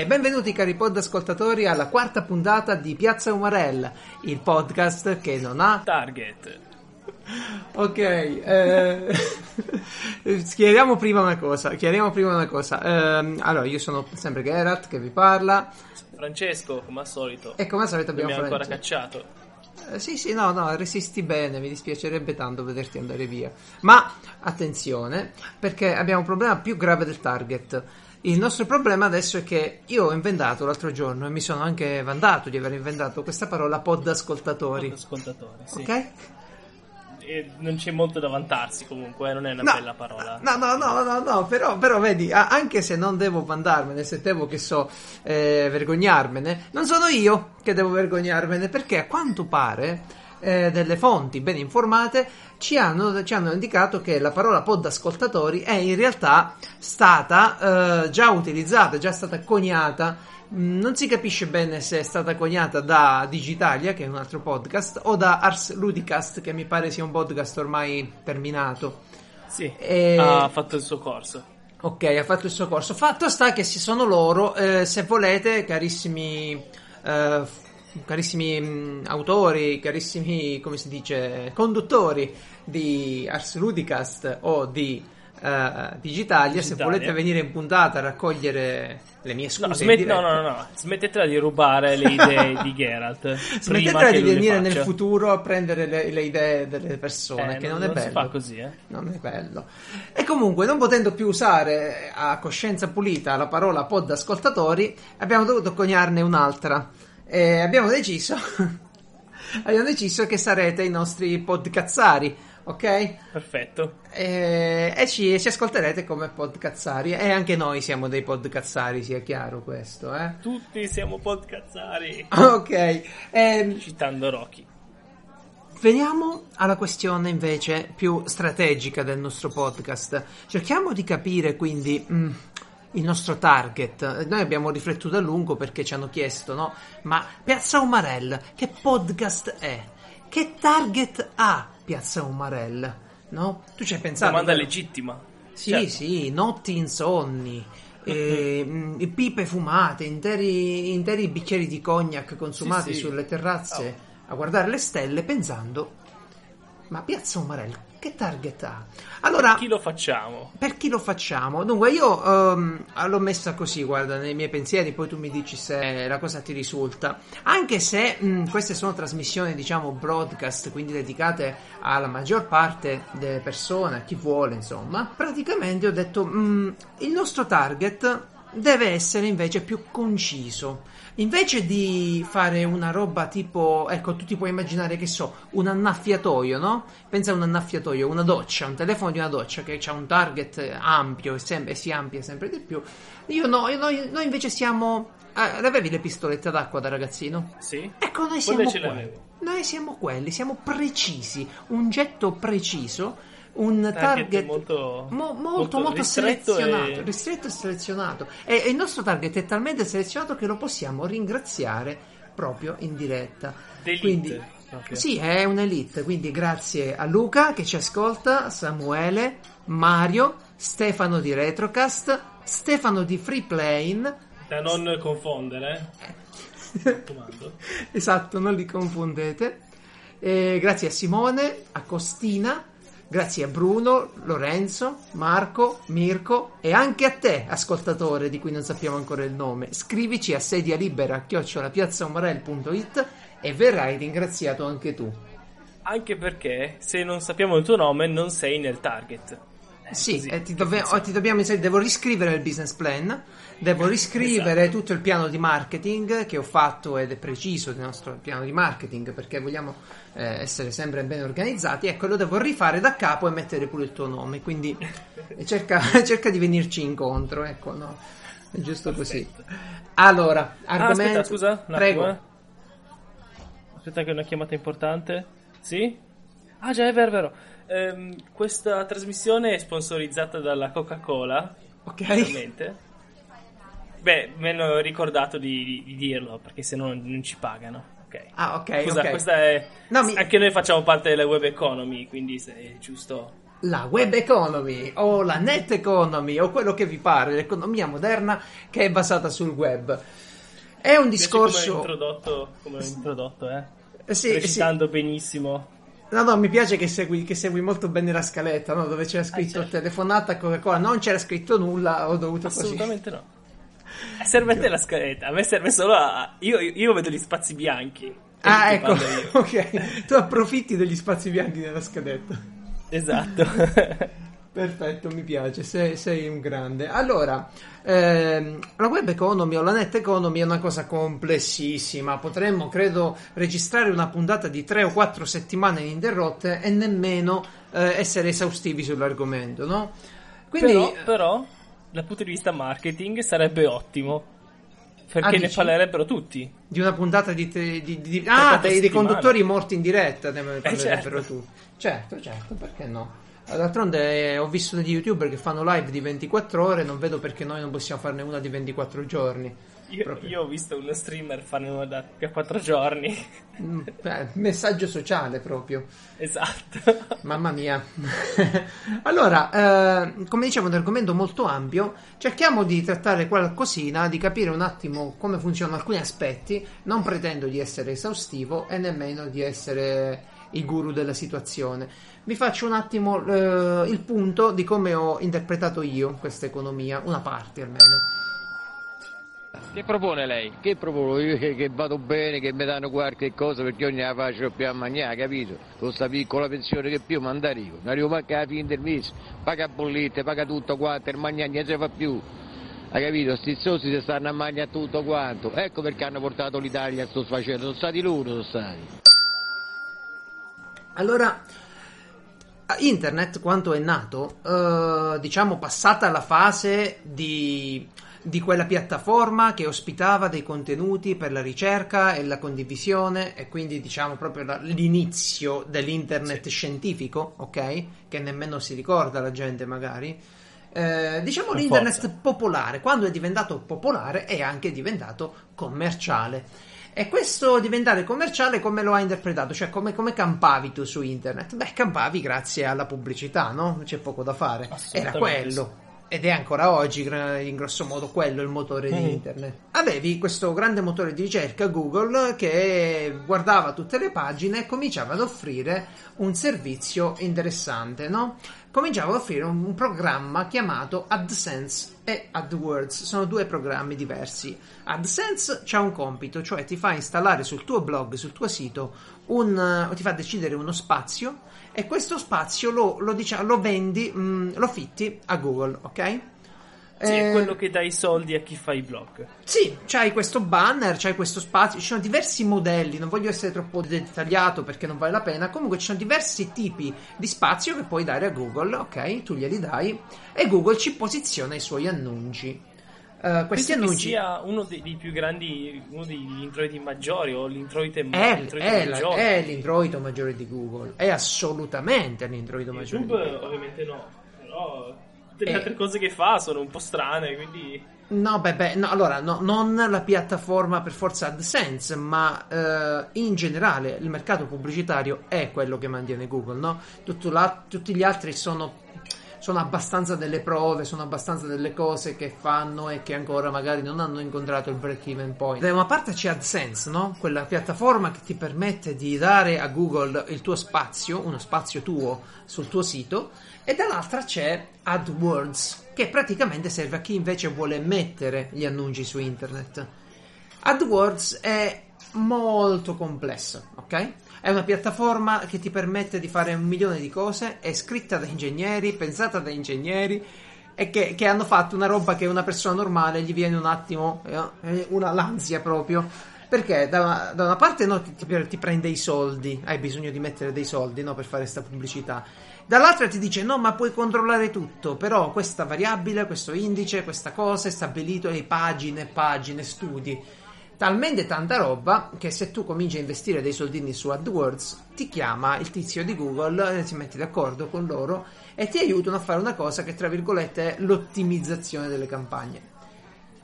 E benvenuti cari pod ascoltatori alla quarta puntata di Piazza Umarella, il podcast che non ha Target. Ok, eh, chiariamo prima una cosa. Chiariamo prima una cosa. Eh, allora, io sono sempre Geralt che vi parla. Francesco, come al solito. E come al solito abbiamo ha ancora cacciato. Sì, sì, no, no, resisti bene, mi dispiacerebbe tanto vederti andare via. Ma attenzione, perché abbiamo un problema più grave del target. Il nostro problema adesso è che io ho inventato l'altro giorno e mi sono anche vantato di aver inventato questa parola pod ascoltatori. Ascoltatore, sì. Ok? Non c'è molto da vantarsi comunque, eh, non è una No, bella parola. No, no, no, no, no, però, però vedi, anche se non devo vantarmene, se devo che so eh, vergognarmene, non sono io che devo vergognarmene, perché a quanto pare eh, delle fonti ben informate ci hanno, ci hanno indicato che la parola pod ascoltatori è in realtà stata eh, già utilizzata, già stata coniata. Mm, Non si capisce bene se è stata coniata da Digitalia, che è un altro podcast, o da Ars Ludicast, che mi pare sia un podcast ormai terminato. Sì, E- ha fatto il suo corso. Ok, ha fatto il suo corso. Fatto sta che ci sono loro, eh, se volete, carissimi, eh, carissimi mh, autori, carissimi, come si dice, conduttori di Ars Ludicast o di eh, Digitalia, se volete venire in puntata a raccogliere le mie scuse. No, diretta, no, no, no, smettetela di rubare le idee di Geralt. Smettetela di venire nel futuro a prendere le, le idee delle persone, Eh, che non, non è bello. si fa così, eh. Non è bello. E comunque, non potendo più usare a coscienza pulita la parola pod ascoltatori, abbiamo dovuto coniarne un'altra. E abbiamo deciso. abbiamo deciso che sarete i nostri podcazzari, ok? Perfetto. E, e ci, ci ascolterete come podcazzari. E anche noi siamo dei podcazzari, sia chiaro questo, eh? Tutti siamo podcazzari. Ok. Ehm, Citando Rocky. Veniamo alla questione invece più strategica del nostro podcast. Cerchiamo di capire quindi mm, il nostro target. Noi abbiamo riflettuto a lungo perché ci hanno chiesto, no? Ma Piazza Umarell, che podcast è? Che target ha Piazza Umarell? No? Tu ci hai pensato? Domanda legittima. Sì, Certo. sì, notti insonni, eh, pipe fumate, interi, interi bicchieri di cognac consumati Sì, sì. sulle terrazze a guardare le stelle pensando ma Piazza Umarell che target ha? Allora, Chi lo facciamo? per chi lo facciamo? Dunque, io ehm, l'ho messa così, guarda, nei miei pensieri, poi tu mi dici se la cosa ti risulta. Anche se mh, queste sono trasmissioni, diciamo, broadcast, quindi dedicate alla maggior parte delle persone, a chi vuole, insomma, praticamente ho detto, mh, il nostro target deve essere invece più conciso. Invece di fare una roba tipo, ecco, tu ti puoi immaginare che so, un annaffiatoio, no? Pensa a un annaffiatoio, una doccia, un telefono di una doccia che ha un target ampio e, sempre, e si amplia sempre di più. Io no, io- noi, noi invece siamo. Eh, l'avevi le pistolette d'acqua da ragazzino? Sì? Ecco, noi siamo. Noi siamo quelli, siamo precisi, un getto preciso, un Target target molto- mo- molto, molto molto ristretto selezionato, e- ristretto e selezionato. E, e il nostro target è talmente selezionato che lo possiamo ringraziare proprio in diretta. D'elite, Quindi, proprio. sì, è un'elite. Quindi, grazie a Luca che ci ascolta, Samuele, Mario, Stefano di Retrocast, Stefano di Freeplane. Da non confondere. eh. Esatto, non li confondete. E grazie a Simone, a Costina, grazie a Bruno, Lorenzo, Marco, Mirko e anche a te, ascoltatore di cui non sappiamo ancora il nome. Scrivici a sedia libera chiocciolapiazzaumarel.it e verrai ringraziato anche tu. Anche perché se non sappiamo il tuo nome non sei nel target. Eh, Sì, così e ti, dove- oh, ti dobbiamo inserire, devo riscrivere il business plan, devo riscrivere Esatto. tutto il piano di marketing che ho fatto ed è preciso il nostro piano di marketing perché vogliamo eh, essere sempre ben organizzati. Ecco, lo devo rifare da capo e mettere pure il tuo nome. Quindi eh, cerca, cerca di venirci incontro, ecco, no? È giusto così. Allora, Ah, argomento. aspetta, scusa, Prego. attimo, eh. Aspetta che è una chiamata importante. Sì? Ah già, è vero, è vero. Ehm, questa trasmissione è sponsorizzata dalla Coca-Cola. Ok. Ovviamente. Beh, mi hanno ricordato di, di- di dirlo, perché se no non, ci pagano. ok. Ah, ok. Scusa, okay. questa è. No, mi- Anche noi facciamo parte della web economy, quindi se è giusto. La web economy o la net economy o quello che vi pare, l'economia moderna che è basata sul web. È un piace Come discorso. l'ho introdotto, come l'ho introdotto, eh. Sì, sì. Recitando benissimo. No, no, mi piace che segui, che segui molto bene la scaletta, no? Dove c'era scritto certo. telefonata Coca-Cola, non c'era scritto nulla, ho dovuto così. Assolutamente no. Eh, Serve a te la scaletta, a me serve solo a. Io, io vedo gli spazi bianchi. Ah, ecco, ok. Tu approfitti degli spazi bianchi nella scaletta. Esatto. Perfetto, mi piace, sei, sei un grande. Allora, ehm, la web economy o la net economy è una cosa complessissima. Potremmo, credo, registrare una puntata di tre o quattro settimane ininterrotte e nemmeno eh, essere esaustivi sull'argomento, no? Quindi, però, però, dal punto di vista marketing sarebbe ottimo. Perché Ah, ne parlerebbero tutti. di una puntata di, te- di- di- Per ah, dei, dei conduttori morti in diretta ne parlerebbero certo. tu. Certo, certo, perché no? D'altronde eh, ho visto degli youtuber che fanno live di 24 ore, non vedo perché noi non possiamo farne una di 24 giorni. Io, io ho visto uno streamer farne una da più a quattro giorni. Mm, eh, messaggio sociale proprio. esatto. Mamma mia. allora, eh, come dicevo, un argomento molto ampio, cerchiamo di trattare qualcosina, di capire un attimo come funzionano alcuni aspetti. Non pretendo di essere esaustivo e nemmeno di essere il guru della situazione. Vi faccio un attimo eh, il punto di come ho interpretato io questa economia, una parte almeno. Che propone lei? Che propongo io che, che vado bene, che mi danno qualche cosa perché io ne la faccio più a mangiare, capito? Con questa piccola pensione che più manda arrivo. Non arrivo manco alla fine del mese, paga bollette, paga tutto quanto, il mangiare non si fa più. Hai capito? Stizzosi si stanno a mangiare tutto quanto. Ecco perché hanno portato l'Italia a sto sfacendo. Sono stati loro, sono stati. Allora, internet quando è nato, eh, diciamo passata la fase di, di quella piattaforma che ospitava dei contenuti per la ricerca e la condivisione e quindi diciamo proprio la- l'inizio dell'internet scientifico, ok? Che nemmeno si ricorda la gente magari. Eh, diciamo l'internet forza. popolare, quando è diventato popolare è anche diventato commerciale. E questo diventare commerciale come lo hai interpretato? Cioè come, come campavi tu su internet? Beh, campavi grazie alla pubblicità, no? C'è poco da fare. Era quello. Ed è ancora oggi, in grosso modo, quello il motore di Mhm. internet. Avevi questo grande motore di ricerca, Google, che guardava tutte le pagine e cominciava ad offrire un servizio interessante, no? Cominciava ad offrire un, un programma chiamato AdSense e AdWords. Sono due programmi diversi. AdSense c'ha un compito, cioè ti fa installare sul tuo blog, sul tuo sito, un, ti fa decidere uno spazio e questo spazio lo, lo, dicia- lo vendi, mm, lo fitti a Google, ok? Sì, è Eh, quello che dà i soldi a chi fa i blog. sì, c'hai questo banner, c'hai questo spazio, ci sono diversi modelli, non voglio essere troppo dettagliato perché non vale la pena, comunque ci sono diversi tipi di spazio che puoi dare a Google, ok? Tu glieli dai e Google ci posiziona i suoi annunci. Eh, questi Penso annunci sia uno dei, dei più grandi, uno degli introiti maggiori o l'introito, è, l'introito è la- maggiore. è l'introito maggiore di Google, è assolutamente l'introito maggiore di YouTube Google. ovviamente no, però tutte le Eh. altre cose che fa sono un po' strane, quindi No, beh, beh, no, allora, no, non la piattaforma per forza AdSense, ma eh, in generale il mercato pubblicitario è quello che mantiene Google, no? La- tutti gli altri sono, sono abbastanza delle prove, sono abbastanza delle cose che fanno e che ancora magari non hanno incontrato il break-even point. Da una parte c'è AdSense, no? Quella piattaforma che ti permette di dare a Google il tuo spazio, uno spazio tuo sul tuo sito, e dall'altra c'è AdWords, che praticamente serve a chi invece vuole mettere gli annunci su internet. AdWords è molto complessa, ok? È una piattaforma che ti permette di fare un milione di cose, è scritta da ingegneri, pensata da ingegneri e che, che hanno fatto una roba che una persona normale gli viene un attimo, eh, una l'ansia proprio. Perché da una, da una parte no, ti, ti- prende i soldi, hai bisogno di mettere dei soldi no, per fare questa pubblicità. Dall'altra ti dice no, ma puoi controllare tutto, però questa variabile, questo indice, questa cosa è stabilito e pagine, pagine, studi. Talmente tanta roba che se tu cominci a investire dei soldini su AdWords, ti chiama il tizio di Google, eh, ti metti d'accordo con loro e ti aiutano a fare una cosa che tra virgolette è l'ottimizzazione delle campagne.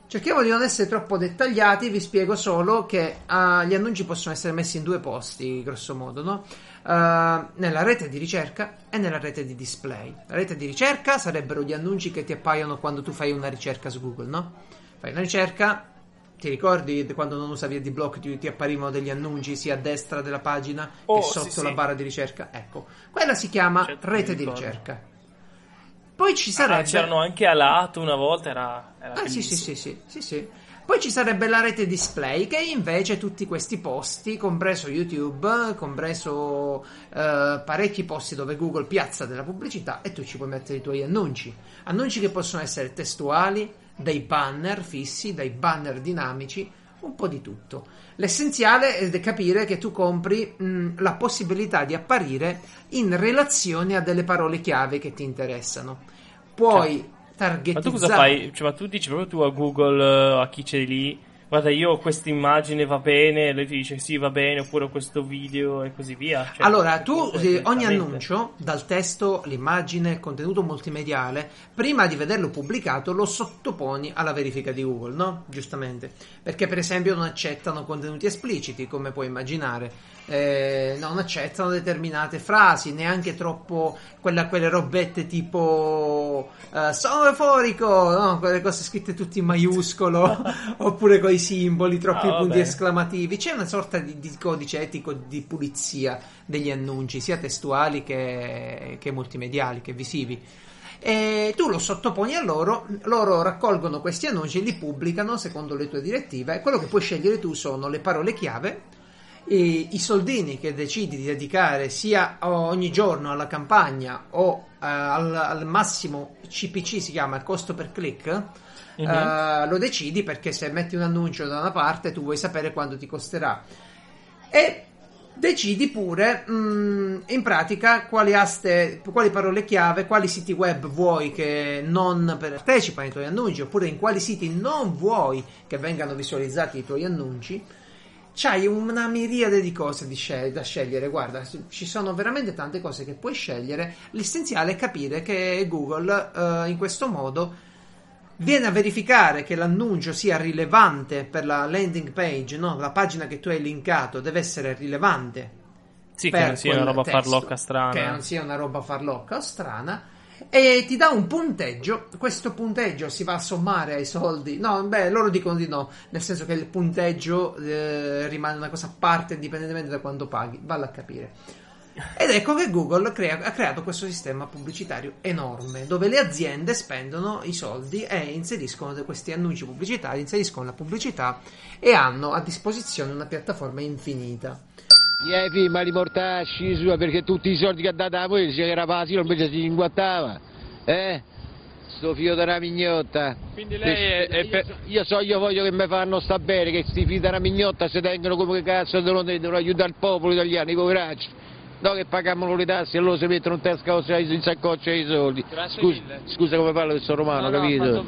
Cerchiamo di non essere troppo dettagliati, vi spiego solo che uh, gli annunci possono essere messi in due posti, grosso modo, no? Uh, nella rete di ricerca e nella rete di display. La rete di ricerca sarebbero gli annunci che ti appaiono quando tu fai una ricerca su Google, no? Fai una ricerca, ti ricordi quando non usavi AdBlock ti, ti apparivano degli annunci sia a destra della pagina Oh, che sì, sotto sì. la barra di ricerca? Ecco, quella si chiama Certo, rete di ricerca. Poi ci Ah, sarebbe... c'erano anche a lato una volta, era, era Ah, sì, sì, sì, sì, sì, sì. Poi ci sarebbe la rete display che invece tutti questi posti, compreso YouTube, compreso eh, parecchi posti dove Google piazza della pubblicità e tu ci puoi mettere i tuoi annunci. Annunci che possono essere testuali, dei banner fissi, dei banner dinamici, un po' di tutto. L'essenziale è capire che tu compri mh, la possibilità di apparire in relazione a delle parole chiave che ti interessano. Puoi Ma targetizzare. tu cosa fai? Cioè, ma tu dici proprio tu a Google, eh, a chi c'è lì, guarda io ho questa immagine va bene, lei ti dice sì va bene, oppure questo video e così via. Cioè, Allora, tu ogni annuncio, dal testo, l'immagine, il contenuto multimediale, prima di vederlo pubblicato lo sottoponi alla verifica di Google, no? Giustamente. Perché per esempio non accettano contenuti espliciti, come puoi immaginare. Eh, non accettano determinate frasi, neanche troppo quella- quelle robette tipo eh, sono euforico, no? quelle cose scritte tutte in maiuscolo, oppure con i simboli, troppi Ah, punti esclamativi. C'è una sorta di, di codice etico di pulizia degli annunci, sia testuali che, che multimediali, che visivi. E tu lo sottoponi a loro, loro raccolgono questi annunci, li pubblicano secondo le tue direttive e quello che puoi scegliere tu sono le parole chiave, e i soldini che decidi di dedicare sia ogni giorno alla campagna o eh, al, al massimo CPC si chiama il costo per click. Mhm. eh, lo decidi perché se metti un annuncio da una parte tu vuoi sapere quanto ti costerà e decidi pure mh, in pratica quali aste, quali parole chiave, quali siti web vuoi che non partecipano ai tuoi annunci oppure in quali siti non vuoi che vengano visualizzati i tuoi annunci. C'hai una miriade di cose di scel- da scegliere, guarda, ci sono veramente tante cose che puoi scegliere. L'essenziale è capire che Google eh, in questo modo viene a verificare che l'annuncio sia rilevante per la landing page, no? la pagina che tu hai linkato deve essere rilevante. Sì, che non sia una roba testo, farlocca strana. Che non sia una roba farlocca o strana. E ti dà un punteggio. Questo punteggio si va a sommare ai soldi. No, beh, loro dicono di no. Nel senso che il punteggio eh, rimane una cosa a parte indipendentemente da quanto paghi. Valla a capire. Ed ecco che Google crea- ha creato questo sistema pubblicitario enorme dove le aziende spendono i soldi e inseriscono questi annunci pubblicitari, inseriscono la pubblicità e hanno a disposizione una piattaforma infinita. Ieri ma li mortasci sua perché tutti i soldi che ha dato a voi si era pasino invece si inguattava. Eh? Sto figlio della mignotta. Quindi lei è, è io, per- so, io so, io voglio che mi fanno sta bene, che sti figli della mignotta si tengono come cazzo devono, devono aiutare il popolo italiano, i poveracci. No che pagano le tasse e loro si mettono in tasca in saccoccia i soldi. Scusa, scusa come parlo sono romano, No, no, capito? fatto-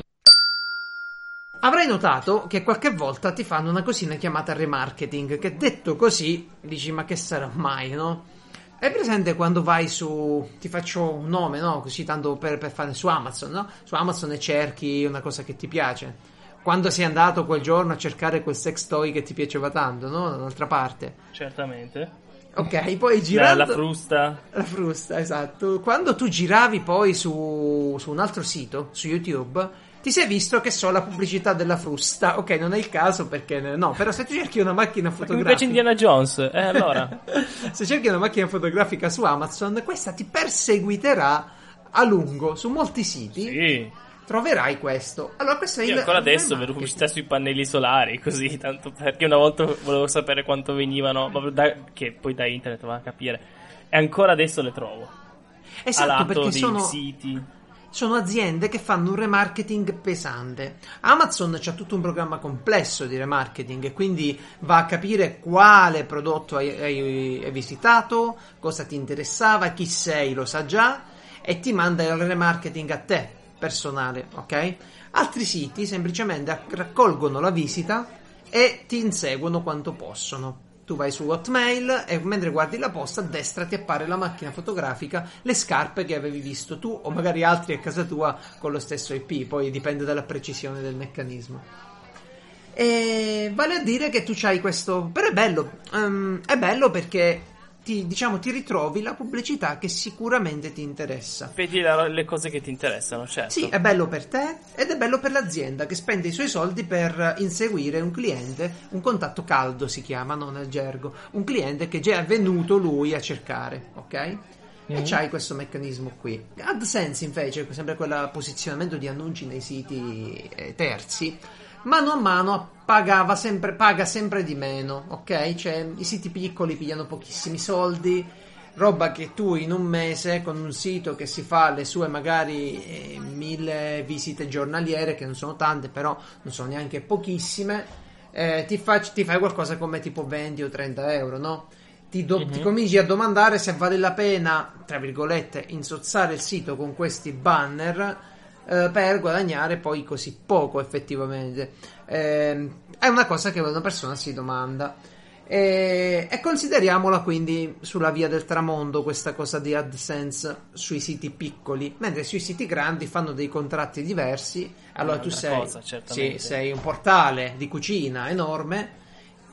Avrai notato che qualche volta ti fanno una cosina chiamata remarketing, che detto così dici ma che sarà mai, no? È presente quando vai su, ti faccio un nome, no? Così tanto per, per fare su Amazon, no? Su Amazon e cerchi una cosa che ti piace. Quando sei andato quel giorno a cercare quel sex toy che ti piaceva tanto, no? Da un'altra parte. Certamente. Ok, poi La, girando... la frusta. La frusta, esatto. Quando tu giravi poi su, su un altro sito, su YouTube, ti sei visto che so la pubblicità della frusta. Ok, non è il caso perché no, però se tu cerchi una macchina Perché mi piace fotografica. Indiana Jones. Eh, allora. se cerchi una macchina fotografica su Amazon, questa ti perseguiterà a lungo su molti siti. sì. Troverai questo. Allora, questo è il. Io ancora adesso il vedo pubblicità sui pannelli solari, così, tanto perché una volta volevo sapere quanto venivano, da- che poi da internet va a capire. E ancora adesso le trovo. Esatto, a lato perché dei sono. siti. Sono aziende che fanno un remarketing pesante. Amazon c'ha tutto un programma complesso di remarketing e quindi va a capire quale prodotto hai, hai- hai visitato, cosa ti interessava, chi sei lo sa già e ti manda il remarketing a te, personale, ok? Altri siti semplicemente acc- raccolgono la visita e ti inseguono quanto possono. Tu vai su Hotmail e mentre guardi la posta a destra ti appare la macchina fotografica, le scarpe che avevi visto tu o magari altri a casa tua con lo stesso IP, poi dipende dalla precisione del meccanismo. E vale a dire che tu c'hai questo. Però è bello. ehm, è bello perché ti, diciamo, ti ritrovi la pubblicità che sicuramente ti interessa. Vedi la- le cose che ti interessano, certo. Sì, è bello per te ed è bello per l'azienda che spende i suoi soldi per inseguire un cliente, un contatto caldo si chiama, non nel gergo, un cliente che già è venuto lui a cercare, ok? E c'hai questo meccanismo qui. AdSense invece, sempre quel posizionamento di annunci nei siti eh, terzi, mano a mano pagava sempre, paga sempre di meno, ok? Cioè i siti piccoli pigliano pochissimi soldi, roba che tu in un mese con un sito che si fa le sue magari eh, mille visite giornaliere, che non sono tante, però non sono neanche pochissime, eh, ti, fac- ti fai qualcosa come tipo 20 o 30 euro, no? Ti, do- ti cominci a domandare se vale la pena, tra virgolette, insozzare il sito con questi banner eh, per guadagnare poi così poco effettivamente. Ehm, è una cosa che una persona si domanda. E, e consideriamola quindi sulla via del tramonto questa cosa di AdSense sui siti piccoli, mentre sui siti grandi fanno dei contratti diversi. Allora tu sei, cosa, sì, sei un portale di cucina enorme,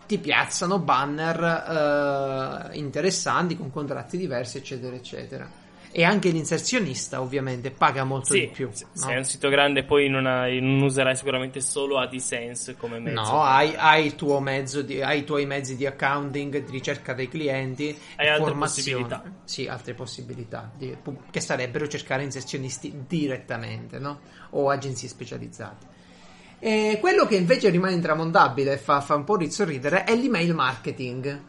ti piazzano banner eh, interessanti con contratti diversi, eccetera, eccetera. E anche l'inserzionista ovviamente paga molto Sì, di più. se no? è un sito grande poi non, hai- non userai sicuramente solo AdSense come mezzo. No, hai, hai il tuo mezzo di, hai i tuoi mezzi di accounting, di ricerca dei clienti, Hai altre possibilità. Sì, altre possibilità di- che sarebbero cercare inserzionisti direttamente, no? O agenzie specializzate. E quello che invece rimane intramondabile e fa, fa un po' sorridere è l'email marketing.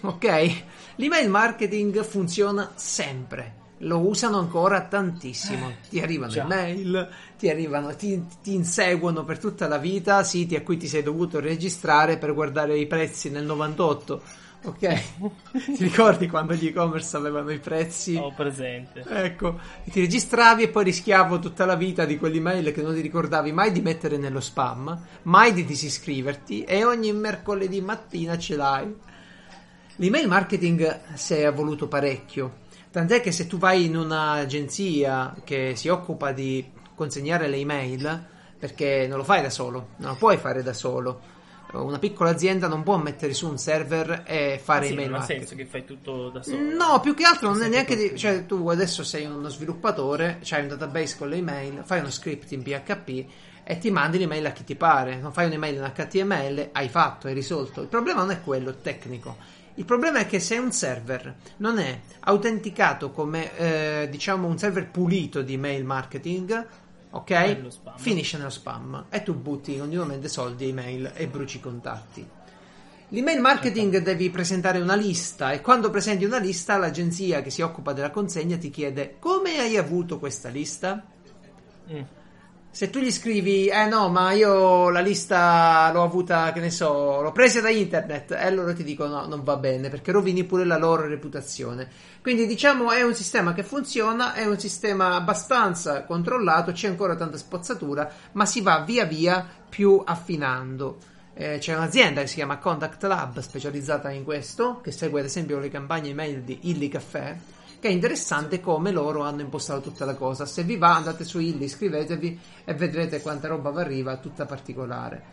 Ok? L'email marketing funziona sempre. Lo usano ancora tantissimo. Ti arrivano già. email, ti arrivano, ti, ti inseguono per tutta la vita, siti a cui ti sei dovuto registrare per guardare i prezzi nel 98. Ok? ti ricordi quando gli e-commerce avevano i prezzi? Ho presente. Ecco, ti registravi e poi rischiavo tutta la vita di quell'email che non ti ricordavi mai di mettere nello spam, mai di disiscriverti e ogni mercoledì mattina ce l'hai. L'email marketing si è evoluto parecchio, tant'è che se tu vai in un'agenzia che si occupa di consegnare le email, perché non lo fai da solo, non lo puoi fare da solo. Una piccola azienda non può mettere su un server e fare Sì, email non ha marketing. senso che fai tutto da solo. No, più che altro non è neanche di, cioè tu adesso sei uno sviluppatore, c'hai un database con le email, fai uno script in PHP e ti mandi l'email a chi ti pare. Non fai un'email in HTML, hai fatto, hai risolto. Il problema non è quello tecnico. Il problema è che se un server non è autenticato come eh, diciamo un server pulito di email marketing, ok? Finisce nello spam e tu butti continuamente soldi, email e bruci i contatti. L'email marketing devi presentare una lista e quando presenti una lista l'agenzia che si occupa della consegna ti chiede come hai avuto questa lista? Mm. Se tu gli scrivi, eh no, ma io la lista l'ho avuta, che ne so, l'ho presa da internet, e loro ti dicono no, non va bene, perché rovini pure la loro reputazione. Quindi diciamo è un sistema che funziona, è un sistema abbastanza controllato, c'è ancora tanta spazzatura, ma si va via via più affinando. Eh, c'è un'azienda che si chiama Contact Lab, specializzata in questo, che segue ad esempio le campagne email di Illy Caffè, che è interessante come loro hanno impostato tutta la cosa. Se vi va, andate su Illy, iscrivetevi e vedrete quanta roba vi arriva, tutta particolare.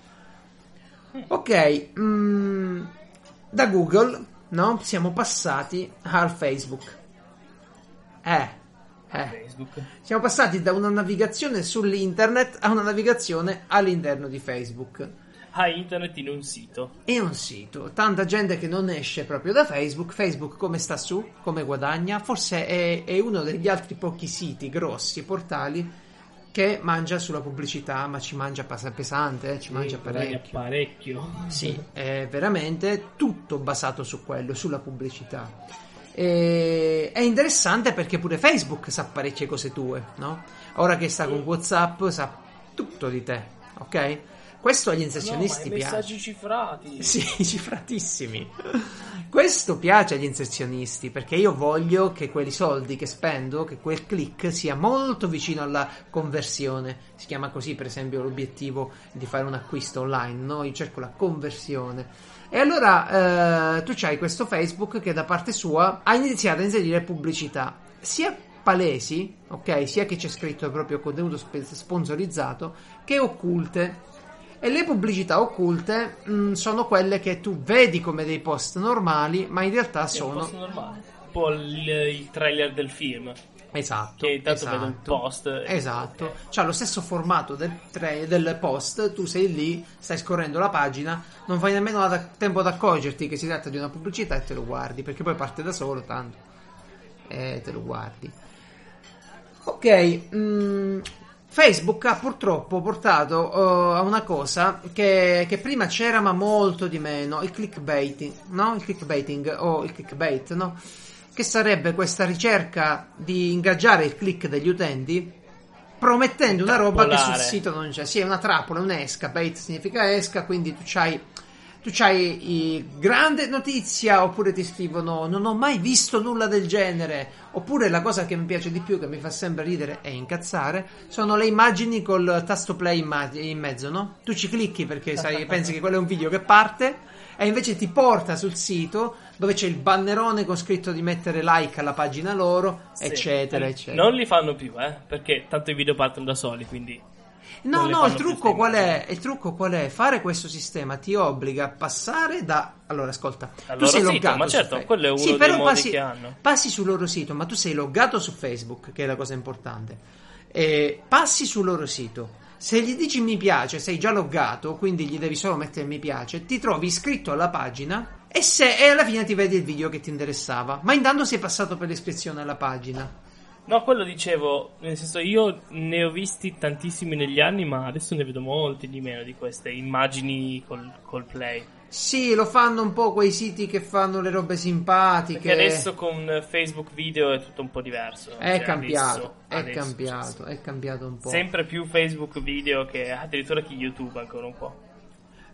Ok, mm, da Google, no? Siamo passati al Facebook. Eh, eh. Siamo passati da una navigazione sull'internet a una navigazione all'interno di Facebook. Ah, internet in un sito. E un sito, tanta gente che non esce proprio da Facebook. Facebook come sta su? Come guadagna? Forse è, è uno degli altri pochi siti grossi, portali, che mangia sulla pubblicità, ma ci mangia pesante, eh, ci mangia guadagna parecchio. parecchio. Sì, è veramente tutto basato su quello, sulla pubblicità. E- è interessante perché pure Facebook sa parecchie cose tue, no? Ora che sta con WhatsApp sa tutto di te, ok? Questo agli No, inserzionisti i piace. messaggi cifrati. Sì, cifratissimi. Questo piace agli inserzionisti perché io voglio che quei soldi che spendo, che quel click sia molto vicino alla conversione. Si chiama così, per esempio, l'obiettivo di fare un acquisto online, no? Io cerco la conversione. E allora eh, tu c'hai questo Facebook che da parte sua ha iniziato a inserire pubblicità, sia palesi, ok, sia che c'è scritto proprio contenuto spe- sponsorizzato, che occulte. E le pubblicità occulte mh, sono quelle che tu vedi come dei post normali, ma in realtà un sono. post. Un po' il, il trailer del film. Esatto. Che intanto esatto. vedo un post. e- Esatto, ok. c'ha lo stesso formato del, tra- del post, tu sei lì, stai scorrendo la pagina, non fai nemmeno da- tempo ad accorgerti che si tratta di una pubblicità e te lo guardi, perché poi parte da solo tanto e te lo guardi. Ok, mm, Facebook ha purtroppo portato eh, a una cosa che, che prima c'era ma molto di meno, il clickbaiting, no? Il clickbaiting o il clickbait, no? Che sarebbe questa ricerca di ingaggiare il click degli utenti promettendo una roba che sul sito non c'è. Sì, è una trappola, un'esca, bait significa esca, quindi tu c'hai tu c'hai i- grande notizia oppure ti scrivono non ho mai visto nulla del genere oppure la cosa che mi piace di più che mi fa sempre ridere e incazzare sono le immagini col tasto play in, ma- in mezzo no? tu ci clicchi perché sai, pensi che quello è un video che parte e invece ti porta sul sito dove c'è il bannerone con scritto di mettere like alla pagina loro Sì. eccetera eccetera Non li fanno più, eh? Perché tanto i video partono da soli, quindi... No, no, il trucco qual è? Il trucco qual è? Fare questo sistema ti obbliga a passare da. Allora, ascolta, Dal tu sei sito, loggato. ma certo, quello è uno sì, dei passi, che hanno. Passi sul loro sito, ma tu sei loggato su Facebook, che è la cosa importante. E passi sul loro sito. Se gli dici mi piace, sei già loggato, quindi gli devi solo mettere mi piace, ti trovi iscritto alla pagina e, se, e alla fine ti vedi il video che ti interessava. Ma intanto sei passato per l'iscrizione alla pagina. No, quello dicevo, nel senso io ne ho visti tantissimi negli anni, ma adesso ne vedo molti di meno di queste immagini col, col play. Sì, lo fanno un po' quei siti che fanno le robe simpatiche. Perché adesso con Facebook video è tutto un po' diverso. È Cioè, cambiato, adesso- è adesso, cambiato, è cambiato un po'. Sempre più Facebook video che addirittura che YouTube ancora un po'.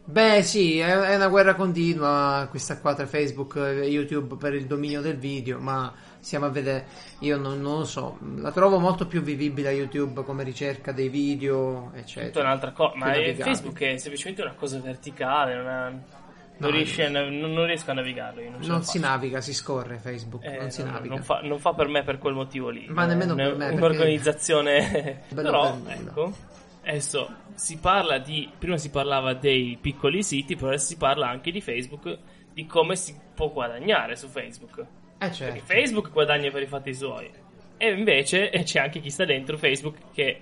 Beh, sì, è una guerra continua questa qua tra Facebook e YouTube per il dominio del video, ma stiamo a vedere, io non, non lo so, la trovo molto più vivibile a YouTube come ricerca dei video, eccetera. Tutta un'altra cosa. Ma. Facebook è semplicemente una cosa verticale, non, ha- non No, nav- non, non riesco a navigarlo. Non, Non si naviga, si scorre Facebook, Eh, non si no, naviga. non fa, non fa per me per quel motivo lì. Ma nemmeno È per me, Un'organizzazione. Però, per ecco, adesso si parla di. Prima si parlava dei piccoli siti, però adesso si parla anche di Facebook, di come si può guadagnare su Facebook. Eh Perché certo. Facebook guadagna per i fatti suoi. E invece eh, c'è anche chi sta dentro Facebook che.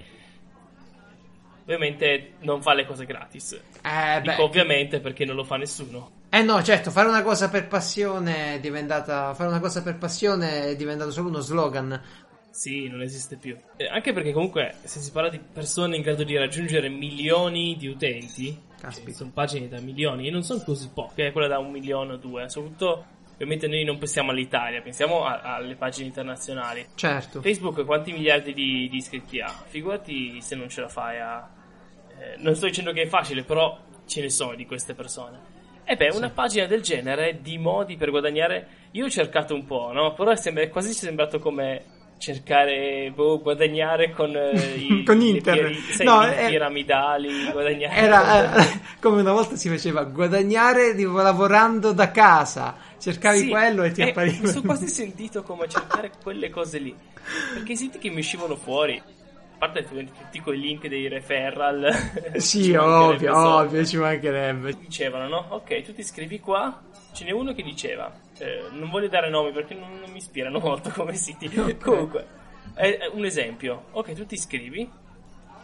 Ovviamente non fa le cose gratis. Eh, beh, Dico ovviamente perché non lo fa nessuno. eh no, certo, fare una cosa per passione è diventata. Fare una cosa per passione è diventato solo uno slogan. Sì, non esiste più. Eh, anche perché comunque se si parla di persone in grado di raggiungere milioni di utenti, che sono pagine da milioni, e non sono così poche, eh, quella da un milione o due, soprattutto ovviamente noi non pensiamo all'Italia, pensiamo a- alle pagine internazionali. Certo. Facebook quanti miliardi di, di iscritti ha? Figurati se non ce la fai a... eh, non sto dicendo che è facile, però ce ne sono di queste persone. E beh, una pagina del genere di modi per guadagnare, io ho cercato un po', no? Però è, sem- è quasi sembrato come cercare, boh, guadagnare con, eh, i, Con internet. pieri- sai, No, i è- piramidali, guadagnare Era con- eh, come una volta si faceva guadagnare tipo, lavorando da casa. Cercavi Sì, quello e ti eh, appariva. Mi sono quasi sentito come cercare quelle cose lì. Perché i siti che mi uscivano fuori, a parte tutti quei link dei referral, Sì, ovvio, ovvio, ci mancherebbe. Dicevano, no? Ok, tu ti iscrivi qua. Ce n'è uno che diceva, eh, non voglio dare nomi perché non, non mi ispirano molto come siti. Comunque, è, è un esempio. Ok, tu ti iscrivi,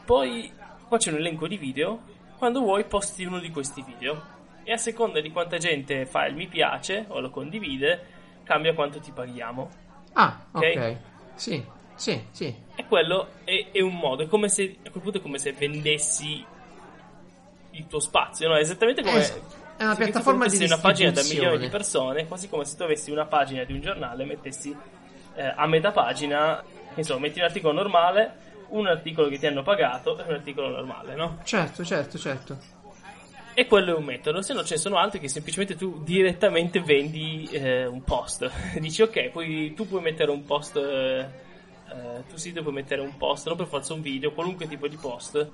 poi qua c'è un elenco di video. Quando vuoi, posti uno di questi video. E a seconda di quanta gente fa il mi piace o lo condivide, cambia quanto ti paghiamo. Ah, ok. Ok. Sì, sì, sì. E quello è, è un modo, è come se a quel punto è come se vendessi il tuo spazio, no? È esattamente come Eh, è una piattaforma di una pagina da milioni di persone, quasi come se tu avessi una pagina di un giornale e mettessi eh, a metà pagina, insomma, metti un articolo normale, un articolo che ti hanno pagato e un articolo normale, no? Certo, certo, certo. E quello è un metodo, se no ce ne sono altri che semplicemente tu direttamente vendi eh, un post. Dici ok, poi tu puoi mettere un post, eh, eh, tu sito puoi mettere un post, non per forza un video, qualunque tipo di post,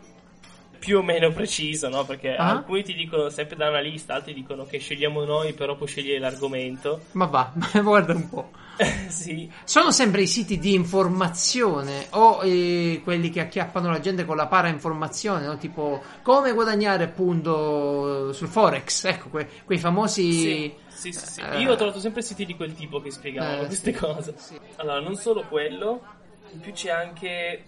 più o meno preciso, no? Perché Ah. alcuni ti dicono sempre da una lista, altri dicono che scegliamo noi, però puoi scegliere l'argomento. Ma va, guarda un po'. sì, Sono sempre i siti di informazione o eh, quelli che acchiappano la gente con la parainformazione, no? tipo come guadagnare appunto sul Forex, ecco, que- quei famosi... sì, sì, sì, sì. Eh. Io ho trovato sempre siti di quel tipo che spiegavano Eh, queste cose. Allora, non solo quello, in più c'è anche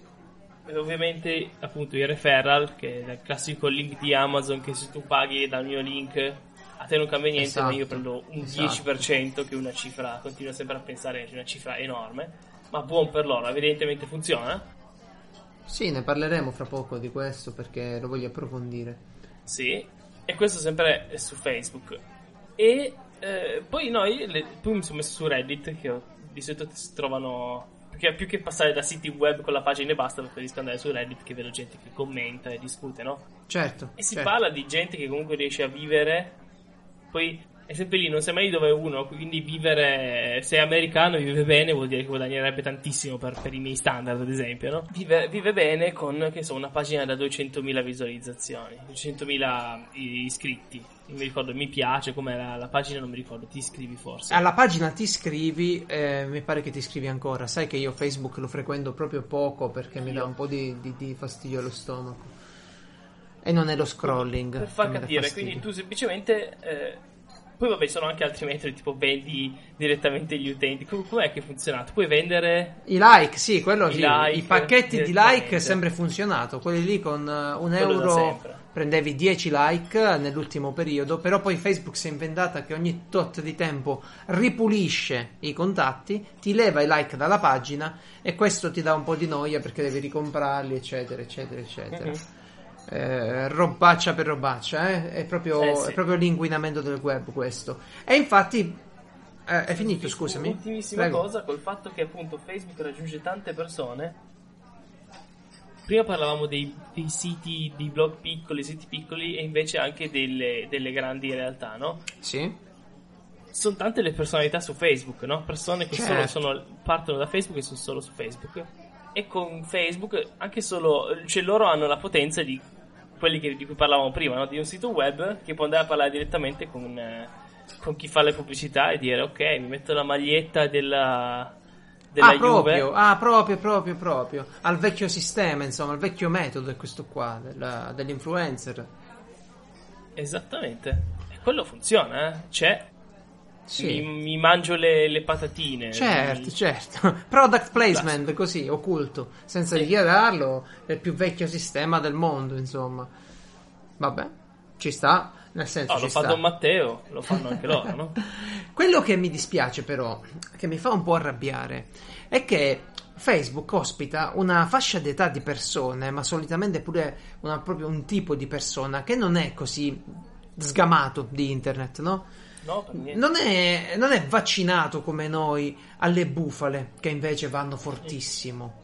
ovviamente appunto il referral, che è il classico link di Amazon che se tu paghi dal mio link a te non cambia niente, ma io Esatto, prendo un esatto. 10% che è una cifra, continuo sempre a pensare che è una cifra enorme, ma buon per loro, evidentemente funziona. Sì, ne parleremo fra poco di questo perché lo voglio approfondire. Sì, e questo sempre è su Facebook. E eh, poi noi, le- poi mi sono messo su Reddit, che di solito si trovano. Perché più che passare da siti web con la pagina e basta, preferisco andare su Reddit che vedo gente che commenta e discute, no? Certo. E si certo. parla di gente che comunque riesce a vivere. Poi è sempre lì, non sai mai dove è uno. Quindi vivere, se è americano e vive bene, vuol dire che guadagnerebbe tantissimo per, per i miei standard, ad esempio, no? Vive, vive bene con, che so, una pagina da 200.000 visualizzazioni, 200.000 iscritti. Non mi ricordo, mi piace com'era la pagina, non mi ricordo, ti iscrivi forse. Alla pagina ti iscrivi, eh, mi pare che ti iscrivi ancora. Sai che io Facebook lo frequento proprio poco perché mi dà un po' di, di- di fastidio allo stomaco. E non è lo scrolling. per far capire, quindi tu semplicemente. eh, poi vabbè, sono anche altri metodi, tipo vendi direttamente gli utenti. Com- com'è che funziona? Tu puoi vendere. I like, sì, quello I sì. like I pacchetti di like è sempre funzionato. Quelli lì con eh, un euro prendevi 10 like nell'ultimo periodo. Però poi Facebook si è inventata che ogni tot di tempo ripulisce i contatti, ti leva i like dalla pagina e questo ti dà un po' di noia perché devi ricomprarli, eccetera, eccetera, eccetera. Mhm. Eh, robaccia per robaccia, eh? è, proprio, Eh, sì. è proprio l'inquinamento del web questo. E infatti. eh, è finito, scusami. Ultimissima Prego. cosa, col fatto che appunto Facebook raggiunge tante persone. Prima parlavamo dei, dei siti, di blog piccoli, siti piccoli e invece anche delle, delle grandi realtà, no? Sì. Sono tante le personalità su Facebook, no? Persone che Certo. solo sono- partono da Facebook e sono solo su Facebook. E con Facebook anche solo, cioè loro hanno la potenza di quelli che- di cui parlavamo prima, no? Di un sito web che può andare a parlare direttamente con, eh, con chi fa le pubblicità e dire ok, mi metto la maglietta della, della ah, proprio, ah, proprio, proprio, proprio. Al vecchio sistema, insomma, al vecchio metodo è questo qua, della- dell'influencer. Esattamente. E quello funziona, eh? C'è. Sì. Mi, mi mangio le, le patatine. Certo, Mi- certo. Product placement, così, occulto, senza Sì. dichiararlo, è il più vecchio sistema del mondo, insomma. Vabbè, ci sta, nel senso ci lo fa sta. Don Matteo, lo fanno anche loro, no? Quello che mi dispiace però, che mi fa un po' arrabbiare, è che Facebook ospita una fascia d'età di persone, ma solitamente pure una- proprio un tipo di persona che non è così sgamato di internet, no? No. Non è, non è vaccinato come noi alle bufale, che invece vanno fortissimo.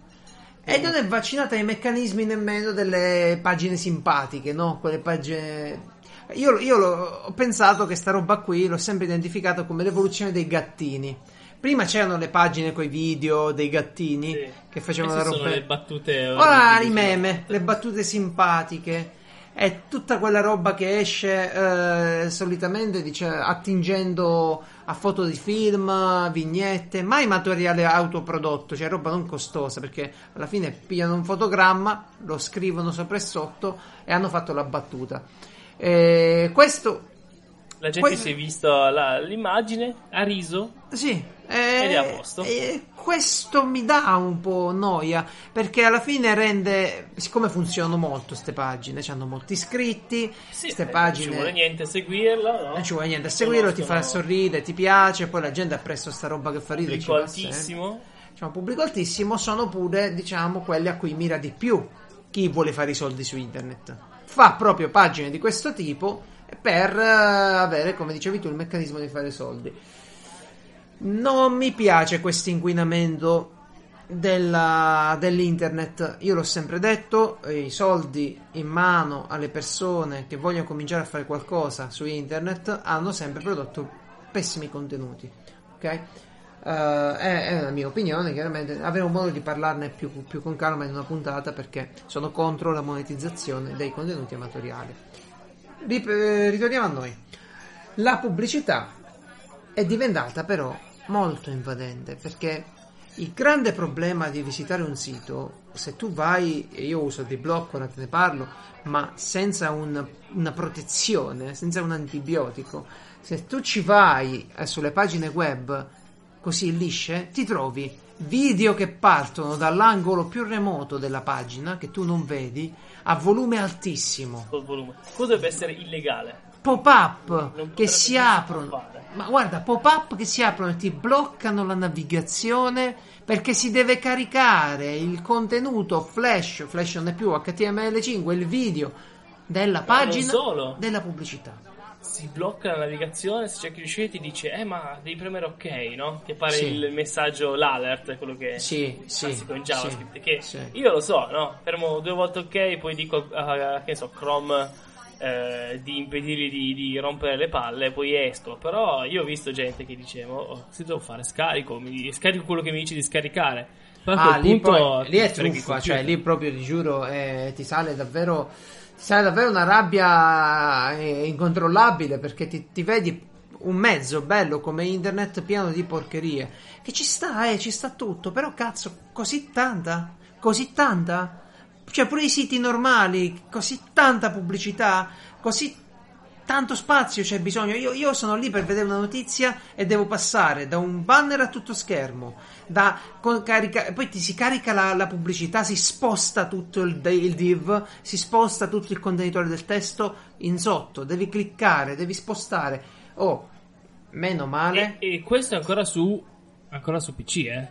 E non è vaccinato ai meccanismi nemmeno delle pagine simpatiche, no? Quelle pagine. Io, io ho pensato che sta roba qui l'ho sempre identificato come l'evoluzione dei gattini. Prima c'erano le pagine con i video dei gattini Sì. che facevano la roba. le battute. Ora i meme, le battute simpatiche. È tutta quella roba che esce eh, solitamente dice, attingendo a foto di film, vignette, mai materiale autoprodotto, cioè roba non costosa, perché alla fine pigliano un fotogramma, lo scrivono sopra e sotto e hanno fatto la battuta. Eh, questo La gente Poi- si è visto la- l'immagine, ha riso. Sì, Ed è eh, a posto. eh, questo mi dà un po' noia perché alla fine rende, siccome funzionano molto queste pagine, hanno molti iscritti, Sì, eh, pagine Non ci vuole niente a seguirla, no? non ci vuole niente a seguirlo, ti fa sorridere, ti piace, poi la gente ha preso sta roba che fa ridere. Pubblico altissimo. Diciamo, pubblico altissimo sono pure, diciamo, quelli a cui mira di più chi vuole fare i soldi su internet. Fa proprio pagine di questo tipo per eh, avere, come dicevi tu, il meccanismo di fare soldi. Non mi piace questo inquinamento dell'internet. Io l'ho sempre detto, i soldi in mano alle persone che vogliono cominciare a fare qualcosa su internet hanno sempre prodotto pessimi contenuti. Ok? Eh, è, è la mia opinione, chiaramente avremo modo di parlarne più, più con calma in una puntata perché sono contro la monetizzazione dei contenuti amatoriali. Eh, ritorniamo a noi. La pubblicità è diventata però molto invadente perché il grande problema di visitare un sito, se tu vai, e io uso di blocco, ora te ne parlo, ma senza un- una protezione, senza un antibiotico, se tu ci vai eh, sulle pagine web così lisce, ti trovi video che partono dall'angolo più remoto della pagina, che tu non vedi, a volume altissimo. Volume. Potrebbe essere illegale. Pop-up che si aprono. fare. Ma guarda, pop-up che si aprono e ti bloccano la navigazione perché si deve caricare il contenuto flash, flash non è più HTML5, il video della Ma pagina della pubblicità. Si blocca la navigazione, se cerchi di uscire ti dice eh ma devi premere ok, no? Che appare Sì. il messaggio, l'alert, quello che Sì, è sì, in JavaScript. sì, che sì. io lo so, no? Fermo due volte ok, poi dico a, che ne so, Chrome eh, di impedirgli di, di rompere le palle, poi esco. Però io ho visto gente che diceva, oh, se devo fare scarico, mi, scarico quello che mi dice di scaricare. Però Ah, lì, punto poi- lì è ti computer. cioè lì proprio ti giuro eh, ti sale davvero sale davvero una rabbia eh, incontrollabile perché ti, ti vedi un mezzo bello come internet pieno di porcherie che ci sta, eh, ci sta tutto, però cazzo, così tanta? Così tanta? Cioè pure i siti normali, così tanta pubblicità, così tanto spazio c'è bisogno. Io, io sono lì per vedere una notizia e devo passare da un banner a tutto schermo. Da, con carica, poi ti si carica la, la pubblicità, si sposta tutto il, il div, si sposta tutto il contenitore del testo in sotto. Devi cliccare, devi spostare. Oh, meno male. E, e questo è ancora su, ancora su PC, eh?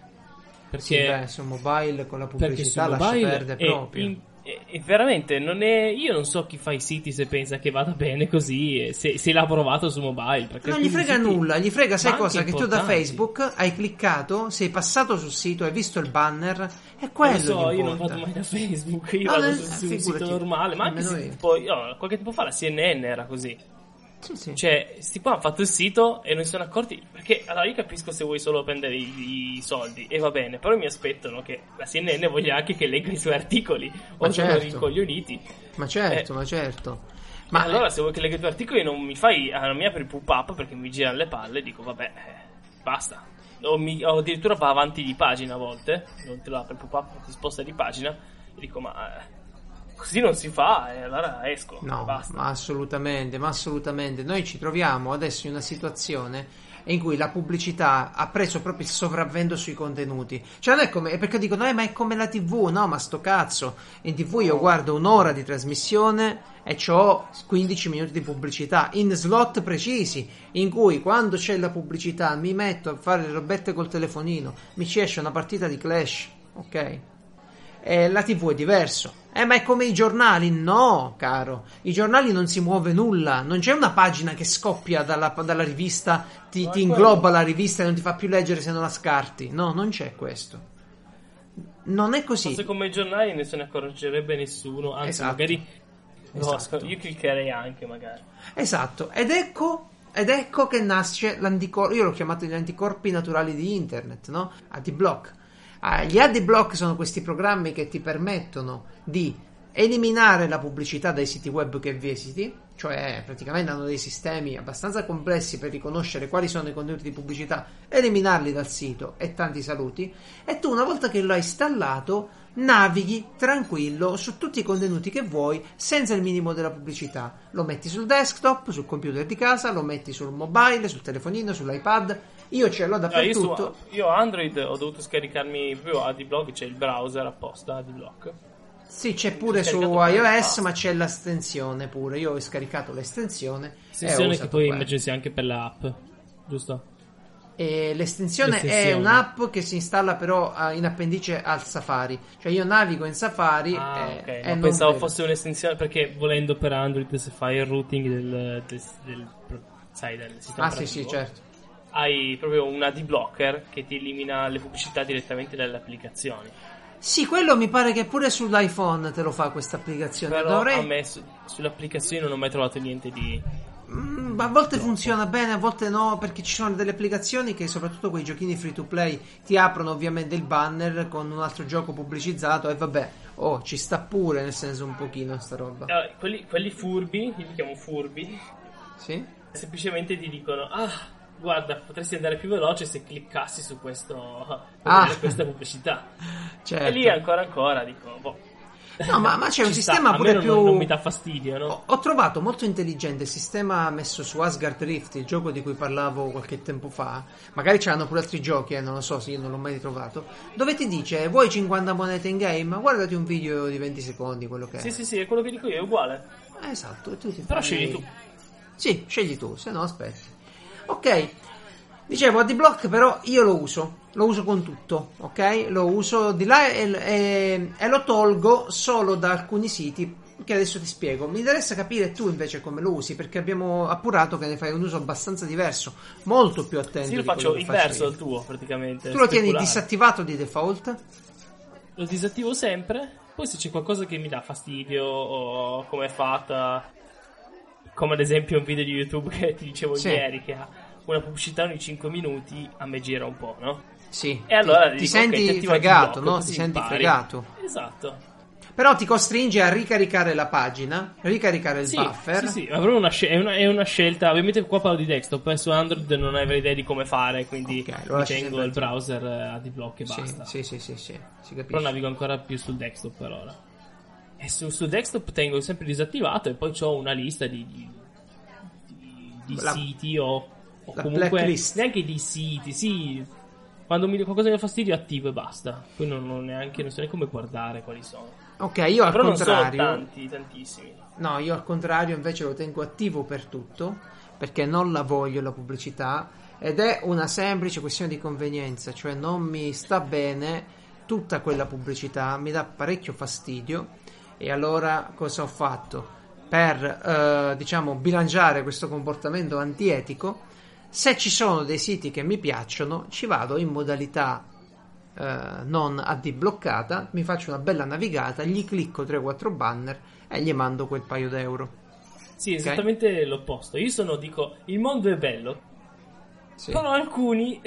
Perché Sì, beh, su mobile con la pubblicità lascia perdere proprio. in- è- è veramente non è io non so chi fa i siti se pensa che vada bene così e se, se l'ha provato su mobile Non gli frega siti- nulla, gli frega, sai cosa? Che tu da importanti. Facebook hai cliccato, sei passato sul sito, hai visto il banner, è Non quello lo so, io non vado mai da Facebook, io No, vado su, su un sito normale, ma anche se tipo, io, qualche tempo fa la CNN era così. Sì, sì. Cioè, sti qua hanno fatto il sito e non si sono accorti. Perché allora io capisco se vuoi solo prendere i, i soldi e va bene, però mi aspettano che la CNN voglia anche che legga i suoi articoli. O Ma sono certo. rincoglioniti. ma certo, eh. ma certo. Ma allora, se vuoi che legga i tuoi articoli, non mi fai. Non mi apri il pop-up perché mi girano le palle. Dico, vabbè, eh, basta. O, mi- o addirittura va avanti di pagina a volte. Non te lo apre il pop-up, ti sposta di pagina. E dico, ma eh, così non si fa. E allora esco. No, basta. ma assolutamente, ma assolutamente. Noi ci troviamo adesso in una situazione in cui la pubblicità ha preso proprio il sopravvento sui contenuti. Cioè non è come, perché dicono, eh, ma è come la TV, no, ma sto cazzo. In TV io guardo un'ora di trasmissione e ho 15 minuti di pubblicità in slot precisi, in cui quando c'è la pubblicità mi metto a fare le robette col telefonino, mi ci esce una partita di Clash, ok? E la TV è diverso. Eh, ma è come i giornali? No, caro. I giornali non si muove nulla. Non c'è una pagina che scoppia dalla, dalla rivista, ti, ti ingloba la rivista e non ti fa più leggere se non la scarti. No, non c'è questo. Non è così. Forse come i giornali ne se ne accorgerebbe nessuno. Anzi, Esatto. magari. no, Esatto. io cliccherei anche, magari. Esatto. Ed ecco, ed ecco che nasce l'anticorpo. Io l'ho chiamato gli anticorpi naturali di internet, no? AD-Block. Ah, gli AD-Block sono questi programmi che ti permettono di eliminare la pubblicità dai siti web che visiti, cioè praticamente hanno dei sistemi abbastanza complessi per riconoscere quali sono i contenuti di pubblicità, eliminarli dal sito e tanti saluti. E tu, una volta che lo hai installato, navighi tranquillo su tutti i contenuti che vuoi senza il minimo della pubblicità. Lo metti sul desktop, sul computer di casa, lo metti sul mobile, sul telefonino, sull'iPad. Io ce l'ho No, Ah, io, su, dappertutto. io Android ho dovuto scaricarmi proprio AdBlock, c'è il browser apposta AdBlock. Sì, c'è pure su iOS, ma c'è l'estensione pure. Io ho scaricato l'estensione. e ho Estensione che poi immagino sia anche per l'app, giusto? E l'estensione, è L'estensione. un'app che si installa però eh, in appendice al Safari. Cioè io navigo in Safari Ah, e, ok. e pensavo vedo. fosse un'estensione perché volendo per Android se fai il routing del, del, del- sai, del sistema Ah sì sì, certo. Hai proprio un AD blocker che ti elimina le pubblicità direttamente dalle applicazioni. Sì, quello mi pare che pure sull'iPhone te lo fa questa applicazione. Però Dovrei... a me su- sulle applicazioni non ho mai trovato niente di Mm, A volte funziona bene, a volte no, perché ci sono delle applicazioni che, soprattutto quei giochini free to play, ti aprono ovviamente il banner con un altro gioco pubblicizzato e vabbè, oh, ci sta pure, nel senso un pochino sta roba. Eh, quelli, quelli furbi, io li chiamo furbi, Sì? semplicemente ti dicono, ah, guarda, potresti andare più veloce se cliccassi su questo, Ah. questa pubblicità. Certo. E lì ancora ancora dico, boh. No, ma, ma c'è un Ci sta, sistema a me pure non, più... non mi dà fastidio, no? Ho, ho trovato molto intelligente il sistema messo su Asgard Rift, il gioco di cui parlavo qualche tempo fa. Magari c'erano pure altri giochi, eh, non lo so, se io non l'ho mai ritrovato. Dove ti dice: Vuoi 50 monete in game? Guardati un video di 20 secondi, quello che è. Sì, sì, sì, è quello che dico io, è uguale. Eh, esatto, tu ti Però fai- scegli tu. Sì, scegli tu, se no aspetti. Ok. Dicevo, AdBlock però io lo uso, lo uso con tutto, ok? Lo uso di là e, e- e lo tolgo solo da alcuni siti che adesso ti spiego. Mi interessa capire tu invece come lo usi perché abbiamo appurato che ne fai un uso abbastanza diverso, molto più attento. Sì, io faccio inverso al tuo, praticamente. Tu lo tieni speculare. disattivato di default? Lo disattivo sempre. Poi se c'è qualcosa che mi dà fastidio o come è fatta, come ad esempio un video di YouTube che ti dicevo Sì. ieri che ha una pubblicità ogni 5 minuti, a me gira un po', no? Sì. E allora ti, dico, ti senti ti attivo fregato, AdBlock, no? Ti senti impari. fregato. Esatto. Però ti costringe a ricaricare la pagina, ricaricare il Sì, buffer. sì, sì, proprio una scel- è, una, è una scelta. Ovviamente qua parlo di desktop, eh, su Android non avrei idea di come fare, quindi Ok, lo mi lasci tengo il browser eh, a D-Block e Sì, basta. sì, sì, sì, sì, si Però capisce. navigo ancora più sul desktop per ora. E su, su desktop tengo sempre disattivato e poi ho una lista di, di, di- di La- siti o, o comunque blacklist. neanche di siti, sì. Quando mi qualcosa mi dà fastidio attivo e basta. Poi non, non neanche, non so neanche come guardare quali sono. Ok, io al Però non sono contrario. tanti, tantissimi. No, io al contrario invece lo tengo attivo per tutto perché non la voglio la pubblicità ed è una semplice questione di convenienza, cioè non mi sta bene tutta quella pubblicità, mi dà parecchio fastidio e allora cosa ho fatto? Per eh, diciamo bilanciare questo comportamento antietico, se ci sono dei siti che mi piacciono, ci vado in modalità eh, non AD bloccata, mi faccio una bella navigata, gli clicco 3-4 banner e gli mando quel paio d'euro. Sì, esattamente l'opposto. Io sono, dico, il mondo è bello, Sì. però alcuni...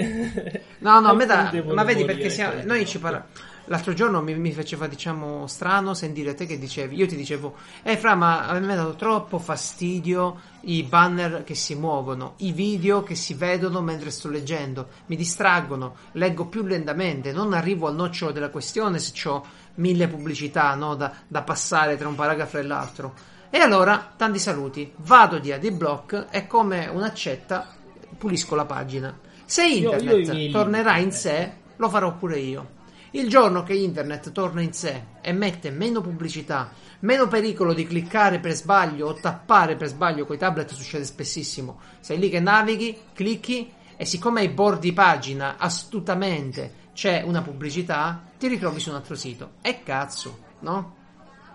No, no, alcuni devono ma vedi perché siamo- noi ci parliamo. L'altro giorno mi, mi faceva, diciamo, strano sentire te che dicevi, io ti dicevo, eh Fra, ma a me ha dato troppo fastidio i banner che si muovono, i video che si vedono mentre sto leggendo, mi distraggono, leggo più lentamente, non arrivo al nocciolo della questione se ho mille pubblicità no, da, da passare tra un paragrafo e l'altro. E allora, tanti saluti, vado di AdBlock e come un'accetta pulisco la pagina. Se Io- io internet i miei tornerà in sé, lo farò pure io. Il giorno che internet torna in sé e mette meno pubblicità, meno pericolo di cliccare per sbaglio o tappare per sbaglio coi tablet succede spessissimo. Sei lì che navighi, clicchi e siccome ai bordi pagina astutamente c'è una pubblicità, ti ritrovi su un altro sito. E cazzo, no?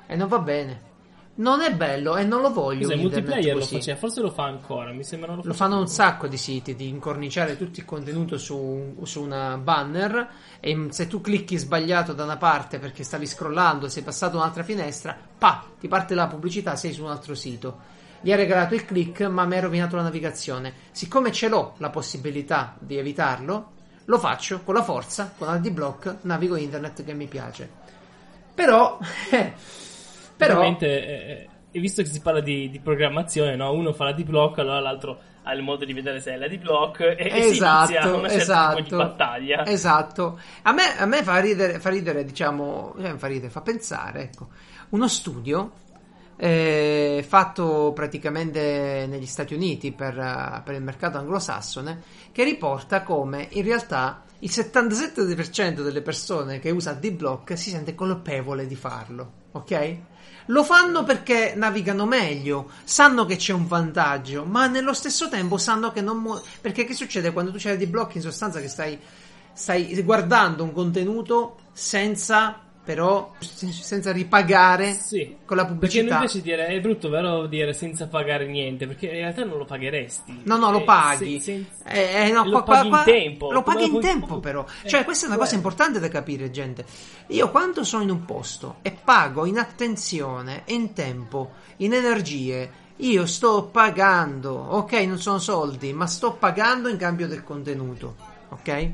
E non va bene. Non è bello e non lo voglio. Un internet multiplayer lo così. faceva, forse lo fa ancora, mi sembra lo Lo fanno un più. sacco di siti di incorniciare tutto il contenuto su, su una banner e se tu clicchi sbagliato da una parte perché stavi scrollando sei passato un'altra finestra, pa, ti parte la pubblicità, sei su un altro sito. Gli ha regalato il click ma mi ha rovinato la navigazione. Siccome ce l'ho la possibilità di evitarlo, lo faccio con la forza, con AdBlock, navigo internet che mi piace. Però, però Ovviamente, eh, e visto che si parla di, di programmazione, no? uno fa la D-Block, allora l'altro ha il modo di vedere se è la D-Block e, e si inizia una certa tipo di battaglia. Esatto. A me, a me fa, ridere, fa ridere, diciamo, eh, fa ridere, fa pensare, ecco, uno studio eh, fatto praticamente negli Stati Uniti per, eh, per il mercato anglosassone che riporta come in realtà il 77% delle persone che usa D-Block si sente colpevole di farlo, ok? Lo fanno perché navigano meglio, sanno che c'è un vantaggio, ma nello stesso tempo sanno che non mu- perché che succede quando tu c'hai di blocchi in sostanza che stai stai guardando un contenuto senza però senza ripagare Sì. con la Perché pubblicità. noi invece dire è brutto, vero? Dire senza pagare niente, perché in realtà non lo pagheresti. No, no, lo Eh, paghi. se- se- Eh, eh, no, lo qua- paghi qua- in tempo. Lo paghi in Come- tempo, però. Eh, Cioè, questa è una cosa quello. importante da capire, gente. Io quando sono in un posto e pago in attenzione, in tempo, in energie, io sto pagando, ok, non sono soldi, ma sto pagando in cambio del contenuto, ok?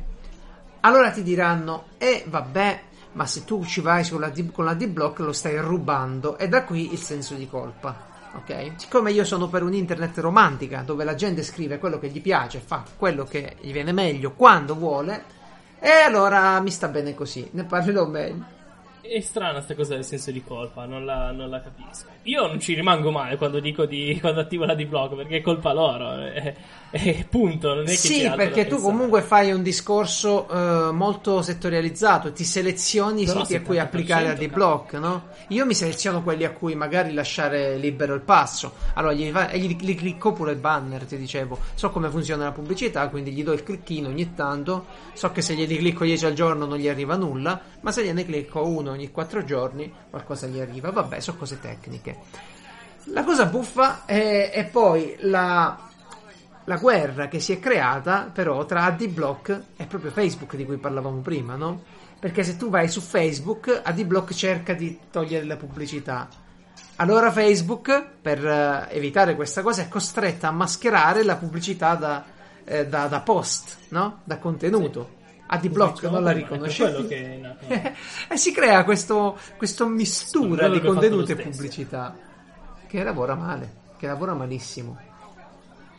Allora ti diranno, eh vabbè, ma se tu ci vai la, D- con la D-Block lo stai rubando e da qui il senso di colpa. Ok? Siccome io sono per un internet romantica dove la gente scrive quello che gli piace, fa quello che gli viene meglio quando vuole, e allora mi sta bene così, ne parlerò meglio. È strana questa cosa del senso di colpa, non la, non la capisco. Io non ci rimango male quando dico di quando attivo la D-Block perché è colpa loro. E, e punto. Non è che Sì, perché tu comunque fai un discorso eh, molto settorializzato, ti selezioni i siti a cui 70%, applicare a D-Block, no? Io mi seleziono quelli a cui magari lasciare libero il passo. Allora gli, fa- gli, gli clicco pure il banner, ti dicevo. So come funziona la pubblicità, quindi gli do il clicchino ogni tanto. So che se glieli clicco 10 al giorno non gli arriva nulla, ma se gliene clicco uno ogni 4 giorni qualcosa gli arriva. Vabbè, sono cose tecniche. La cosa buffa è, è poi la, la guerra che si è creata però tra AdBlock e proprio Facebook di cui parlavamo prima, no? Perché se tu vai su Facebook, AdBlock cerca di togliere la pubblicità. Allora Facebook, per eh, evitare questa cosa, è costretta a mascherare la pubblicità da, eh, da- da post, no? Da contenuto. AdBlock Diciamo non la prima, riconosce è quello più. che è nato. e si crea questo, questo mistura di contenuti e pubblicità che lavora male, che lavora malissimo.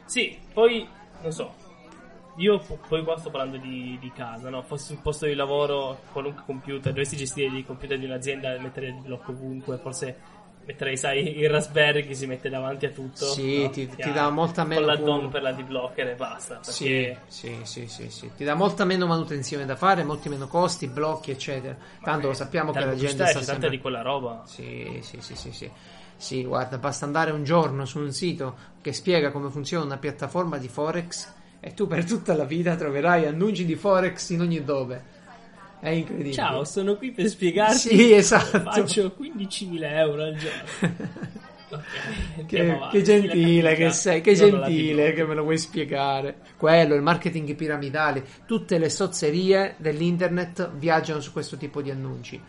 Sì, poi non so. Io po- poi qua sto parlando di, di casa, no? Fossi un posto di lavoro, qualunque computer, dovessi gestire i computer di un'azienda e mettere il blocco ovunque, forse metterei, sai, il Raspberry che si mette davanti a tutto. Sì, no? ti- ti dà molta meno Con la DOM cum- per la D-Blocker e basta. Sì, Perché sì, sì, sì, sì. Ti dà molta meno manutenzione da fare, molti meno costi, blocchi, eccetera. Tanto lo sappiamo che la gente sta sempre... di quella roba. Sì, sì, sì, sì, sì. Sì, guarda, basta andare un giorno su un sito che spiega come funziona una piattaforma di Forex e tu per tutta la vita troverai annunci di Forex in ogni dove. È incredibile. Ciao, sono qui per spiegarti. Sì, esatto. Faccio 15.000 euro al giorno. Ok, andiamo Che, avanti. che gentile che sei, che Non gentile che me lo vuoi spiegare. Quello, il marketing piramidale, tutte le sozzerie dell'internet viaggiano su questo tipo di annunci.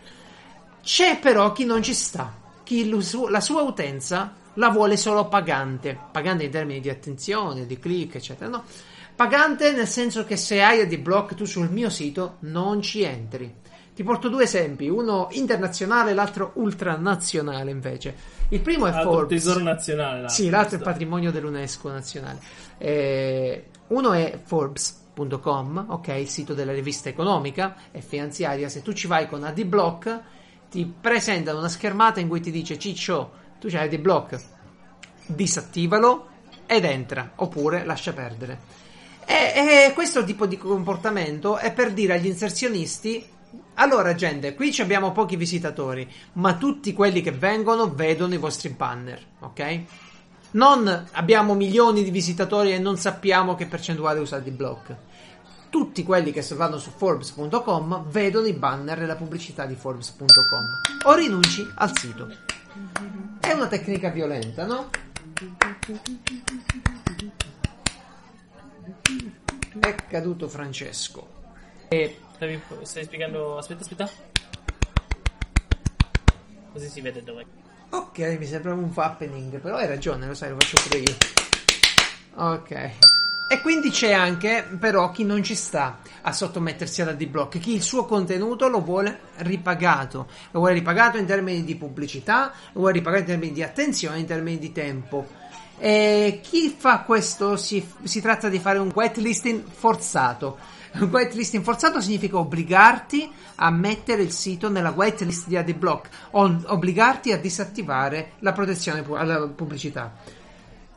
C'è però chi non ci sta, chi la sua utenza la vuole solo pagante, pagante in termini di attenzione, di click, eccetera. No, pagante nel senso che se hai AdBlock tu sul mio sito non ci entri. Ti porto due esempi, uno internazionale e l'altro ultranazionale invece. Il primo è Altro Forbes. tesoro nazionale. là. Sì, l'altro è il patrimonio dell'UNESCO nazionale. Eh, uno è Forbes.com, ok, il sito della rivista economica e finanziaria. Se tu ci vai con AdBlock, ti presentano una schermata in cui ti dice Ciccio, tu c'hai AdBlock, disattivalo ed entra, oppure lascia perdere. E, e questo tipo di comportamento è per dire agli inserzionisti: allora, gente, qui abbiamo pochi visitatori, ma tutti quelli che vengono vedono i vostri banner, ok? Non abbiamo milioni di visitatori e non sappiamo che percentuale usa di block. Tutti quelli che vanno su Forbes.com vedono i banner e la pubblicità di Forbes.com. O rinunci al sito. È una tecnica violenta, no? È caduto Francesco. E Stavi, stai spiegando. Aspetta, aspetta. Così si vede dove. Ok, mi sembrava un happening, però hai ragione, lo sai, lo faccio pure io. Ok. E quindi c'è anche però chi non ci sta a sottomettersi alla D-Block, chi il suo contenuto lo vuole ripagato, lo vuole ripagato in termini di pubblicità, lo vuole ripagato in termini di attenzione, in termini di tempo. E chi fa questo si, si tratta di fare un whitelisting forzato. Un whitelisting forzato significa obbligarti a mettere il sito nella whitelist di AdBlock o obbligarti a disattivare la protezione alla pubblicità.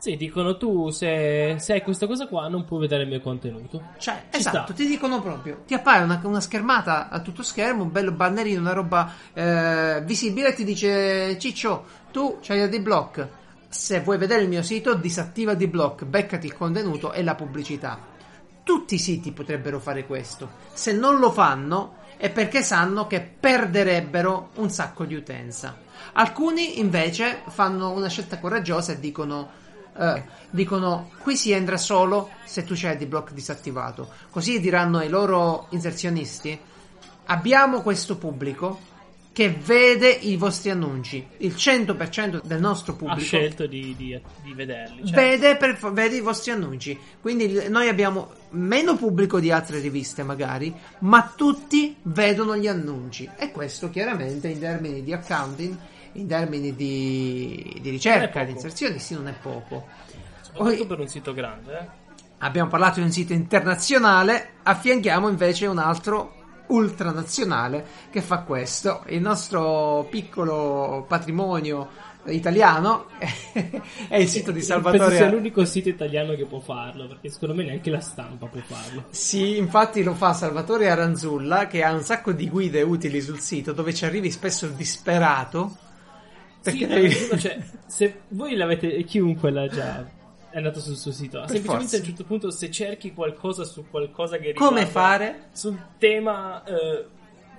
Sì, dicono tu se, se hai questa cosa qua non puoi vedere il mio contenuto. Cioè, Ci esatto, sta. ti dicono proprio, ti appare una, una schermata a tutto schermo, un bello bannerino, una roba eh, visibile e ti dice Ciccio, tu c'hai AdBlock, se vuoi vedere il mio sito disattiva AdBlock, beccati il contenuto e la pubblicità. Tutti i siti potrebbero fare questo, se non lo fanno è perché sanno che perderebbero un sacco di utenza. Alcuni invece fanno una scelta coraggiosa e dicono eh, dicono qui si entra solo se tu c'hai AdBlock disattivato. Così diranno ai loro inserzionisti: abbiamo questo pubblico, che vede i vostri annunci. Il 100% del nostro Ha pubblico scelto di, di- di vederli. Cioè, vede, per- vede i vostri annunci. Quindi noi abbiamo meno pubblico di altre riviste, magari, ma tutti vedono gli annunci. E questo chiaramente in termini di accounting, in termini di, di ricerca, di inserzioni, sì, non è poco. soprattutto Poi- per un sito grande. eh. Abbiamo parlato di un sito internazionale, affianchiamo invece un altro ultranazionale che fa questo. Il nostro piccolo patrimonio italiano è il sito di Penso sia Salvatore. l'unico sito italiano che può farlo, perché secondo me neanche la stampa può farlo. Sì, infatti lo fa Salvatore Aranzulla che ha un sacco di guide utili sul sito dove ci arrivi spesso disperato. Perché Sì, devi- cioè, se voi l'avete, chiunque l'ha già è andato sul suo sito, Per semplicemente forza. a un certo punto se cerchi qualcosa su qualcosa che Come riguarda- fare? sul tema eh,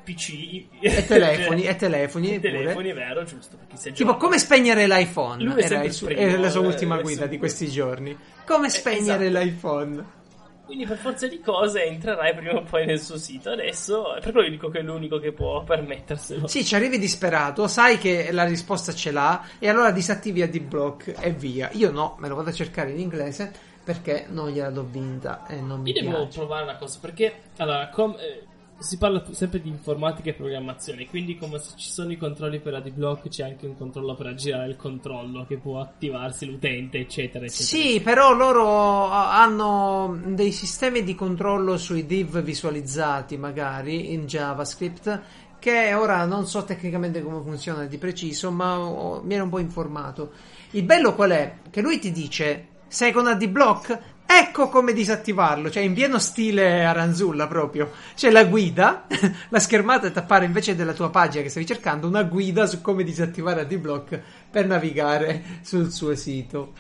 PC E telefoni, e telefoni e pure. telefoni, è vero, giusto, Tipo, come spegnere l'iPhone? Era il primo, era la sua eh, ultima è guida di questi giorni. Come spegnere esatto. l'iPhone? Quindi per forza di cose entrerai prima o poi nel suo sito. Adesso per quello dico che è l'unico che può permetterselo. Sì, ci arrivi disperato, sai che la risposta ce l'ha e allora disattivi AdBlock e via. Io no, me lo vado a cercare in inglese perché non gliela do vinta e non mi Io devo piace. provare una cosa perché allora com- eh, si parla sempre di informatica e programmazione, quindi come se ci sono i controlli per AdBlock c'è anche un controllo per aggirare il controllo che può attivarsi l'utente, eccetera, eccetera. Sì, però loro hanno dei sistemi di controllo sui div visualizzati, magari in JavaScript, che ora non so tecnicamente come funziona di preciso, ma ho- mi ero un po' informato. Il bello qual è? Che lui ti dice, sei con AdBlock? Ecco come disattivarlo, cioè in pieno stile Aranzulla proprio. C'è la guida, la schermata ti appare invece della tua pagina che stavi cercando, una guida su come disattivare AdBlock per navigare sul suo sito.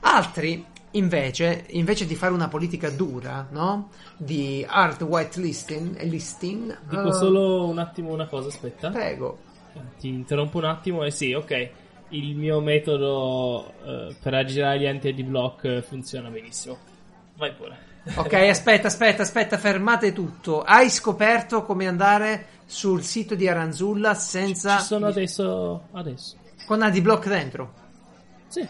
Altri, invece, invece di fare una politica dura, no? Di hard white listing, listing Dico eh, solo un attimo una cosa, aspetta. Prego. Ti interrompo un attimo e sì, ok. Il mio metodo eh, per aggirare gli anti-adblock eh, funziona benissimo. Vai pure. Ok, aspetta, aspetta, aspetta, fermate tutto. Hai scoperto come andare sul sito di Aranzulla senza... Ci sono adesso adesso. con AdBlock dentro? Sì.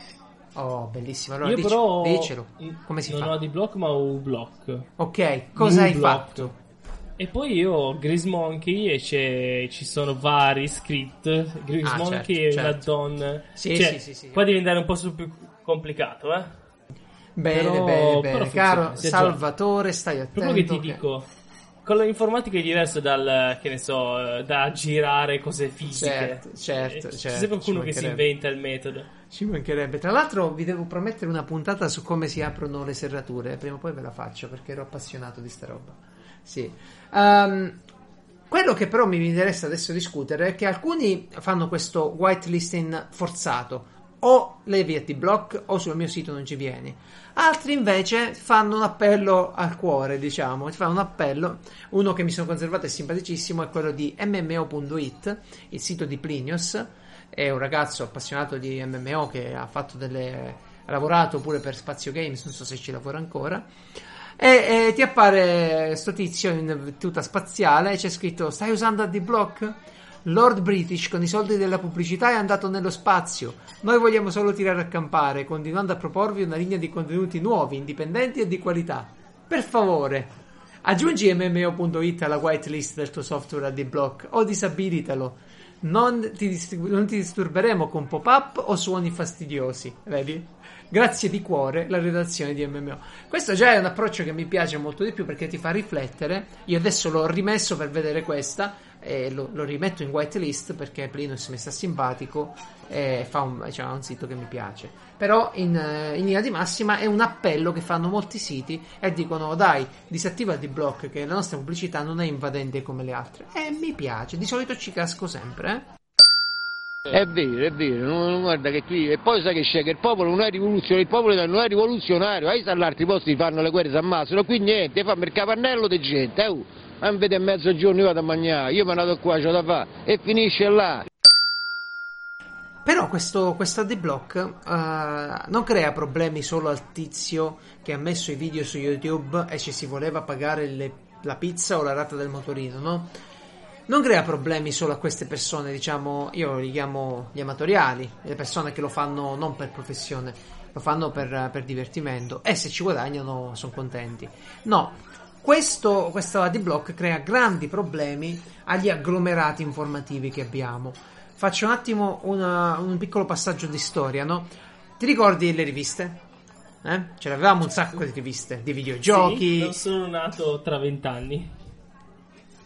Oh, bellissimo. Allora, Io dici- però dicelo. Come si non fa? ho adblock ma ho U-block. Ok, cosa hai fatto? E poi io ho Grease Monkey e c'è, ci sono vari script. Grease Ah, Monkey certo, è un certo. add-on. Sì, Cioè, sì, sì, sì. Qua devi andare un po' più complicato, eh. Bene, Però- bene, però bene. funziona, Caro. Salvatore, stai attento. Proprio che ti dico. Con l'informatica è diverso dal, che ne so, da girare cose fisiche. Certo, certo, Eh, certo, C'è sempre qualcuno ci che si inventa il metodo. Ci mancherebbe. Tra l'altro, vi devo promettere una puntata su come si aprono le serrature. Prima o poi ve la faccio perché ero appassionato di sta roba. Sì. Ehm, quello che però mi interessa adesso discutere è che alcuni fanno questo whitelisting forzato. O levi a block o sul mio sito non ci vieni. Altri invece fanno un appello al cuore, diciamo. Fanno un appello. Uno che mi sono conservato è simpaticissimo è quello di MMO.it, il sito di Plinius è un ragazzo appassionato di MMO che ha fatto delle ha lavorato pure per Spazio Games, non so se ci lavora ancora. E, e ti appare sto tizio in tuta spaziale e c'è scritto: Stai usando AdBlock? Lord British con i soldi della pubblicità è andato nello spazio. Noi vogliamo solo tirare a campare, continuando a proporvi una linea di contenuti nuovi, indipendenti e di qualità. Per favore, aggiungi MMO.it alla whitelist del tuo software AdBlock o disabilitalo. Non ti, disturb- non ti disturberemo con pop-up o suoni fastidiosi. Vedi? Grazie di cuore la redazione di MMO. Questo già è un approccio che mi piace molto di più perché ti fa riflettere. Io adesso l'ho rimesso per vedere questa e lo, lo rimetto in whitelist perché Plinus mi sta simpatico e fa un, ha un sito che mi piace. Però in, eh, in linea di massima è un appello che fanno molti siti e dicono dai disattiva di block che la nostra pubblicità non è invadente come le altre. E mi piace, di solito ci casco sempre. Eh? È vero, è vero, non, guarda che qui. E poi sai che c'è che il popolo non è rivoluzionario, il popolo non è rivoluzionario, hai sta altri posti fanno le guerre, si ammazzano, qui niente, fanno il capannello di gente, eh, oh. Ma mi vede a mezzogiorno io vado a mangiare, io mi vado qua, c'ho da fare, e finisce là. Però questo, questo AdBlock eh, non crea problemi solo al tizio che ha messo i video su YouTube e ci si voleva pagare le- la pizza o la rata del motorino, no? non crea problemi solo a queste persone, diciamo, io li chiamo gli amatoriali, le persone che lo fanno non per professione, lo fanno per, per divertimento e se ci guadagnano sono contenti. No, questo, questo AD-Block crea grandi problemi agli agglomerati informativi che abbiamo. Faccio un attimo una, un piccolo passaggio di storia, no? Ti ricordi le riviste? Eh? Ce l'avevamo un sacco di riviste, di videogiochi. Sì, non sono nato tra vent'anni.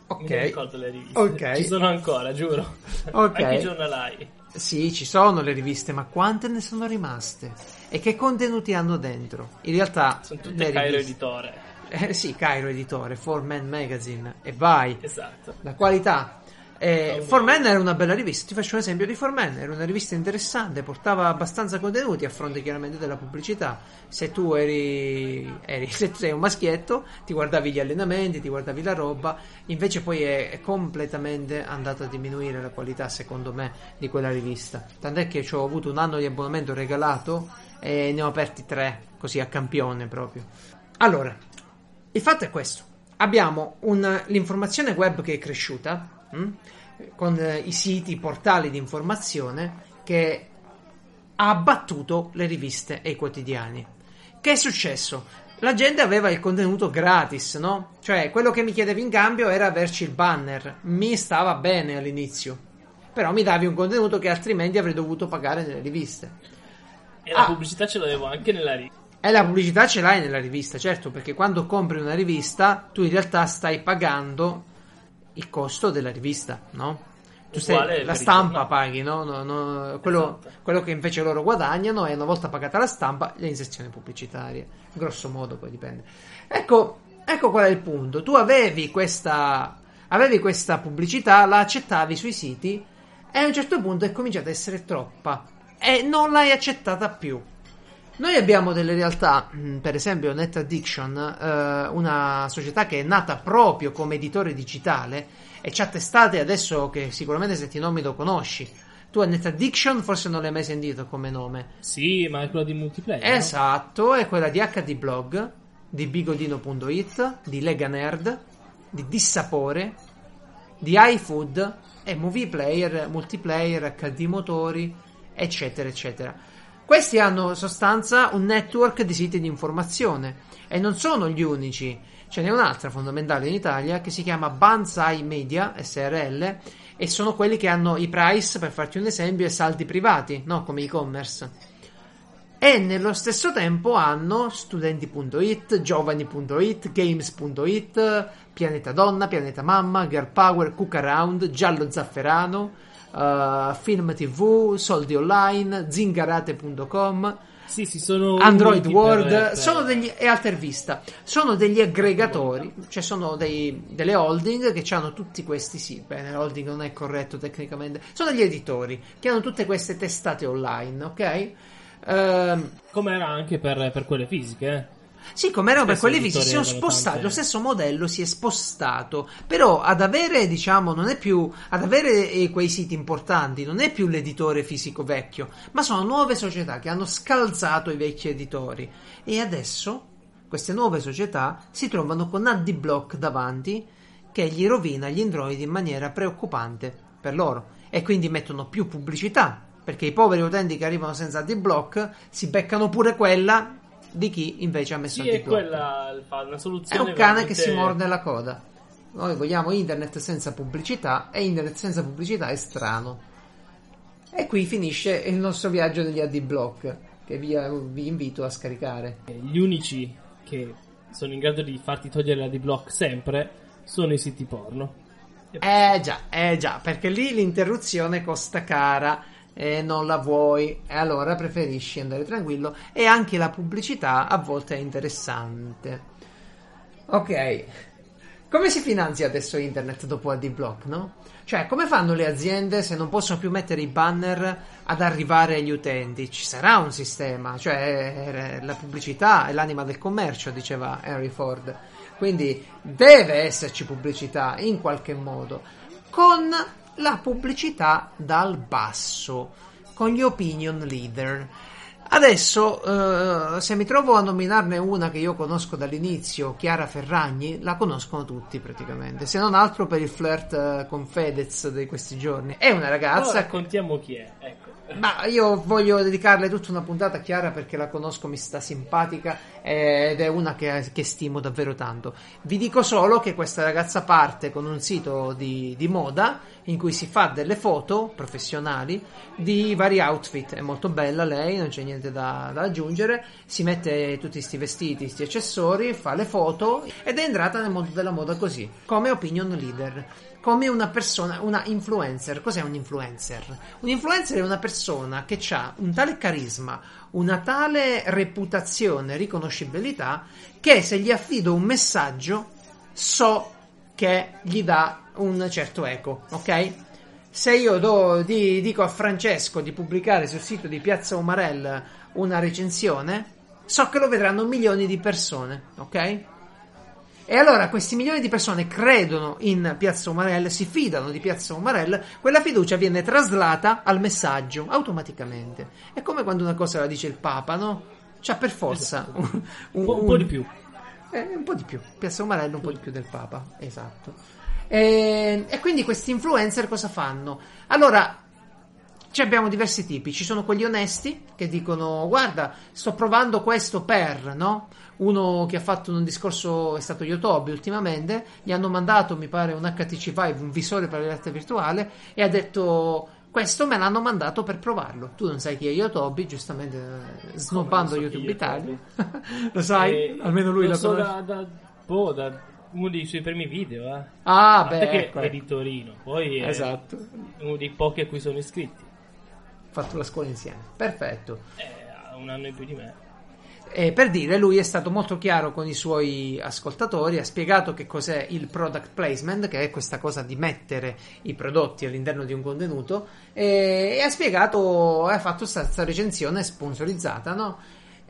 Ok. Mi ricordo le riviste. Ok. Ci sono ancora, giuro. Ok. Anche i giornalai. Sì, ci sono le riviste, ma quante ne sono rimaste? E che contenuti hanno dentro? In realtà, Sono tutte Cairo riviste- Editore. Eh, sì, Cairo Editore, Four Man Magazine e vai. Esatto. La qualità. Eh, Four Man era una bella rivista, ti faccio un esempio di Four Man, era una rivista interessante, portava abbastanza contenuti a fronte chiaramente della pubblicità. Se tu eri, eri se tu sei un maschietto, ti guardavi gli allenamenti, ti guardavi la roba, invece poi è, è completamente andata a diminuire la qualità, secondo me, di quella rivista. Tant'è che ci ho avuto un anno di abbonamento regalato e ne ho aperti tre, così a campione proprio. Allora, il fatto è questo. Abbiamo un- l'informazione web che è cresciuta mh? con eh, i siti, i portali di informazione che ha abbattuto le riviste e i quotidiani. Che è successo? La gente aveva il contenuto gratis, no? Cioè, quello che mi chiedevi in cambio era averci il banner. Mi stava bene all'inizio. Però mi davi un contenuto che altrimenti avrei dovuto pagare nelle riviste. E la Ah. pubblicità ce l'avevo anche nella rivista. E la pubblicità ce l'hai nella rivista, certo, perché quando compri una rivista tu in realtà stai pagando il costo della rivista, no? Tu stai- la stampa paghi, no? No, no, quello, Esatto. quello che invece loro guadagnano è una volta pagata la stampa, le inserzioni pubblicitarie. Grosso modo poi dipende. Ecco, ecco qual è il punto. Tu avevi questa, avevi questa pubblicità, la accettavi sui siti e a un certo punto è cominciata a essere troppa e non l'hai accettata più. Noi abbiamo delle realtà, mh, per esempio Net Addiction, eh, una società che è nata proprio come editore digitale e c'ha testate adesso che sicuramente se ti nomi lo conosci. Tu a Net Addiction forse non l'hai mai sentito come nome. Sì, ma è quello di multiplayer. no? Esatto, è quella di HD Blog, di bigodino.it, di Lega Nerd, di Dissapore, di iFood e Movie Player, Multiplayer, HD Motori, eccetera, eccetera. Questi hanno in sostanza un network di siti di informazione e non sono gli unici. Ce n'è un'altra fondamentale in Italia che si chiama Banzai Media SRL e sono quelli che hanno i price, per farti un esempio, e saldi privati, no? Come e-commerce. E nello stesso tempo hanno studenti.it, giovani.it, games.it, Pianeta Donna, Pianeta Mamma, Girl Power, Cook Around, Giallo Zafferano, eh, Film TV, Soldi Online, zingarate.com, Sì, sì, sono Android World per- per- sono degli, e Altervista sono degli aggregatori, cioè sono dei- delle holding che hanno tutti questi sì, bene, holding non è corretto tecnicamente, sono degli editori che hanno tutte queste testate online, ok? Ehm, Come era anche per, per quelle fisiche, eh. Sì, come erano per quelli fisici, si sono spostati. tante- Lo stesso modello si è spostato. Però ad avere, diciamo, non è più. Ad avere eh, quei siti importanti, non è più l'editore fisico vecchio, ma sono nuove società che hanno scalzato i vecchi editori. E adesso queste nuove società si trovano con AD-Block davanti che gli rovina gli Android in maniera preoccupante per loro. E quindi mettono più pubblicità. Perché i poveri utenti che arrivano senza AD-Block si beccano pure quella di chi invece ha messo Sì, è AD-Block. quella una È soluzione un cane che veramente- si morde la coda. Noi vogliamo internet senza pubblicità e internet senza pubblicità è strano. E qui finisce il nostro viaggio degli AD Block che vi, vi invito a scaricare. Gli unici che sono in grado di farti togliere la D-Block sempre sono i siti porno. Eh già, eh già, perché lì l'interruzione costa cara e non la vuoi e allora preferisci andare tranquillo e anche la pubblicità a volte è interessante. Ok. Come si finanzia adesso internet dopo AD-Block, no? Cioè, come fanno le aziende se non possono più mettere i banner ad arrivare agli utenti? Ci sarà un sistema, cioè eh, la pubblicità è l'anima del commercio, diceva Henry Ford. Quindi deve esserci pubblicità in qualche modo, con la pubblicità dal basso, con gli opinion leader. Adesso, eh, se mi trovo a nominarne una che io conosco dall'inizio, Chiara Ferragni, la conoscono tutti praticamente, se non altro per il flirt eh, con Fedez di questi giorni. È una ragazza raccontiamo chi è. Ecco. Ma io voglio dedicarle tutta una puntata a Chiara perché la conosco, mi sta simpatica ed è una che, che stimo davvero tanto. Vi dico solo che questa ragazza parte con un sito di, di moda in cui si fa delle foto professionali di vari outfit. È molto bella lei, non c'è niente da, da aggiungere. Si mette tutti questi vestiti, questi accessori, fa le foto ed è entrata nel mondo della moda così, come opinion leader come una persona, una influencer. Cos'è un influencer? Un influencer è una persona che ha un tale carisma, una tale reputazione, riconoscibilità, che se gli affido un messaggio so che gli dà un certo eco, ok? Se io do- di- dico a Francesco di pubblicare sul sito di Piazza Umarell una recensione, so che lo vedranno milioni di persone, ok? E allora questi milioni di persone credono in Piazza Umarell, si fidano di Piazza Umarell, quella fiducia viene traslata al messaggio automaticamente. È come quando una cosa la dice il Papa, no? C'ha per forza un, Un, po', un po' di più. eh, un po' di più. Piazza Umarell un po' di più del Papa, esatto. E, e quindi questi influencer cosa fanno? Allora, ci abbiamo diversi tipi. Ci sono quelli onesti che dicono: Guarda, sto provando questo per, no? Uno che ha fatto un discorso è stato Yotobi ultimamente. Gli hanno mandato, mi pare, un HTC Vive, un visore per la realtà virtuale, e ha detto. Questo me l'hanno mandato per provarlo. Tu non sai chi è Yotobi, giustamente eh, snobbando so YouTube Italia. lo sai? Eh, Almeno lui lo lo so da, da, boh, da uno dei suoi primi video, eh. Ah, beh, ecco, è di Torino, poi è Esatto. uno dei pochi a cui sono iscritti. Fatto la scuola insieme. Perfetto. Eh, ha un anno in più di me. E per dire, lui è stato molto chiaro con i suoi ascoltatori, ha spiegato che cos'è il product placement, che è questa cosa di mettere i prodotti all'interno di un contenuto, e, e ha spiegato, ha fatto questa recensione sponsorizzata, no?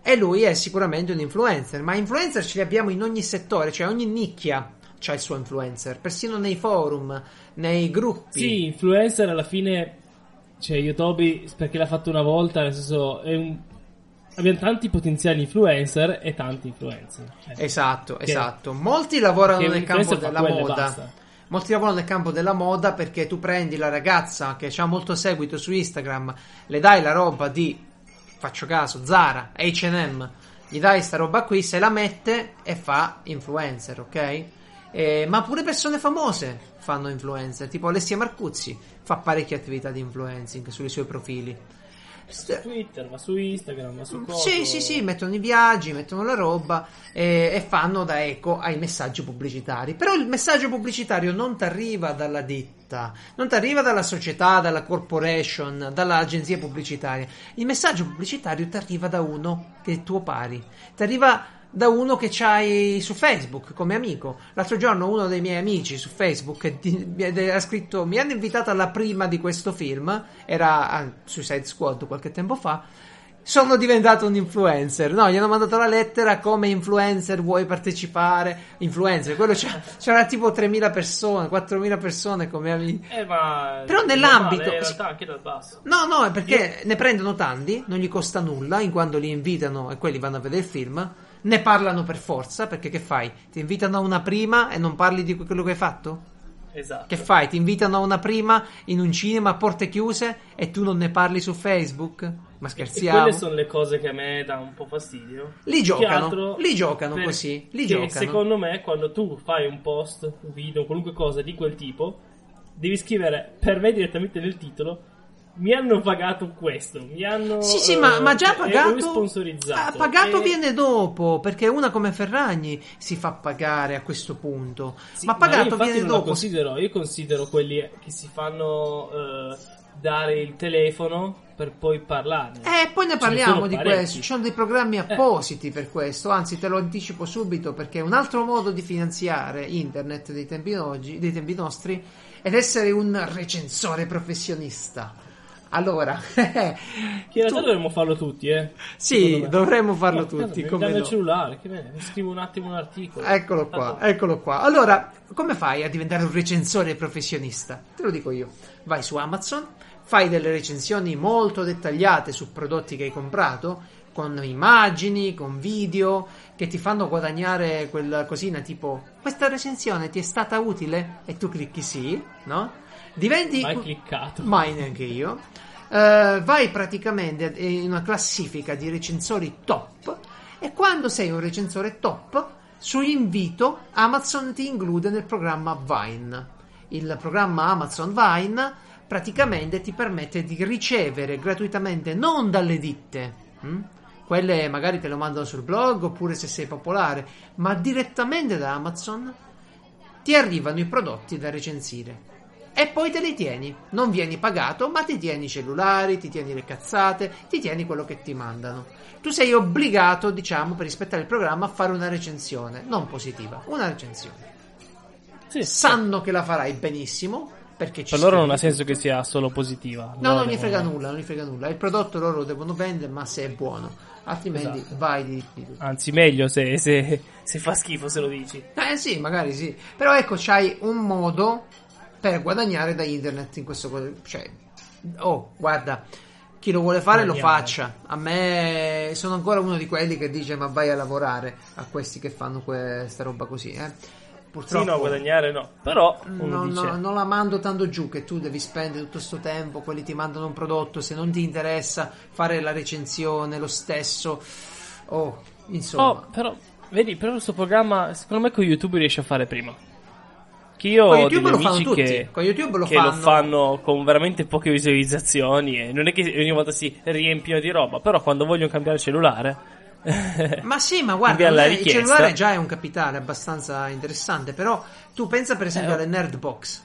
E lui è sicuramente un influencer, ma influencer ce li abbiamo in ogni settore, cioè ogni nicchia c'ha il suo influencer, persino nei forum, nei gruppi. Sì, influencer alla fine, cioè Yotobi perché l'ha fatto una volta, nel senso è un... Abbiamo tanti potenziali influencer e tanti influencer. Eh, Esatto, esatto. Molti lavorano nel campo della moda. Molti lavorano nel campo della moda perché tu prendi la ragazza che ha molto seguito su Instagram, le dai la roba di, faccio caso, Zara, HM, gli dai sta roba qui, se la mette e fa influencer, ok? Eh, ma pure persone famose fanno influencer, tipo Alessia Marcuzzi fa parecchie attività di influencing sui suoi profili. Su Twitter, ma su Instagram, ma su cosa. Sì, sì, sì, mettono i viaggi, mettono la roba e, e fanno da eco ai messaggi pubblicitari. Però il messaggio pubblicitario non ti arriva dalla ditta, non ti arriva dalla società, dalla corporation, dall'agenzia pubblicitaria. Il messaggio pubblicitario ti arriva da uno che è tuo pari, ti arriva da uno che c'hai su Facebook come amico. L'altro giorno uno dei miei amici su Facebook ha scritto: Mi hanno invitato alla prima di questo film. Era a Suicide Squad qualche tempo fa. Sono diventato un influencer. No, gli hanno mandato la lettera come influencer vuoi partecipare. Influencer, quello c'era, c'era tipo 3.000 persone, 4.000 persone come amici. Eh, ma... Però nell'ambito- normale, In realtà anche dal basso. No, no, è perché ne prendono tanti, non gli costa nulla, in quanto li invitano e quelli vanno a vedere il film. Ne parlano per forza, perché che fai? Ti invitano a una prima e non parli di quello che hai fatto? Esatto. Che fai? Ti invitano a una prima in un cinema a porte chiuse e tu non ne parli su Facebook? Ma E scherziamo? quelle sono le cose che a me dà un po' fastidio. Li giocano, li giocano così, li giocano. secondo me quando tu fai un post, un video, qualunque cosa di quel tipo, devi scrivere per me direttamente nel titolo mi hanno pagato questo, mi hanno Sì, sì, ma, ma già eh, pagato. sponsorizzato. Ah, pagato E- viene dopo, perché una come Ferragni si fa pagare a questo punto. Sì, ma pagato infatti viene non dopo. considero, io considero quelli che si fanno eh, dare il telefono per poi parlarne. Eh, poi ne parliamo di parecchi. questo. Ci sono dei programmi appositi per questo. Anzi, te lo anticipo subito perché è un altro modo di finanziare internet dei tempi, oggi, dei tempi nostri ed essere un recensore professionista. Allora, Che in realtà tu- dovremmo farlo tutti, eh. sì, dovremmo farlo No, tutti. Come danno il no. cellulare, che bene, mi scrivo un attimo un articolo. Eccolo qua, Tanto- eccolo qua. Allora, come fai a diventare un recensore professionista? Te lo dico io. Vai su Amazon, fai delle recensioni molto dettagliate su prodotti che hai comprato, con immagini, con video, che ti fanno guadagnare quella cosina tipo questa recensione ti è stata utile? E tu clicchi sì, no? Diventi... Mai cliccato. Mai neanche io. Eh, vai praticamente in una classifica di recensori top e quando sei un recensore top, su invito Amazon ti include nel programma Vine. Il programma Amazon Vine praticamente ti permette di ricevere gratuitamente non dalle ditte, hm? quelle magari te lo mandano sul blog oppure se sei popolare, ma direttamente da Amazon ti arrivano i prodotti da recensire e poi te li tieni. Non vieni pagato, ma ti tieni i cellulari, ti tieni le cazzate, ti tieni quello che ti mandano. Tu sei obbligato, diciamo, per rispettare il programma, a fare una recensione, non positiva, una recensione. Sì, Sanno che la farai benissimo. Perché ci Per loro non ha senso che sia solo positiva. No, non gli frega nulla, non gli frega nulla. Il prodotto loro lo devono vendere, ma se è buono. Altrimenti Esatto. vai di, di tutto. Anzi, meglio se, se- se fa schifo se lo dici. Eh sì, magari sì. Però ecco, c'hai un modo per guadagnare da internet in questo Cioè, oh, guarda, chi lo vuole fare lo Vediamo. faccia. A me sono ancora uno di quelli che dice ma vai a lavorare a questi che fanno questa roba così, eh. Sì, Purtroppo no, guadagnare no. Però uno non, dice... no, non la mando tanto giù che tu devi spendere tutto questo tempo, quelli ti mandano un prodotto, se non ti interessa fare la recensione, lo stesso. Oh, insomma. Oh, però, vedi, però questo programma, secondo me con YouTube riesce a fare prima. Che io Con ho YouTube degli lo fanno amici tutti, che, con YouTube lo che lo fanno. fanno con veramente poche visualizzazioni e non è che ogni volta si riempiono di roba, però quando vogliono cambiare cellulare... Ma sì, ma guarda, il cellulare già è un capitale abbastanza interessante, però tu pensa per esempio Eh, alle Nerdbox.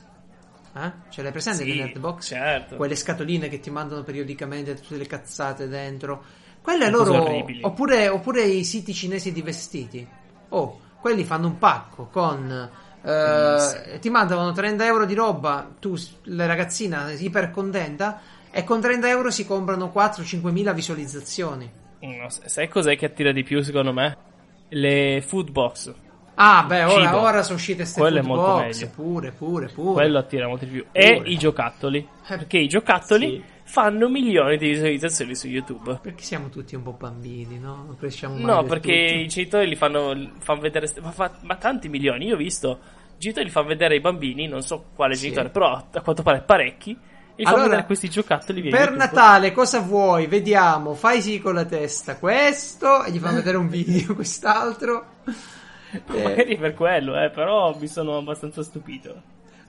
Eh? Ce l'hai presente Sì, le Nerdbox? certo. Quelle scatoline che ti mandano periodicamente tutte le cazzate dentro. Quelle loro oppure, oppure i siti cinesi di vestiti. Oh, quelli fanno un pacco con eh, ti mandano 30 euro di roba, tu la ragazzina iper contenta e con 30 euro si comprano 4-5 mila visualizzazioni. No, sai cos'è che attira di più secondo me? Le food box. Ah, beh, ora, ora sono uscite queste Quello è food molto box, meglio. pure, pure, pure. Quello attira molto di più. E Pure. i giocattoli. Eh, Perché i giocattoli sì. fanno milioni di visualizzazioni su YouTube. Perché siamo tutti un po' bambini, no? Non cresciamo mai No, perché tutto. i genitori li fanno, fanno vedere. Ma, fa- ma tanti milioni. Io ho visto. I genitori li fanno vedere ai bambini. Non so quale Sì. genitore, però a quanto pare parecchi. E Allora, vedere questi giocattoli. via Per. Natale cosa vuoi? Vediamo, fai sì con la testa questo e gli fanno vedere un video, quest'altro. Eh, Magari per quello, eh, però mi sono abbastanza stupito.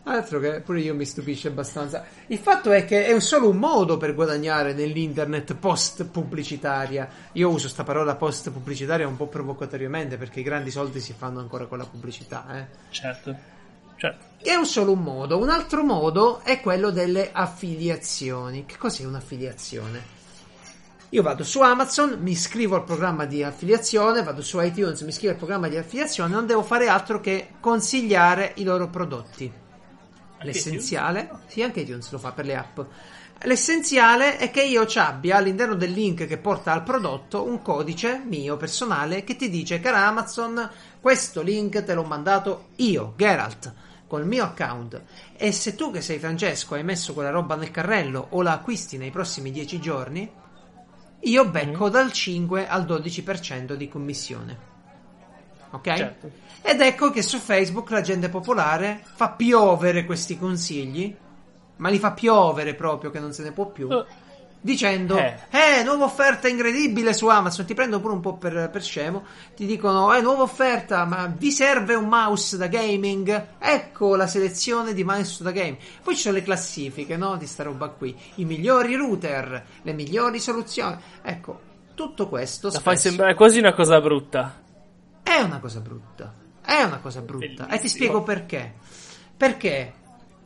Altro che pure io mi stupisce abbastanza. Il fatto è che è solo un modo per guadagnare nell'internet post pubblicitaria. Io uso sta parola post pubblicitaria un po' provocatoriamente perché i grandi soldi si fanno ancora con la pubblicità, eh. Certo. Certo. È un solo un modo. Un altro modo è quello delle affiliazioni. Che cos'è un'affiliazione? Io vado su Amazon, mi iscrivo al programma di affiliazione, vado su iTunes, mi iscrivo al programma di affiliazione, non devo fare altro che consigliare i loro prodotti. L'essenziale, sì, anche iTunes lo fa per le app. L'essenziale è che io ci abbia all'interno del link che porta al prodotto un codice mio personale che ti dice, cara Amazon, questo link te l'ho mandato io, Geralt, col mio account. E se tu che sei Francesco hai messo quella roba nel carrello o la acquisti nei prossimi 10 giorni, io becco dal 5 al 12% di commissione. Ok? Certo. Ed ecco che su Facebook la gente popolare fa piovere questi consigli, ma li fa piovere proprio che non se ne può più, Eh. dicendo: Eh. Eh, nuova offerta incredibile su Amazon. Ti prendo pure un po' per, per scemo. Ti dicono: Eh, nuova offerta, ma vi serve un mouse da gaming? Ecco la selezione di mouse da game. Poi ci sono le classifiche, no? Di sta roba qui: i migliori router, le migliori soluzioni. Ecco, tutto questo La fai spesso sembrare quasi una cosa brutta. È una cosa brutta. È una cosa brutta. E ti Bellissimo. spiego perché. Perché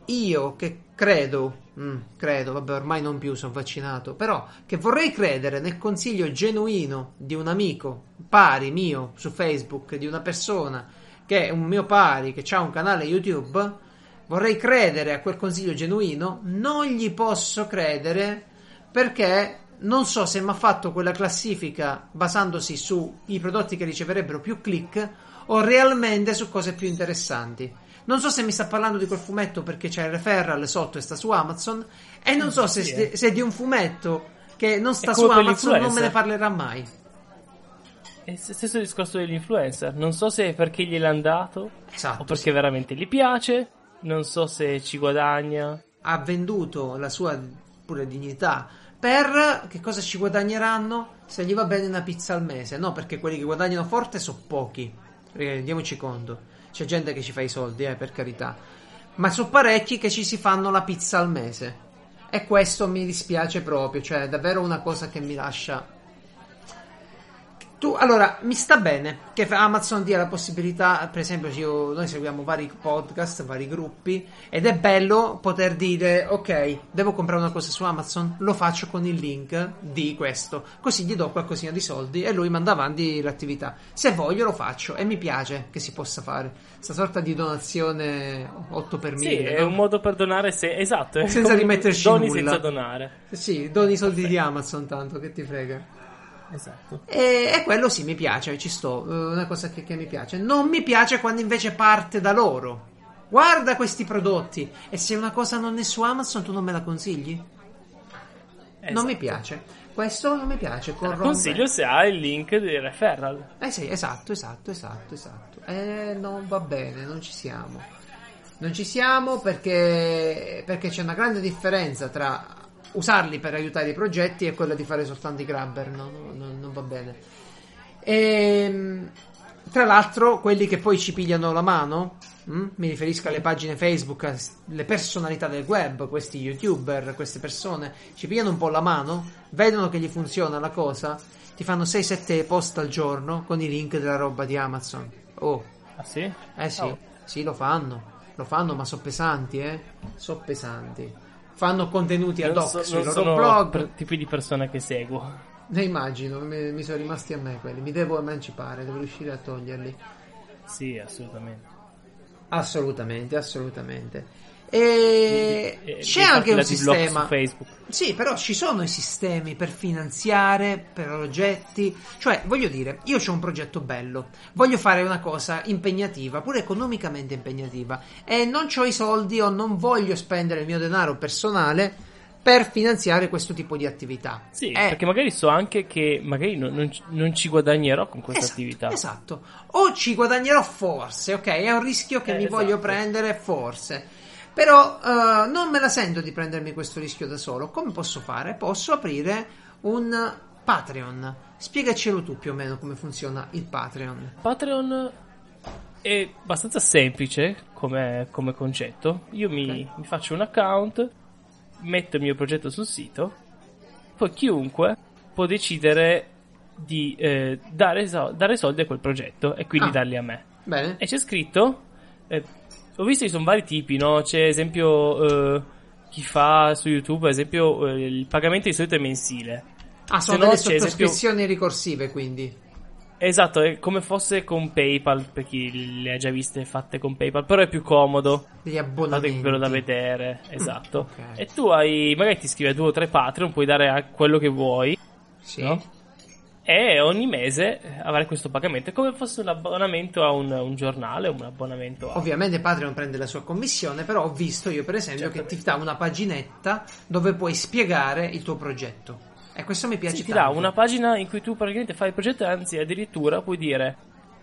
io che credo, mm, credo, vabbè, ormai non più, sono vaccinato, però che vorrei credere nel consiglio genuino di un amico pari mio su Facebook, di una persona che è un mio pari, che ha un canale YouTube, vorrei credere a quel consiglio genuino, non gli posso credere perché non so se mi ha fatto quella classifica basandosi sui prodotti che riceverebbero più click o realmente su cose più interessanti. Non so se mi sta parlando di quel fumetto perché c'è il referral sotto e sta su Amazon. E non so se, Sì, eh. se è di un fumetto che non sta su Amazon, non me ne parlerà mai. È il stesso discorso degli influencer. Non so se perché gliel'hanno dato Esatto. o perché veramente gli piace. Non so se ci guadagna. ha venduto la sua pure dignità per che cosa ci guadagneranno se gli va bene una pizza al mese? No perché quelli che guadagnano forte sono pochi. Rendiamoci conto. C'è gente che ci fa i soldi eh, per carità. Ma sono parecchi che ci si fanno la pizza al mese. E questo mi dispiace proprio cioè è davvero una cosa che mi lascia tu, allora, mi sta bene che Amazon dia la possibilità, per esempio, io- noi seguiamo vari podcast, vari gruppi, ed è bello poter dire, ok, devo comprare una cosa su Amazon, lo faccio con il link di questo, così gli do qualcosina di soldi e lui manda avanti l'attività. Se voglio lo faccio e mi piace che si possa fare. Questa sorta di donazione 8 per 1000. Sì, è un modo per donare se... esatto. Senza rimetterci doni nulla. senza donare. Sì, doni i soldi di Amazon tanto, che ti frega. Esatto. E, e quello sì, mi piace, ci sto, è una cosa che, che mi piace. Non mi piace quando invece parte da loro. Guarda questi prodotti e se una cosa non è su Amazon tu non me la consigli? Non mi Esatto. piace. Questo non mi piace. corrompe. Consiglio se ha il link di referral. Eh sì, esatto, esatto, esatto, esatto. Eh, non va bene, non ci siamo. Non ci siamo perché, perché c'è una grande differenza tra usarli per aiutare i progetti e quella di fare soltanto i grabber. No, no, no, non va bene. Ehm, tra l'altro, quelli che poi ci pigliano la mano, mm? mi riferisco alle pagine Facebook, le personalità del web, questi youtuber, queste persone, ci pigliano un po' la mano, vedono che gli funziona la cosa, ti fanno 6-7 post al giorno con i link della roba di Amazon. Oh, Ah sì? eh sì, Oh. sì, lo fanno, lo fanno, ma sono pesanti, eh? Sono pesanti. Fanno contenuti ad hoc so- sui loro sono blog. per- tipi di persone che seguo. Ne immagino, mi, mi sono rimasti a me quelli. Mi devo emancipare, devo riuscire a toglierli. Sì, assolutamente. Assolutamente, assolutamente. E c'è anche un sistema. su Facebook. Sì, però ci sono i sistemi per finanziare, per progetti. Cioè, voglio dire, io ho un progetto bello, voglio fare una cosa impegnativa, pure economicamente impegnativa, e non ho i soldi o non voglio spendere il mio denaro personale per finanziare questo tipo di attività. Sì, Eh, perché magari so anche che magari non, non ci- non ci guadagnerò con questa Esatto, attività. Esatto. O ci guadagnerò forse, ok? È un rischio che Eh, mi esatto. voglio prendere forse. Però eh, non me la sento di prendermi questo rischio da solo. Come posso fare? Posso aprire un Patreon. Spiegacelo tu più o meno come funziona il Patreon. Patreon è abbastanza semplice come, come concetto. Io mi, mi faccio un account, metto il mio progetto sul sito, poi chiunque può decidere di eh, dare, so- dare soldi a quel progetto e quindi Ah. darli a me. Bene? E c'è scritto, eh, ho visto che sono vari tipi, no? C'è esempio eh, chi fa su YouTube, ad esempio eh, il pagamento di solito è mensile. Ah, sono Se no delle esempio- sottoscrizioni ricorsive, quindi. Esatto, è come fosse con PayPal, per chi le ha già viste fatte con PayPal, però è più comodo. Degli abbonamenti. quello da vedere, esatto. ok. E tu hai, magari ti iscrivi a due o tre Patreon, puoi dare a quello che vuoi, Sì. no? E ogni mese avrai questo pagamento. È come fosse un abbonamento a un, un giornale, un abbonamento a... Ovviamente Patreon prende la sua commissione, però ho visto io per esempio che ti dà una paginetta dove puoi spiegare il tuo progetto. E questo mi piace Sì, ti dà una pagina in cui tu praticamente fai il progetto, anzi addirittura puoi dire,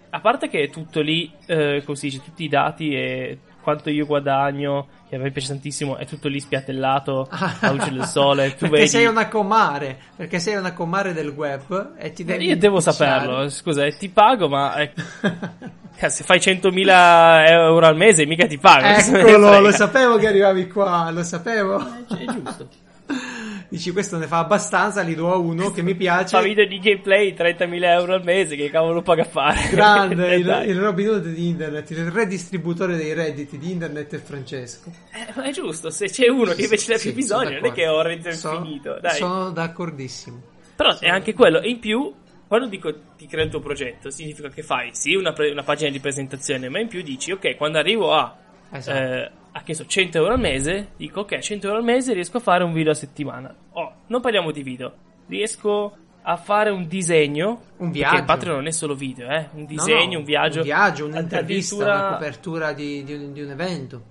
a parte che è tutto lì, eh, dice, tutti i dati e quanto io guadagno, che a me piace tantissimo, è tutto lì spiattellato alla luce del sole, tu perché vedi... sei una comare, perché sei una comare del web e ti devi Io devo saperlo, scusa, eh, ti pago, ma eh, se fai 100.000 euro al mese mica ti pago. Eccolo, lo sapevo che arrivavi qua, lo sapevo. È giusto. Dici questo ne fa abbastanza, li do a uno che mi piace. Fa video di gameplay 30.000 euro al mese, che cavolo paga a fare? Grande, il, Dai. il Robin Hood di internet, il redistributore dei redditi di internet è Francesco. Eh, ma è giusto, se c'è uno che invece ne ha più sono bisogno, non è che ho reddito Sono- infinito, dai. Sono d'accordissimo. Però è anche quello. E in più, quando dico ti creo il tuo progetto, significa che fai sì una, pre- una pagina di presentazione, ma in più dici, ok, quando arrivo a, Esatto. eh, a che so, 100 euro al mese, dico, ok, 100 euro al mese riesco a fare un video a settimana. Oh, non parliamo di video, riesco a fare un disegno. Un Perché viaggio. il Patreon non è solo video, eh? Un No, disegno, no, un viaggio. Un viaggio, un'intervista, addirittura- una copertura di, di un, di un evento.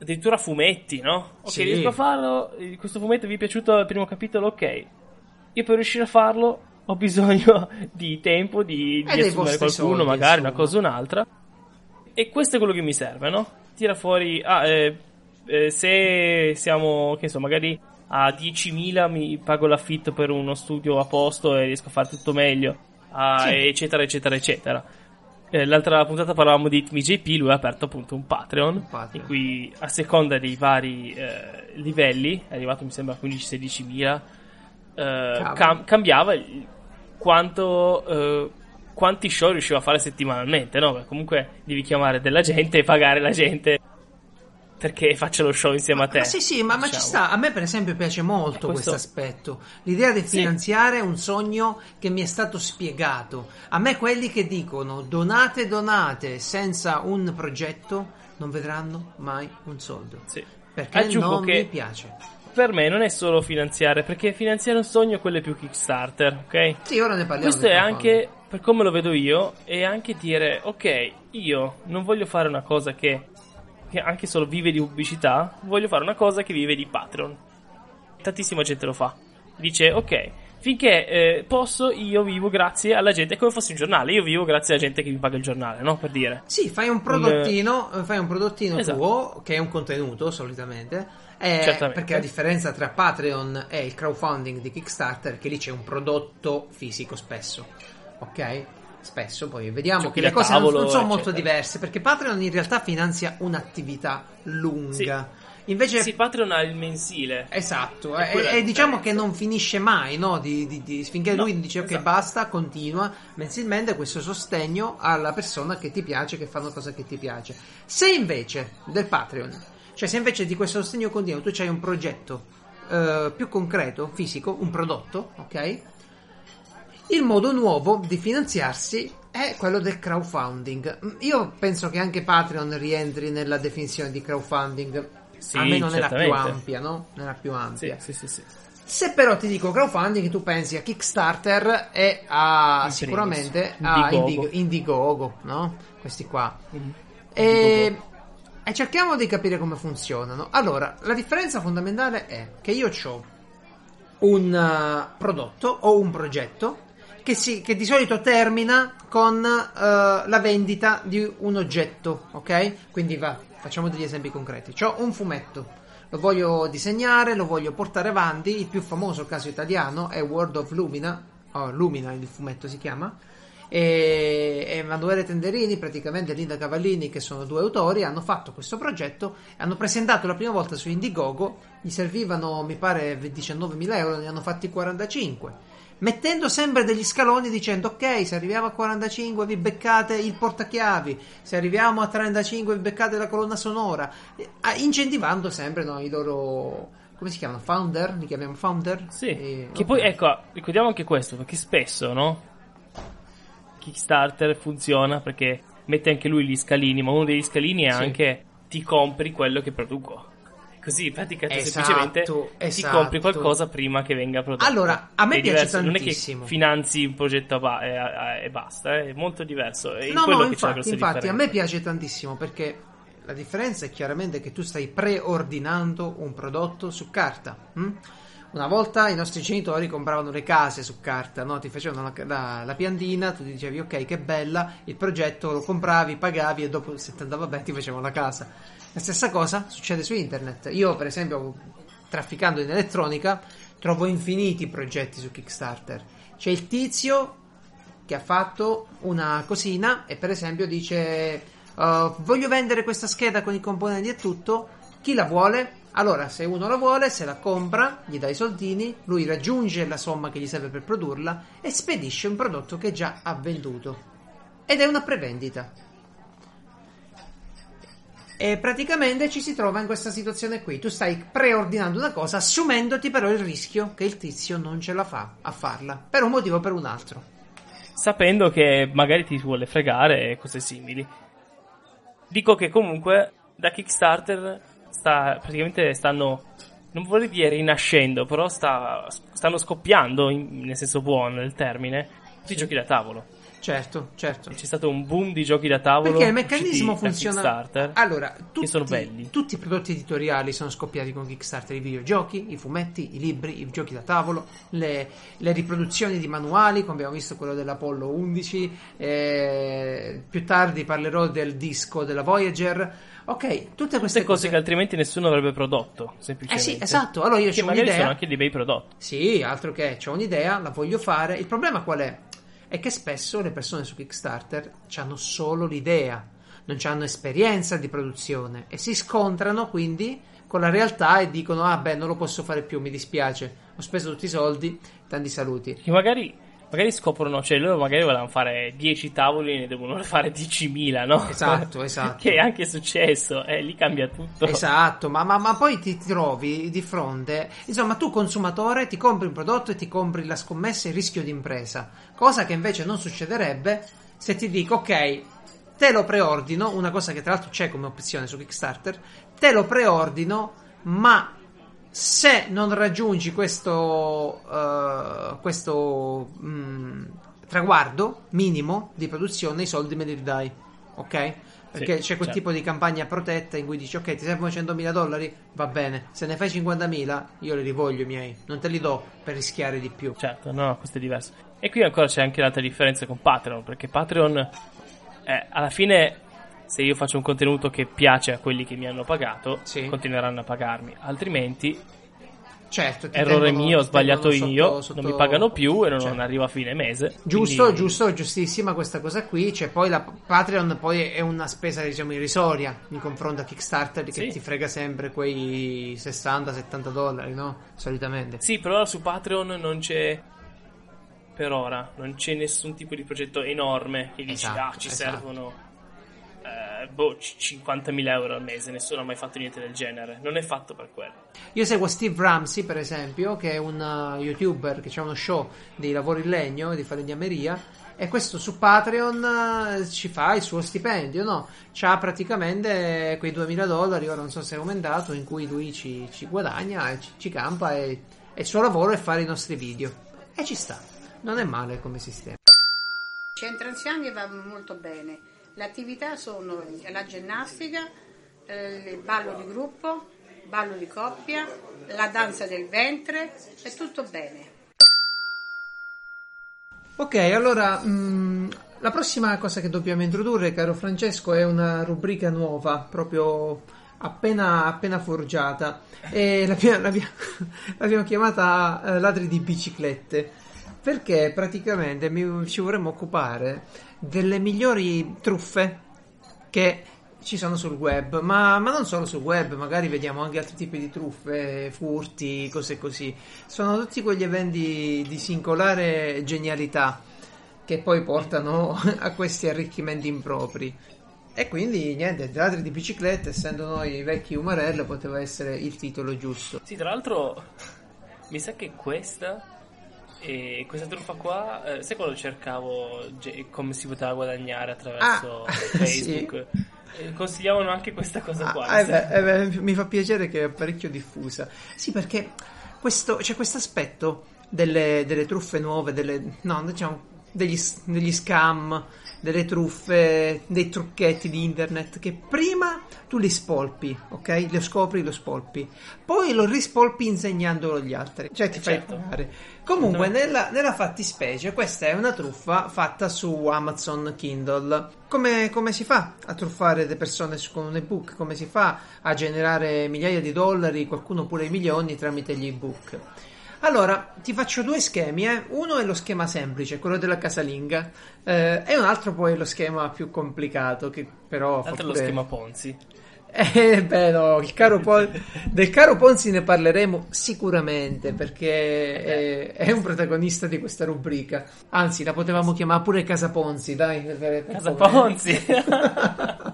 addirittura fumetti, no? Ok, Sì. riesco a farlo. eh, Questo fumetto vi è piaciuto il primo capitolo? Ok. Io per riuscire a farlo ho bisogno di tempo, di, di E dei assumere qualcuno, soldi, magari insomma. una cosa o un'altra. E questo è quello che mi serve, no? Tira fuori. Ah, eh, eh, se siamo, che so, magari a 10.000 mi pago l'affitto per uno studio a posto e riesco a fare tutto meglio, ah, Sì. eccetera, eccetera, eccetera. Eh, L'altra puntata parlavamo di HitMeJP, lui ha aperto appunto un Patreon, Un Patreon. in cui a seconda dei vari eh, livelli, è arrivato mi sembra a 15-16 mila, eh, Cavolo. cam- cambiava quanto, quanti show riusciva a fare settimanalmente, no? Perché comunque devi chiamare della gente e pagare la gente perché faccia lo show insieme a te. Ma sì, sì, ma, ma ci diciamo. sta. A me, per esempio, piace molto Questo- aspetto. L'idea di Sì. finanziare un sogno che mi è stato spiegato. A me, quelli che dicono donate, donate senza un progetto non vedranno mai un soldo. Sì. Perché Aggiungo non che mi piace. per me non è solo finanziare, perché finanziare un sogno quello è più Kickstarter, ok? Sì, ora ne parliamo. Questo è anche, per come lo vedo io, è anche dire, ok, io non voglio fare una cosa che, che anche solo vive di pubblicità, voglio fare una cosa che vive di Patreon. Tantissima gente lo fa. Dice, ok, finché eh, posso, io vivo grazie alla gente, è come fosse un giornale, io vivo grazie alla gente che mi paga il giornale, no? Per dire. Sì, fai un prodottino, eh, fai un prodottino Esatto. tuo, che è un contenuto solitamente. eh, Certamente. perché la differenza tra Patreon e il crowdfunding di Kickstarter è che lì c'è un prodotto fisico spesso. Ok? Spesso, poi vediamo Giochi che le cose non- tavolo, non sono molto diverse. Perché Patreon in realtà finanzia un'attività lunga. Invece Sì, Patreon ha il mensile. Esatto, e, quella la e diciamo che non finisce mai, no? Di, di- di- finché No, lui dice ok esatto. basta, continua mensilmente questo sostegno alla persona che ti piace, che fa una cosa che ti piace. Se invece del Patreon, cioè se invece di questo sostegno continuo tu hai un progetto eh, più concreto, fisico, un prodotto, ok? Il modo nuovo di finanziarsi è quello del crowdfunding. Io penso che anche Patreon rientri nella definizione di crowdfunding, Sì, almeno nella più ampia, no? Nella più Sì, ampia. sì, sì, sì. Se però ti dico crowdfunding, tu pensi a Kickstarter e a In sicuramente a Indiegogo. Indiegogo, no? Questi qua. E, e cerchiamo di capire come funzionano. Allora, la differenza fondamentale è che io ho un eh, prodotto o un progetto che, si- che di solito termina con eh, la vendita di un oggetto, ok? Quindi va, facciamo degli esempi concreti. Ho un fumetto, lo voglio disegnare, lo voglio portare avanti. Il più famoso caso italiano è World of Lumina, o Lumina il fumetto si chiama. E Emanuele Tenderini, praticamente Linda Cavallini, che sono due autori, hanno fatto questo progetto, hanno presentato la prima volta su Indiegogo, gli servivano mi pare 19.000 euro, ne hanno fatti 45 mettendo sempre degli scaloni dicendo ok se arriviamo a 45 vi beccate il portachiavi se arriviamo a 35 vi beccate la colonna sonora ah, incentivando sempre no, i loro come si chiamano founder li chiamiamo founder Sì, Eh, che ok. poi ecco, ricordiamo anche questo, perché spesso, no? Kickstarter funziona perché mette anche lui gli scalini, ma uno degli scalini è Sì. anche ti compri quello che produco. Così, in pratica, tu Esatto, semplicemente ti esatto. compri qualcosa prima che venga prodotto. Allora, a me È piace diverso, Non è tantissimo. che finanzi un progetto ba- e, basta, eh, è molto diverso. È No, quello no, infatti, infatti a me piace tantissimo perché la differenza è chiaramente che tu stai preordinando un prodotto su carta. hm? Una volta i nostri genitori compravano le case su carta, no? ti facevano la, la- la piantina, tu dicevi ok che bella, il progetto lo compravi, pagavi e dopo se ti andava bene ti facevano la casa. La stessa cosa succede su internet. Io per esempio trafficando in elettronica trovo infiniti progetti su Kickstarter. C'è il tizio che ha fatto una cosina e per esempio dice uh, voglio vendere questa scheda con i componenti e tutto chi la vuole? Allora se uno la vuole se la compra gli dai i soldini lui raggiunge la somma che gli serve per produrla e spedisce un prodotto che già ha venduto ed è una prevendita e praticamente ci si trova in questa situazione qui. Tu stai preordinando una cosa, assumendoti però il rischio che il tizio non ce la fa a farla, per un motivo o per un altro. sapendo che magari ti vuole fregare e cose simili. Dico che comunque da Kickstarter sta, praticamente stanno non vorrei dire rinascendo, però sta, stanno scoppiando, in- nel senso buono del termine, tutti i giochi da tavolo. Certo, certo. C'è stato un boom di giochi da tavolo. Perché il meccanismo da funziona. Kickstarter. Allora, tutti, sono belli. tutti i prodotti editoriali sono scoppiati con Kickstarter: i videogiochi, i fumetti, i libri, i giochi da tavolo, le, le riproduzioni di manuali, come abbiamo visto quello dell'Apollo 11. eh, più tardi parlerò del disco della Voyager. Ok, tutte queste Queste cose che altrimenti nessuno avrebbe prodotto. Eh Semplicemente. sì, esatto. Allora io Che ho magari sono un'idea. anche dei bei prodotti. Sì, altro che ho un'idea, la voglio fare. Il problema qual è? È che spesso le persone su Kickstarter hanno solo l'idea, non hanno esperienza di produzione e si scontrano quindi con la realtà e dicono: Ah, beh, non lo posso fare più, mi dispiace, ho speso tutti i soldi, tanti saluti. Che magari, magari scoprono, cioè loro magari volevano fare 10 tavoli e ne devono fare 10.000, no? Esatto, esatto. che è anche successo, e lì cambia tutto. Esatto, ma, ma- ma poi ti trovi di fronte, insomma, tu consumatore ti compri un prodotto e ti compri la scommessa e il rischio d'impresa, cosa che invece non succederebbe se ti dico, ok, te lo preordino, una cosa che tra l'altro c'è come opzione su Kickstarter, te lo preordino, ma se non raggiungi questo, eh, questo mm, traguardo minimo di produzione, i soldi me li ridai, ok? Perché Sì, c'è quel certo. tipo di campagna protetta in cui dici ok ti servono 100.000 dollari, va bene, se ne fai 50.000 io li rivoglio i miei, non te li do per rischiare di più. Certo, no, questo è diverso. E qui ancora c'è anche l'altra differenza con Patreon, perché Patreon, eh, alla fine, se io faccio un contenuto che piace a quelli che mi hanno pagato, Sì. continueranno a pagarmi. Altrimenti, Certo, errore tengono- mio, ho sbagliato tengono io, sotto- sotto- non mi pagano più e non, Certo. arrivo a fine mese. Giusto, Quindi- giusto, giustissima questa cosa qui. C'è poi la Patreon, poi è una spesa diciamo irrisoria in confronto a Kickstarter che Sì. ti frega sempre quei 60-70 dollari, no? Solitamente. Sì, però su Patreon non c'è. Per ora, non c'è nessun tipo di progetto enorme che dici, Esatto, ah, ci esatto. servono. Eh, boh, c- 50.000 euro al mese. Nessuno ha mai fatto niente del genere. Non è fatto per quello. Io seguo Steve Ramsey, per esempio, che è un uh, youtuber che ha uno show di lavoro in legno, di falegnameria. E questo su Patreon uh, ci fa il suo stipendio, no? C'ha praticamente quei 2000 dollari, ora non so se è aumentato, in cui lui ci, ci guadagna, e ci, ci campa e, e il suo lavoro è fare i nostri video. E ci sta, non è male come sistema. Centro anziani va molto bene. Le attività sono la ginnastica, eh, il ballo di gruppo, ballo di coppia, la danza del ventre, è tutto bene. Ok, allora mm, la prossima cosa che dobbiamo introdurre, caro Francesco, è una rubrica nuova, proprio appena, appena forgiata. E l'abbia- l'abbia- l'abbiamo chiamata eh, Ladri di biciclette. Perché praticamente mi- ci vorremmo occupare delle migliori truffe che ci sono sul web, ma, ma non solo sul web, magari vediamo anche altri tipi di truffe, furti, cose così. Sono tutti quegli eventi di singolare genialità che poi portano a questi arricchimenti impropri. E quindi niente, ladri di biciclette, essendo noi vecchi umarello, poteva essere il titolo giusto. Sì, tra l'altro, mi sa che questa. E questa truffa qua, eh, sai quando cercavo come si poteva guadagnare attraverso Ah, Facebook? Eh, consigliavano anche questa cosa qua. Ah, mi eh beh, eh beh, mi fa piacere che è parecchio diffusa. Sì, perché questo, c'è questo aspetto delle, delle truffe nuove, delle, no, diciamo, degli, degli scam, delle truffe, dei trucchetti di internet che prima tu li spolpi, ok? Lo scopri, lo spolpi. Poi lo rispolpi insegnandolo agli altri. Cioè ti fai certo. fare. Comunque, No. nella, nella fattispecie, questa è una truffa fatta su Amazon Kindle. Come, come si fa a truffare le persone con un ebook? Come si fa a generare migliaia di dollari, qualcuno pure milioni tramite gli ebook? Allora, ti faccio due schemi. eh. Uno è lo schema semplice, quello della casalinga, eh, e un altro poi è lo schema più complicato, che però L'altro è lo pure- schema Ponzi. eh, beh, no, il caro Pon- del caro Ponzi ne parleremo sicuramente perché è, è un protagonista di questa rubrica. Anzi, la potevamo chiamare pure Casa Ponzi, dai. per- per Casa favore. Ponzi.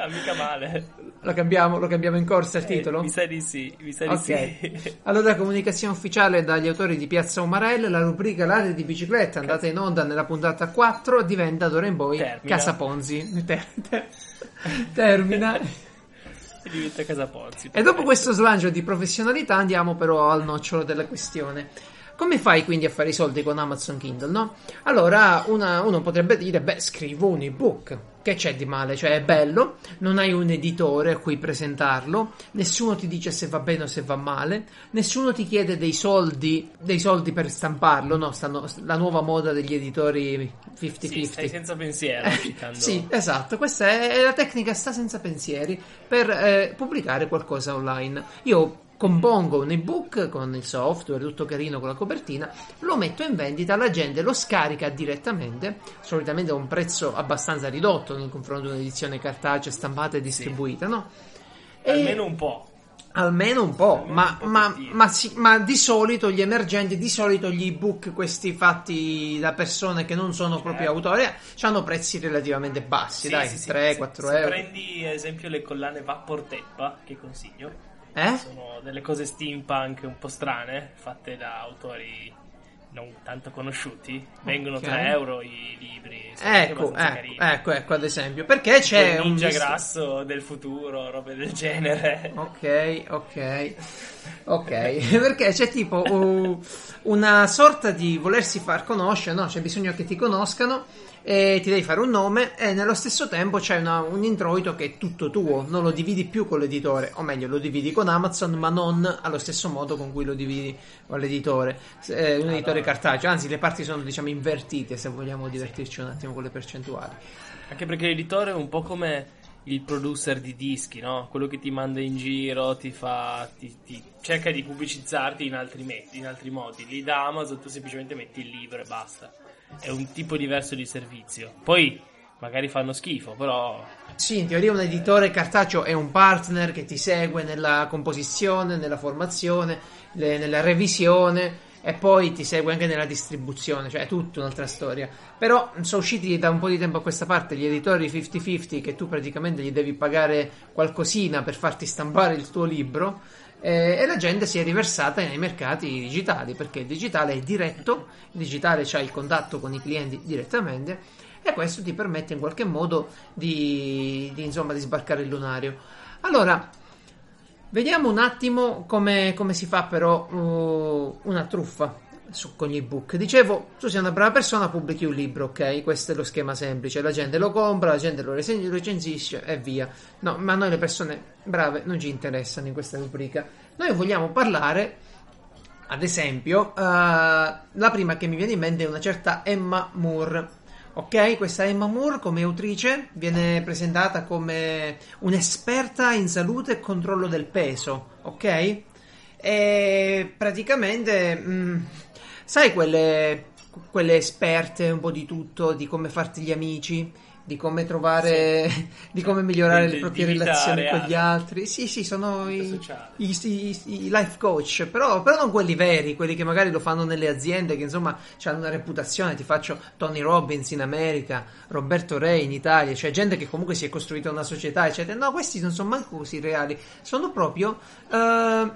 Ca- Mica male. lo, cambiamo, lo cambiamo in corsa il Eh, titolo? mi sa di sì, mi sa di Ok, sì. allora comunicazione ufficiale dagli autori di Piazza Umarell, la rubrica Ladri di bicicletta andata in onda nella puntata 4 diventa d'ora in poi Termina. Casa Ponzi. Ter- ter- termina. E diventa Casa Ponzi. E dopo questo slancio di professionalità andiamo però al nocciolo della questione. Come fai quindi a fare i soldi con Amazon Kindle, no? Allora una- uno potrebbe dire, beh, scrivo un ebook. Che c'è di male? Cioè è bello, non hai un editore a cui presentarlo, nessuno ti dice se va bene o se va male, nessuno ti chiede dei soldi, dei soldi per stamparlo, no? Stanno, la nuova moda degli editori 50-50. Sì, stai senza pensiero, citando... Sì, esatto, questa è la tecnica sta senza pensieri per eh, pubblicare qualcosa online. Io compongo un ebook con il software, tutto carino con la copertina, lo metto in vendita, la gente lo scarica direttamente, solitamente a un prezzo abbastanza ridotto nel confronto di un'edizione cartacea stampata e distribuita, no? E- Almeno un po'. Almeno un po', Almeno ma, un po' ma- ma sì- ma di solito gli emergenti, di solito gli ebook, questi fatti da persone che non sono proprio autori, hanno prezzi relativamente bassi, Sì, dai, sì, sì, 3-4 se- se euro. prendi ad esempio le collane Vapor Teppa, che consiglio, Eh? sono delle cose steampunk un po' strane, fatte da autori non tanto conosciuti. Vengono Ok. 3 euro i libri. sono Ecco, ecco, ecco, ecco, ad esempio, perché c'è il un ninja dis- grasso del futuro, robe del genere. Ok, ok, ok, perché c'è tipo uh, una sorta di volersi far conoscere, no? C'è bisogno che ti conoscano e ti devi fare un nome e nello stesso tempo c'è una- un introito che è tutto tuo, non lo dividi più con l'editore, o meglio lo dividi con Amazon ma non allo stesso modo con cui lo dividi con l'editore, eh, un editore cartaceo, anzi le parti sono diciamo invertite se vogliamo divertirci un attimo con le percentuali. Anche perché l'editore è un po' come il producer di dischi, no? Quello che ti manda in giro, ti fa. ti, ti cerca di pubblicizzarti in altri, me- in altri modi. Lì da Amazon tu semplicemente metti il libro e basta. È un tipo diverso di servizio. Poi magari fanno schifo, però. Sì, in teoria un editore cartaceo è un partner che ti segue nella composizione, nella formazione, le- nella revisione e poi ti segue anche nella distribuzione, cioè è tutta un'altra storia. Però sono usciti da un po' di tempo a questa parte gli editori 50-50 che tu praticamente gli devi pagare qualcosina per farti stampare il tuo libro eh, e la gente si è riversata nei mercati digitali perché il digitale è diretto, il digitale ha il contatto con i clienti direttamente e questo ti permette in qualche modo di, di, insomma, di sbarcare il lunario. Allora, vediamo un attimo come, come si fa però uh, una truffa su, con gli ebook. Dicevo, tu sei una brava persona, pubblichi un libro, ok? Questo è lo schema semplice. La gente lo compra, la gente lo recensisce e via. No, ma a noi le persone brave non ci interessano in questa rubrica. Noi vogliamo parlare, ad esempio, eh, la prima che mi viene in mente è una certa Emma Moore. Ok, questa Emma Moore come autrice viene presentata come un'esperta in salute e controllo del peso, ok? E praticamente, mh, sai quelle, quelle esperte un po' di tutto, di come farti gli amici, di come trovare, di come migliorare Di- le proprie relazioni con gli altri. Sì, sì, sono i, i, i- i life coach, però, però non quelli veri, quelli che magari lo fanno nelle aziende, che insomma hanno una reputazione. Ti faccio Tony Robbins in America, Roberto Re in Italia, cioè gente che comunque si è costruita una società, eccetera. No, questi non sono manco così reali, sono proprio eh,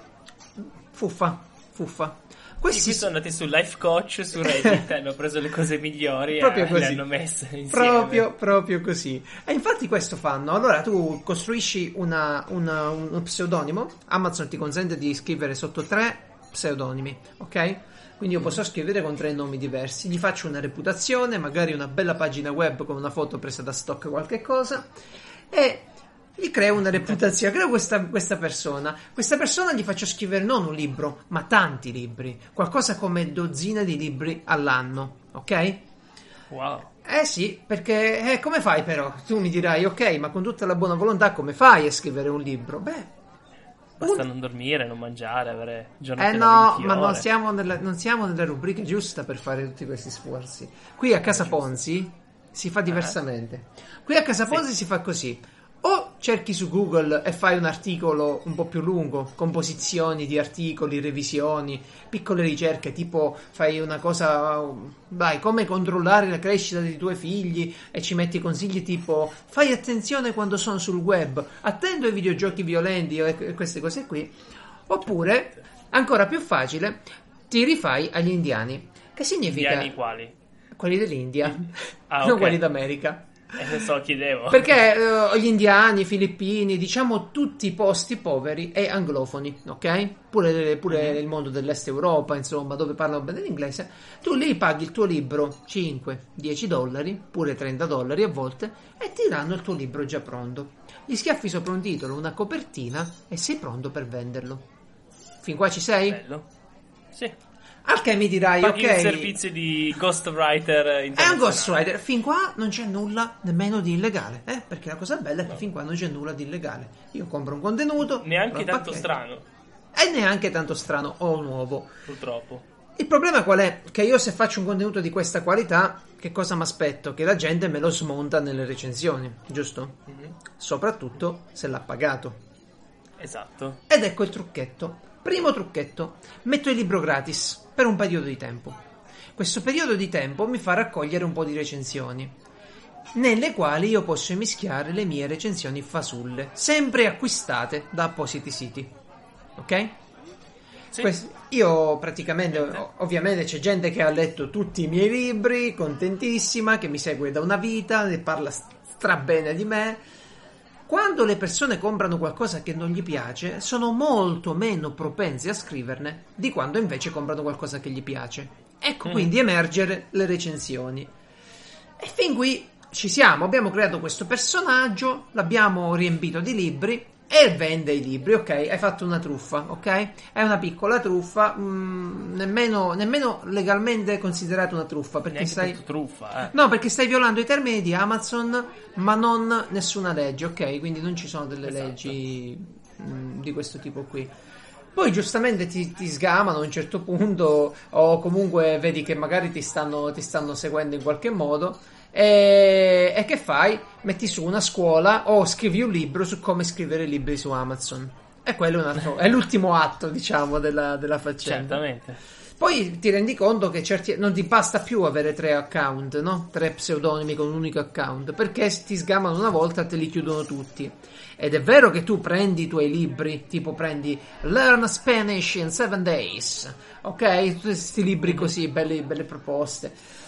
fuffa, fuffa. Questi sono andati su Life Coach, su Reddit, hanno preso le cose migliori Proprio e così. le hanno messe insieme. Proprio, proprio così. E infatti questo fanno. Allora tu costruisci una- una- uno pseudonimo, Amazon ti consente di scrivere sotto tre pseudonimi, ok? Quindi io posso scrivere con tre nomi diversi, gli faccio una reputazione, magari una bella pagina web con una foto presa da stock qualche cosa e gli creo una reputazione, creo questa, questa persona. Questa persona gli faccio scrivere non un libro, ma tanti libri, qualcosa come dozzine di libri all'anno, ok? Wow. Eh sì, perché eh, come fai però? Tu mi dirai, ok, ma con tutta la buona volontà come fai a scrivere un libro? Beh, Basta un- non dormire, non mangiare, avere giornate eh no, 20 ma non siamo, nella, non siamo nella rubrica giusta per fare tutti questi sforzi. Qui a Casa Ponzi si fa diversamente. Qui a Casa Ponzi si fa così. O cerchi su Google e fai un articolo un po' più lungo, composizioni di articoli, revisioni, piccole ricerche, tipo fai una cosa, vai, come controllare la crescita dei tuoi figli e ci metti consigli tipo fai attenzione quando sono sul web, attendo ai videogiochi violenti e queste cose qui. Oppure, ancora più facile, ti rifai agli indiani. Che significa? Indiani quali? Quelli dell'India, Ah, non quelli d'America. Eh, so, chiedevo. Perché eh, gli indiani, i filippini, diciamo tutti i posti poveri e anglofoni, ok? Pure, pure Mhm. il mondo dell'est Europa, insomma, dove parlano bene l'inglese, tu lì paghi il tuo libro 5, 10 dollari, pure 30 dollari a volte, e ti danno il tuo libro già pronto. Gli schiaffi sopra un titolo, una copertina e sei pronto per venderlo. Fin qua ci sei? Bello. Sì. Al che mi dirai, Paghi ok. il servizio di ghostwriter È un ghostwriter. Fin qua non c'è nulla nemmeno di illegale. Eh? Perché la cosa bella è che fin qua non c'è nulla di illegale. Io compro un contenuto. Neanche tanto pacchetto, strano, E neanche tanto strano o nuovo. purtroppo. Il problema qual è? Che io se faccio un contenuto di questa qualità, che cosa mi aspetto? Che la gente me lo smonta nelle recensioni, giusto? Mhm. Soprattutto se l'ha pagato. Esatto. Ed ecco il trucchetto. Primo trucchetto, metto il libro gratis per un periodo di tempo. Questo periodo di tempo mi fa raccogliere un po' di recensioni, nelle quali io posso mischiare le mie recensioni fasulle, sempre acquistate da appositi siti. Ok? Sì. Quest- io praticamente, ovviamente c'è gente che ha letto tutti i miei libri, contentissima, che mi segue da una vita, ne parla strabene di me. Quando le persone comprano qualcosa che non gli piace, sono molto meno propensi a scriverne di quando invece comprano qualcosa che gli piace. Ecco Mm. quindi emergere le recensioni. E fin qui ci siamo, abbiamo creato questo personaggio, l'abbiamo riempito di libri e vende i libri, ok? Hai fatto una truffa, ok? È una piccola truffa, mm, nemmeno, nemmeno legalmente considerata una truffa, perché Neanche stai... truffa, eh. No, perché stai violando i termini di Amazon, ma non nessuna legge, ok? Quindi non ci sono delle Esatto. leggi mm, di questo tipo qui. Poi giustamente ti, ti sgamano a un certo punto, o comunque vedi che magari ti stanno, ti stanno seguendo in qualche modo. E, e che fai? Metti su una scuola o scrivi un libro su come scrivere libri su Amazon. E quello è, un altro, è l'ultimo atto, diciamo, della, della faccenda. Certamente. Poi ti rendi conto che certi, non ti basta più avere tre account, no? Tre pseudonimi con un unico account, perché se ti sgamano una volta te li chiudono tutti. Ed è vero che tu prendi i tuoi libri, tipo prendi Learn Spanish in 7 Days, ok? Tutti questi libri così, belle, belle proposte.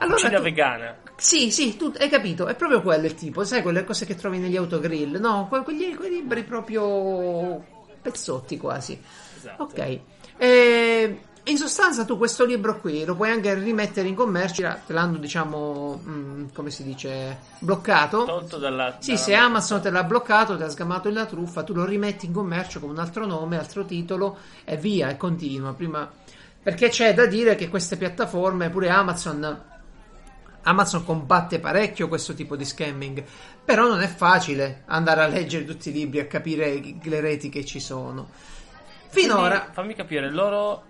Allora, Cucina tu- vegana. sì, sì, tu hai capito, è proprio quello il tipo, sai quelle cose che trovi negli autogrill, no? Que- quegli, quei libri proprio pezzotti quasi. Esatto. Ok. E in sostanza tu questo libro qui lo puoi anche rimettere in commercio, te l'hanno diciamo, mm, come si dice, bloccato. Tolto dalla... Sì, dalla- se Amazon te l'ha bloccato, ti ha sgamato la truffa, tu lo rimetti in commercio con un altro nome, altro titolo e via, e continua. Prima... Perché c'è da dire che queste piattaforme, pure Amazon, Amazon combatte parecchio questo tipo di scamming, però non è facile andare a leggere tutti i libri, a capire le reti che ci sono. Finora... Quindi, fammi capire, loro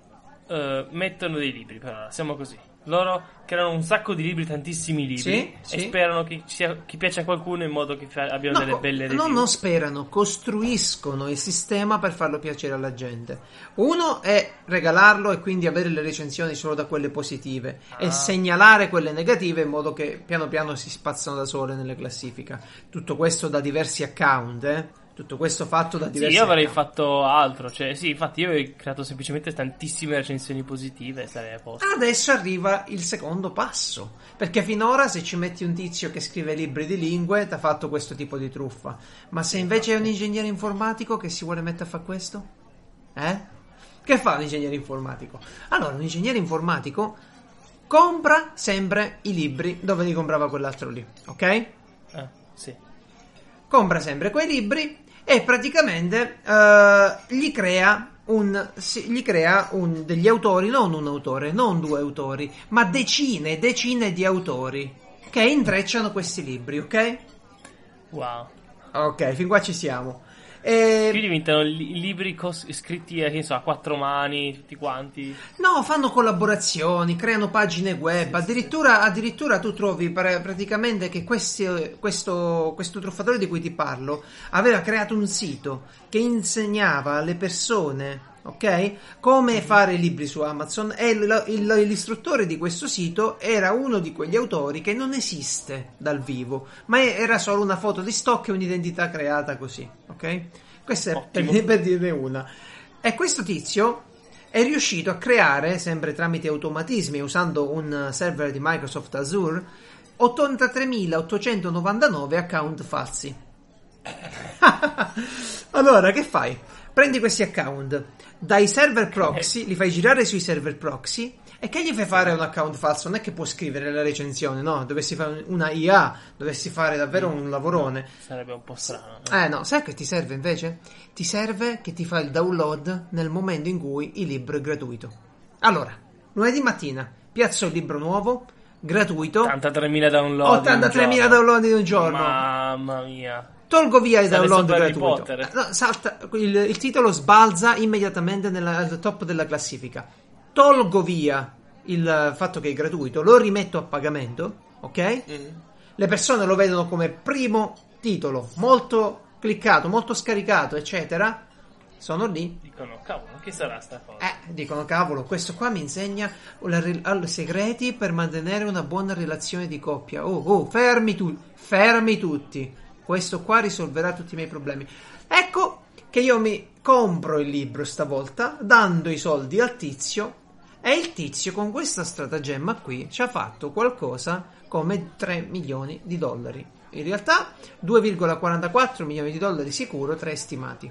eh, mettono dei libri per ora, siamo così. Loro creano un sacco di libri, tantissimi libri, Sì, e sì. sperano che, sia, che piaccia a qualcuno in modo che fa- abbiano No, delle belle no, review. non sperano, costruiscono il sistema per farlo piacere alla gente. Uno è regalarlo e quindi avere le recensioni solo da quelle positive Ah. e segnalare quelle negative in modo che piano piano si spazzano da sole nelle classifiche. Tutto questo da diversi account, eh? Tutto questo fatto da Sì, diversi io avrei account. fatto altro, cioè sì, infatti io avrei creato semplicemente tantissime recensioni positive e sarei a posto. Adesso arriva il secondo passo, perché finora se ci metti un tizio che scrive libri di lingue ti ha fatto questo tipo di truffa, ma se invece è un ingegnere informatico che si vuole mettere a fare questo? Eh? Che fa un ingegnere informatico? Allora, un ingegnere informatico compra sempre i libri dove li comprava quell'altro lì, ok? Eh, sì. compra sempre quei libri e praticamente eh, gli crea un, gli crea un- degli autori, non un autore, non due autori, ma decine e decine di autori che intrecciano questi libri, ok? Wow. Ok, fin qua ci siamo. E- Qui diventano li- libri cos- scritti eh, so, a quattro mani, tutti quanti. No, fanno collaborazioni, creano pagine web, addirittura, addirittura tu trovi pra- praticamente che questi- questo, questo truffatore di cui ti parlo aveva creato un sito che insegnava alle persone, ok, come fare libri su Amazon. E il- il- l'istruttore di questo sito era uno di quegli autori che non esiste dal vivo, ma era solo una foto di stock e un'identità creata così, ok? Questa è per, dirne una. E questo tizio è riuscito a creare, sempre tramite automatismi, usando un server di Microsoft Azure, 83.899 account falsi. allora, che fai? Prendi questi account dai server proxy, li fai girare sui server proxy e che gli fai fare un account falso? Non è che può scrivere la recensione, no? Dovessi fare una IA, dovessi fare davvero un lavorone. Sarebbe un po' strano. no? Eh no, sai che ti serve invece? Ti serve che ti fa il download nel momento in cui il libro è gratuito. Allora, lunedì mattina piazzo il libro nuovo, gratuito, 83.000 download. in un 83.000 giorno. download in un giorno. Mamma mia. Tolgo via il download gratuito. No, salta, il, il titolo sbalza immediatamente nella- al top della classifica. Tolgo via il fatto che è gratuito, lo rimetto a pagamento, ok? Le persone lo vedono come primo titolo, molto cliccato, molto scaricato, eccetera. Sono lì. Dicono, cavolo, che sarà sta cosa? Eh, dicono, cavolo, questo qua mi insegna al- segreti per mantenere una buona relazione di coppia. Oh, oh, fermi tu, fermi tutti. Questo qua risolverà tutti i miei problemi. Ecco che io mi compro il libro stavolta, dando i soldi al tizio, e il tizio con questa stratagemma qui ci ha fatto qualcosa come 3 milioni di dollari. In realtà 2,44 milioni di dollari sicuro, 3 stimati.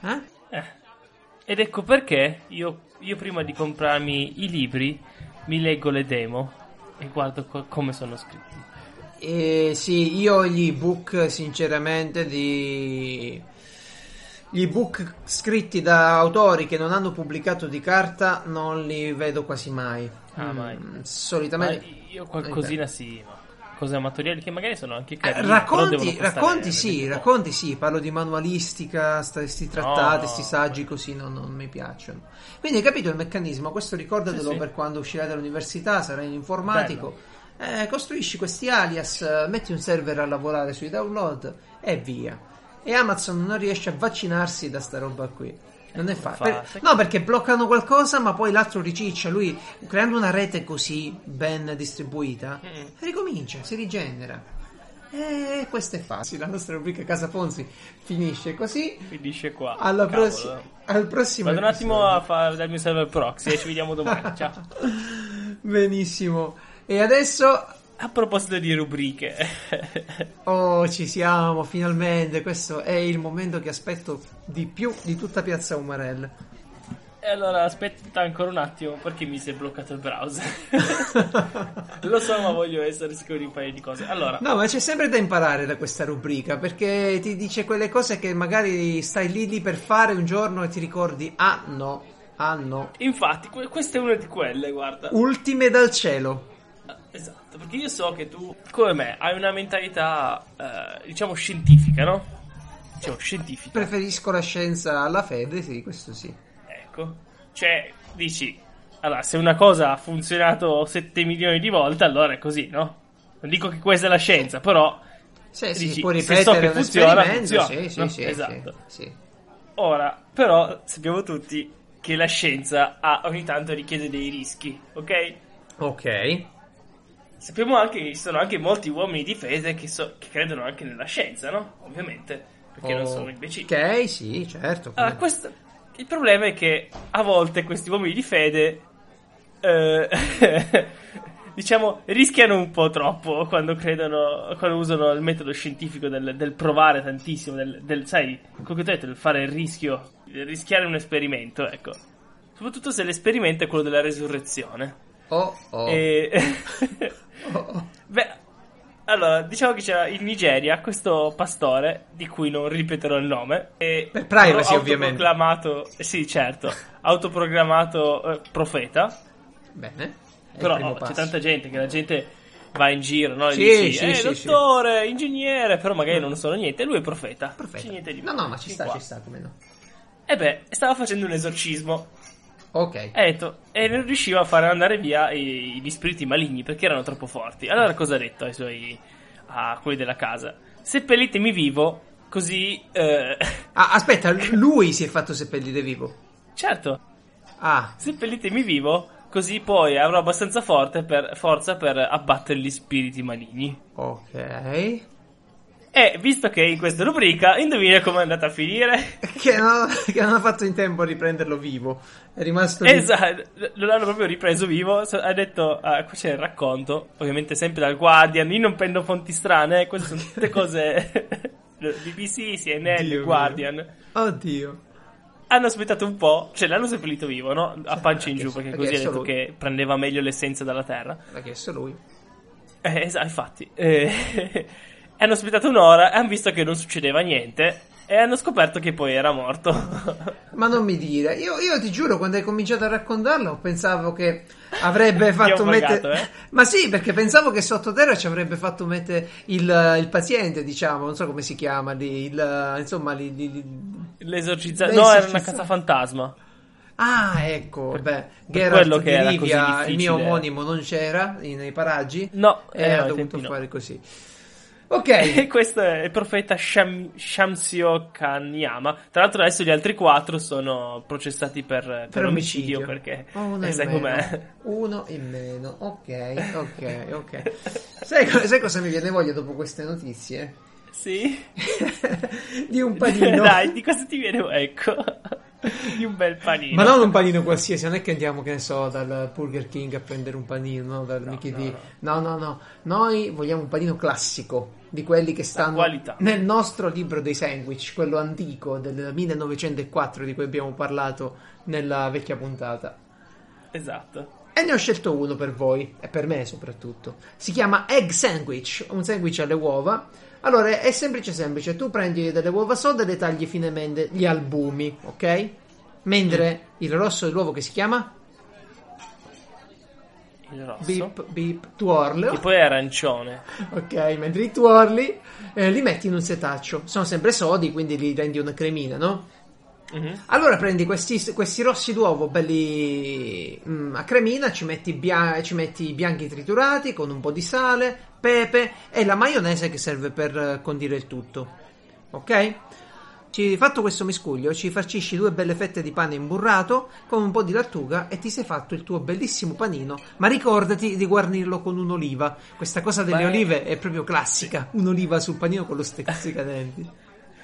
Eh? Eh. Ed ecco perché io, io prima di comprarmi i libri mi leggo le demo e guardo co- come sono scritti. Eh, sì, io gli ebook sinceramente di... Gli ebook scritti da autori che non hanno pubblicato di carta non li vedo quasi mai. Ah, Mm, mai. Ma Solitamente... io qualcosina sì, ma cose amatoriali che magari sono anche Eh, carine. però racconti, racconti sì, 20 racconti sì, parlo di manualistica, questi trattati, No. sti saggi così non, non mi piacciono. Quindi hai capito il meccanismo, questo ricordatelo Sì, sì. per quando uscirai dall'università, sarai in informatico, eh, costruisci questi alias, eh, metti un server a lavorare sui download e via. E Amazon non riesce a vaccinarsi da sta roba qui. Non è facile. fa? Per- no, perché bloccano qualcosa, ma poi l'altro riciccia. Lui, creando una rete così ben distribuita, Mm. ricomincia, si rigenera. E questo è facile. La nostra rubrica Casa Ponzi finisce così. Finisce qua. Alla Cavolo. prossi- al prossimo Vado un attimo episodio. a fare dal mio server proxy e ci vediamo domani. Ciao. Benissimo. E adesso. A proposito di rubriche, Oh, ci siamo, finalmente. Questo è il momento che aspetto di più di tutta Piazza Umarell. e allora aspetta ancora un attimo perché mi si è bloccato il browser. Lo so, ma voglio essere sicuro di un paio di cose. Allora, No, ma c'è sempre da imparare da questa rubrica perché ti dice quelle cose che magari stai lì lì per fare un giorno e ti ricordi, ah no, ah no. infatti, que- questa è una di quelle, guarda. Ultime dal cielo. Esatto, perché io so che tu, come me, hai una mentalità, eh, diciamo, scientifica, no? Diciamo, scientifica. Preferisco la scienza alla fede, sì, questo sì. Ecco. Cioè, dici, allora, se una cosa ha funzionato 7 milioni di volte, allora è così, no? Non dico che questa è la scienza, però Sì, sì, Dici, può se ripetere so che un funziona, funziona, sì, sì, no? sì, Esatto. sì. ora, però sappiamo tutti che la scienza ha, ogni tanto richiede dei rischi, ok? Ok. Sappiamo anche che ci sono anche molti uomini di fede che, so- che credono anche nella scienza, no? Ovviamente, perché non sono imbecilli. Ok, sì, certo. Allora, questo- il problema è che a volte questi uomini di fede, eh, diciamo, rischiano un po' troppo quando credono, quando usano il metodo scientifico del, del provare tantissimo, del, del, sai, come ho detto, del fare il rischio, del rischiare un esperimento, ecco. Soprattutto se l'esperimento è quello della resurrezione. Oh, oh. E... Oh. Beh, allora, diciamo che c'era in Nigeria questo pastore, di cui non ripeterò il nome, e Per privacy, ovviamente. autoproclamato, sì, certo, autoprogrammato eh, profeta, Bene. Però oh, c'è tanta gente che la gente va in giro, no? E Sì, dici, sì, eh, sì, sì. dottore, ingegnere, però magari non sono niente, lui è profeta. Perfetto. C'è niente di No, no, ma ci sta, qua. ci sta, come no. E beh, stava facendo un esorcismo. Ok. E, detto, e non riusciva a fare andare via i- gli spiriti maligni perché erano troppo forti. Allora cosa ha detto ai suoi a quelli della casa? Seppellitemi vivo, così eh, Ah, aspetta, lui si è fatto seppellire vivo. certo, Ah, seppellitemi vivo, così poi avrò abbastanza forte per- forza per abbattere gli spiriti maligni. ok. E visto che in questa rubrica, indovina come è andata a finire? Che, no- che non ha fatto in tempo a riprenderlo vivo. È rimasto. Esatto, lo hanno proprio ripreso vivo. Ha detto, ah, qui c'è il racconto, ovviamente sempre dal Guardian. Io non prendo fonti strane, queste sono tutte cose BBC, CNN, Dio mio. Guardian. Oddio. Hanno aspettato un po', cioè l'hanno seppellito vivo, no? A pancia in giù, perché- così ha detto solo- che prendeva meglio l'essenza dalla terra. L'ha chiesto lui. Eh, esatto, infatti. Eh, hanno aspettato un'ora e hanno visto che non succedeva niente. E hanno scoperto che poi era morto. Ma non mi dire, io, io ti giuro, quando hai cominciato a raccontarlo, pensavo che avrebbe fatto mettere. eh? Ma sì, perché pensavo che sottoterra ci avrebbe fatto mettere il, il paziente, diciamo, non so come si chiama lì, il, insomma, lì, lì- L'esorcizzato. No, era una fissa- casa fantasma. Ah, ecco, beh, per Geralt quello che di Rivia, il mio omonimo, non c'era nei paraggi. No, e eh, ha ai dovuto fare così. E Ok, questo è il profeta Sham- Shamsio Kanyama. Tra l'altro, adesso gli altri quattro sono processati per, per per omicidio, omicidio perché Oh, uno in sai meno. com'è. Uno in meno, ok, ok, ok. sai, sai cosa mi viene voglia dopo queste notizie? Sì, di un panino. dai, di cosa ti viene? Ecco, di un bel panino. Ma non un panino qualsiasi, non è che andiamo, che ne so, dal Burger King a prendere un panino, no, dal Mickey D. No, no, no. Noi vogliamo un panino classico, di quelli che stanno nel nostro libro dei sandwich, quello antico del 1904 di cui abbiamo parlato nella vecchia puntata. Esatto. E ne ho scelto uno per voi, e per me soprattutto. Si chiama Egg Sandwich, un sandwich alle uova. Allora, è semplice semplice, tu prendi delle uova sode e le tagli finemente gli albumi, ok? Mentre il rosso dell'uovo che si chiama? Il rosso. Beep, beep, tuorlo. Che poi è arancione. Ok, mentre i tuorli eh, li metti in un setaccio. Sono sempre sodi, quindi li rendi una cremina, no? Mhm. Allora prendi questi, questi rossi d'uovo belli mm, a cremina, ci metti, bia- ci metti i bianchi triturati con un po' di sale, pepe e la maionese che serve per condire il tutto. Ok? Ci, fatto questo miscuglio, ci farcisci due belle fette di pane imburrato con un po' di lattuga e ti sei fatto il tuo bellissimo panino. Ma ricordati di guarnirlo con un'oliva. Questa cosa delle Ma olive è proprio classica. Un'oliva sul panino con lo stezzicadenti.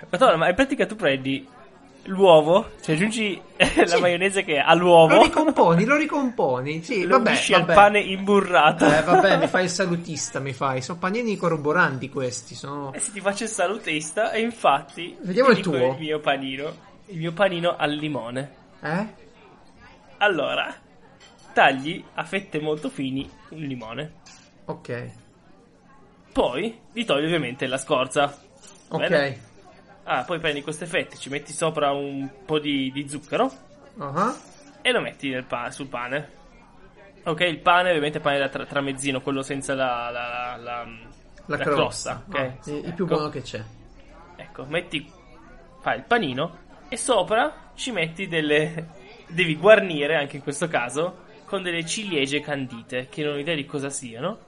Madonna, ma in pratica tu prendi l'uovo, ci aggiungi la Sì. maionese che ha l'uovo, Lo ricomponi, lo ricomponi. Sì, lo vabbè, unisci al vabbè. pane imburrato. Eh, vabbè, mi fai il salutista, mi fai. Sono panini corroboranti questi. Sono... E se ti faccio il salutista, e infatti. Vediamo il tuo. Il mio panino. Il mio panino al limone. Eh? Allora, tagli a fette molto fini un limone. Ok. Poi gli togli ovviamente la scorza. Ok. Bene? Ah, poi prendi queste fette, ci metti sopra un po' di, di zucchero Ah, e lo metti nel pa- sul pane. Ok, il pane ovviamente pane da tra- tramezzino, quello senza la, la, la, La, crosta. crosta. ok? Ah, il, il più Ecco. buono che c'è. Ecco, metti, fai il panino e sopra ci metti delle, devi guarnire anche in questo caso con delle ciliegie candite, che non ho idea di cosa siano,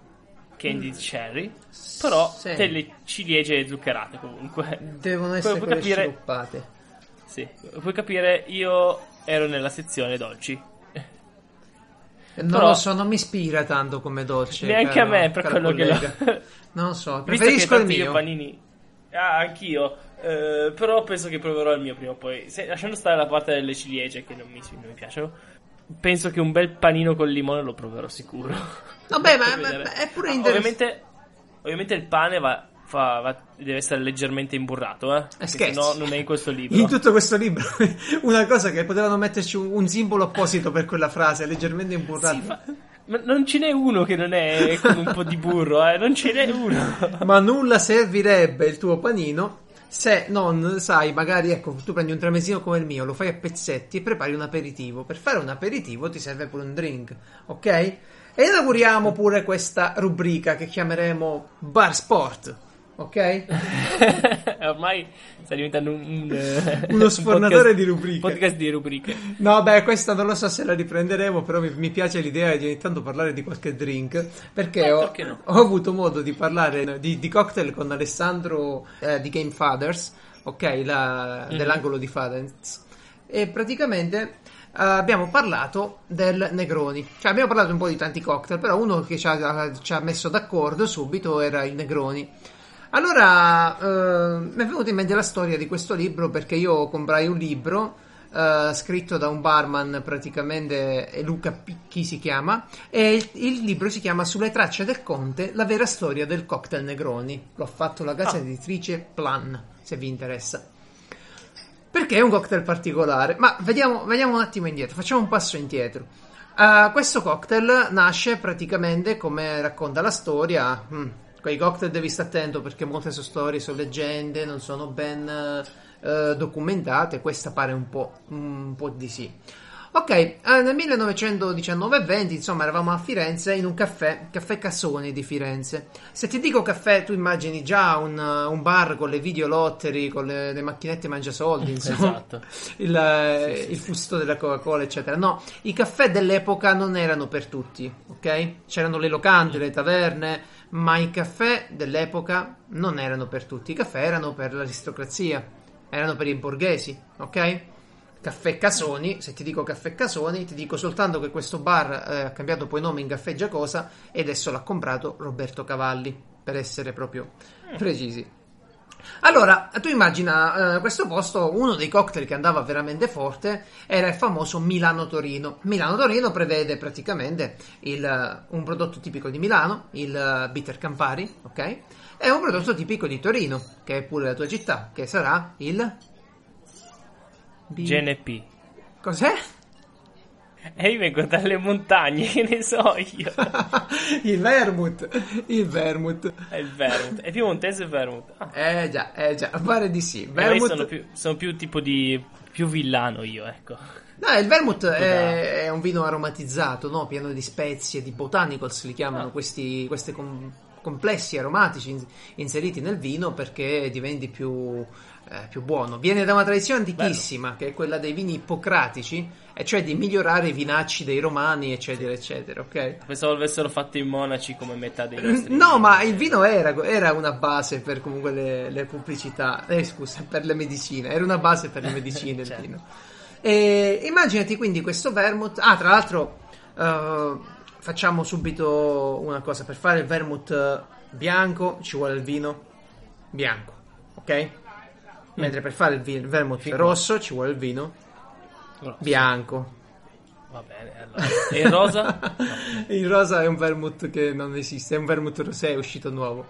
candied cherry, però Mm. Sì. delle ciliegie zuccherate comunque. Devono essere puoi capire- sciroppate. Sì, puoi capire, io ero nella sezione dolci. Non Però- lo so, non mi ispira tanto come dolce. Neanche caro- a me, per quello che collega. lo... Non lo so, che preferisco il mio. panini... Ah, anch'io. Eh, però penso che proverò il mio prima o poi. Se- lasciando stare la parte delle ciliegie che non mi, non mi piacciono. Penso che un bel panino col limone lo proverò sicuro. Vabbè, ma, ma- è pure Ah, interessante. ovviamente, ovviamente il pane va, fa- va- deve essere leggermente imburrato, eh. Perché scherzi. sennò non è in questo libro. In tutto questo libro, una cosa che potevano metterci un, un simbolo apposito per quella frase, leggermente imburrata. Sì, fa- Ma non ce n'è uno che non è con un po' di burro, eh. Non ce n'è uno. Ma nulla servirebbe il tuo panino se non sai, magari ecco, tu prendi un tramezzino come il mio, lo fai a pezzetti e prepari un aperitivo. Per fare un aperitivo ti serve pure un drink, ok? E inauguriamo pure questa rubrica che chiameremo Bar Sport, ok? Ormai sta diventando un, un, Uno un sfornatore podcast- di rubriche. Podcast di rubriche. No, beh, questa non lo so se la riprenderemo, però mi, mi piace l'idea di ogni tanto parlare di qualche drink, perché Eh, ho, perché no? ho avuto modo di parlare di, di cocktail con Alessandro eh, di Game Fathers, ok, la- Mhm. dell'angolo di Fathers, e praticamente eh, abbiamo parlato del Negroni, cioè abbiamo parlato un po' di tanti cocktail, però uno che ci ha, ci ha messo d'accordo subito era il Negroni. Allora, eh, mi è venuta in mente la storia di questo libro perché io comprai un libro eh, scritto da un barman, praticamente Luca Picchi si chiama, e il, il libro si chiama Sulle tracce del Conte, la vera storia del cocktail Negroni. L'ho fatto la casa editrice Plan, se vi interessa. Perché è un cocktail particolare? Ma vediamo, vediamo un attimo indietro, facciamo un passo indietro. Uh, questo cocktail nasce praticamente come racconta la storia. Hmm, quei cocktail devi stare attento perché molte sono storie, sono leggende, non sono ben uh, documentate. Questa pare un po', un po' di sì. Ok, eh, nel 1919-20, insomma, eravamo a Firenze in un caffè, Caffè Cassoni di Firenze. Se ti dico caffè, tu immagini già un, un bar con le videolottery, con le, le macchinette mangiasoldi, insomma, Esatto. il, eh, il fusto della Coca-Cola, eccetera. No, i caffè dell'epoca non erano per tutti, ok? C'erano le locande, le taverne, ma i caffè dell'epoca non erano per tutti. I caffè erano per l'aristocrazia, erano per i borghesi, ok? Caffè Casoni, se ti dico Caffè Casoni, ti dico soltanto che questo bar eh, ha cambiato poi nome in Caffè Giacosa e adesso l'ha comprato Roberto Cavalli, per essere proprio precisi. Allora, tu immagina eh, questo posto, uno dei cocktail che andava veramente forte era il famoso Milano Torino. Milano Torino prevede praticamente il, un prodotto tipico di Milano, il bitter Campari, ok? E un prodotto tipico di Torino, che è pure la tua città, che sarà il Bi- GNP. Cos'è? E io vengo dalle montagne, che ne so io. il vermouth, il vermouth. È il vermouth. È piemontese vermouth. Ah, Eh già, eh già, pare di sì. Vermouth sono più, sono più tipo di... più villano io, ecco. No, il vermouth è, è un vino aromatizzato, no? pieno di spezie, di botanicals, li chiamano Ah. questi questi com- complessi aromatici in- inseriti nel vino perché diventi più, eh, più buono. Viene da una tradizione antichissima, che è quella dei vini ippocratici, e cioè di migliorare i vinacci dei romani, eccetera, eccetera, ok? Pensavo l'avessero fatto i monaci come metà dei nostri. No, ma il vino era, era una base per comunque le, le pubblicità, eh, scusa, per le medicine, era una base per le medicine il Certo. vino. E immaginati quindi questo vermouth. Ah, tra l'altro, eh, facciamo subito una cosa: per fare il vermouth bianco ci vuole il vino bianco, ok? Mentre per fare il, vi- il vermouth Figo. rosso ci vuole il vino No, bianco. Va bene, allora. E il rosa? Il rosa è un vermouth che non esiste, è un vermouth rosé, è uscito nuovo.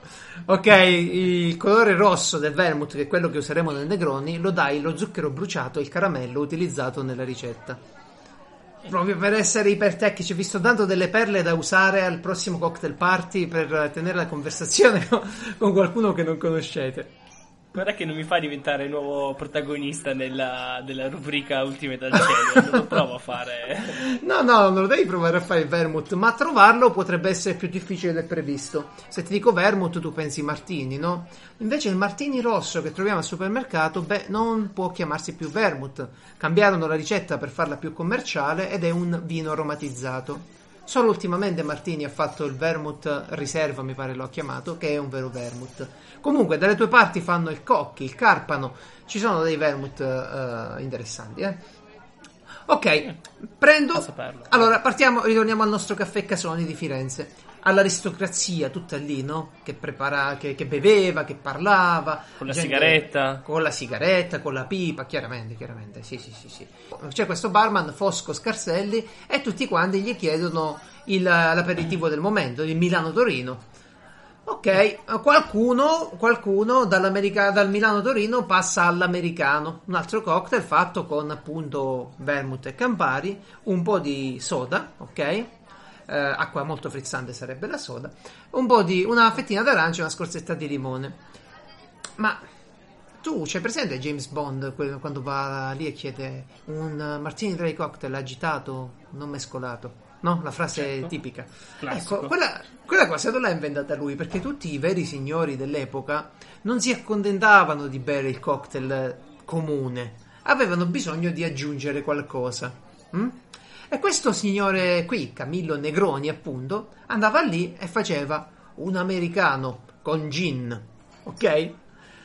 Ok, il colore rosso del vermouth, che è quello che useremo nel Negroni, lo dai lo zucchero bruciato e il caramello utilizzato nella ricetta. Proprio per essere ipertecnici, vi sto dando delle perle da usare al prossimo cocktail party per tenere la conversazione con, con qualcuno che non conoscete. Guarda che non mi fa diventare nuovo protagonista nella, della rubrica Ultime dal cielo. Non lo provo a fare. No, no, non lo devi provare a fare il vermouth, ma trovarlo potrebbe essere più difficile del previsto. Se ti dico vermouth, tu pensi martini, no? Invece il martini rosso che troviamo al supermercato, beh, non può chiamarsi più vermouth. Cambiarono la ricetta per farla più commerciale ed è un vino aromatizzato. Solo ultimamente Martini ha fatto il vermouth riserva, mi pare l'ho chiamato, che è un vero vermouth. Comunque, dalle tue parti fanno il cocchi, il carpano, ci sono dei vermouth eh, interessanti, eh. Ok, prendo. Allora, partiamo, ritorniamo al nostro caffè Casoni di Firenze. All'aristocrazia, tutta lì, no? Che prepara, che, che beveva, che parlava. Con la gente- sigaretta. Con la sigaretta, con la pipa, chiaramente, chiaramente. Sì, sì, sì, sì. C'è questo barman, Fosco Scarselli, e tutti quanti gli chiedono il- l'aperitivo del momento, il Milano-Torino. Ok, qualcuno, qualcuno dal Milano-Torino passa all'americano, un altro cocktail fatto con appunto vermouth e campari, un po' di soda, ok? Eh, acqua molto frizzante sarebbe la soda, un po' di una fettina d'arancia e una scorzetta di limone. Ma tu c'è presente James Bond quando va lì e chiede un martini dry cocktail agitato, non mescolato? No, la frase Certo. tipica. Classico. Ecco, quella, quella cosa non l'ha inventata lui, perché tutti i veri signori dell'epoca non si accontentavano di bere il cocktail comune, avevano bisogno di aggiungere qualcosa. mm? E questo signore qui, Camillo Negroni, appunto, andava lì e faceva un americano con gin, ok?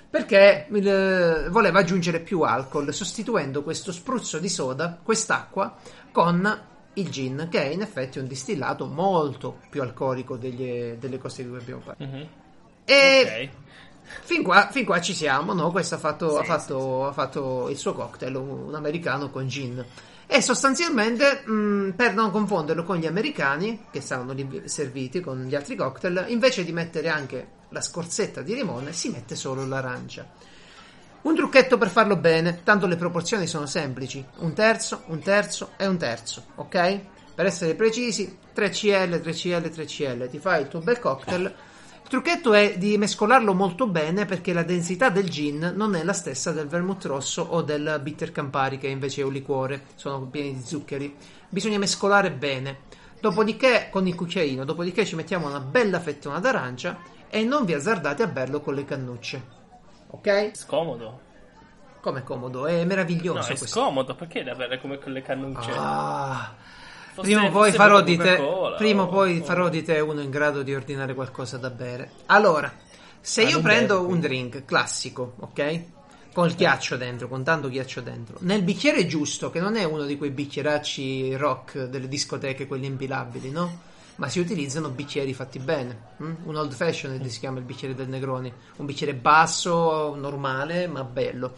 Perché eh, voleva aggiungere più alcol, sostituendo questo spruzzo di soda, quest'acqua, con il gin, che è in effetti un distillato molto più alcolico degli- delle cose di cui abbiamo parlato. Mhm. E Ok. Fin qua, fin qua ci siamo, no? Questo ha fatto, ha Sì, fatto- ha fatto il suo cocktail, un americano con gin. E sostanzialmente, mh, per non confonderlo con gli americani, che stavano serviti con gli altri cocktail, invece di mettere anche la scorzetta di limone, si mette solo l'arancia. Un trucchetto per farlo bene, tanto le proporzioni sono semplici: un terzo, un terzo e un terzo, ok? Per essere precisi, 3CL, 3CL, 3CL, ti fai il tuo bel cocktail. Il trucchetto è di mescolarlo molto bene perché la densità del gin non è la stessa del vermouth rosso o del bitter Campari che invece è un liquore, sono pieni di zuccheri. Bisogna mescolare bene. Dopodiché, con il cucchiaino, dopodiché ci mettiamo una bella fettona d'arancia e non vi azzardate a berlo con le cannucce. Ok? Scomodo. Come comodo, è meraviglioso No, è questo. scomodo, perché da bere come con le cannucce? Ah, prima o poi farò di te, prima o poi farò di te uno in grado di ordinare qualcosa da bere. Allora, se Ah, io prendo bevo, un drink classico, ok? Con il ghiaccio dentro, con tanto ghiaccio dentro, nel bicchiere giusto, che non è uno di quei bicchieracci rock delle discoteche, quelli impilabili, no? Ma si utilizzano bicchieri fatti bene. hm? Un old fashioned si chiama il bicchiere del Negroni. Un bicchiere basso, normale, ma bello.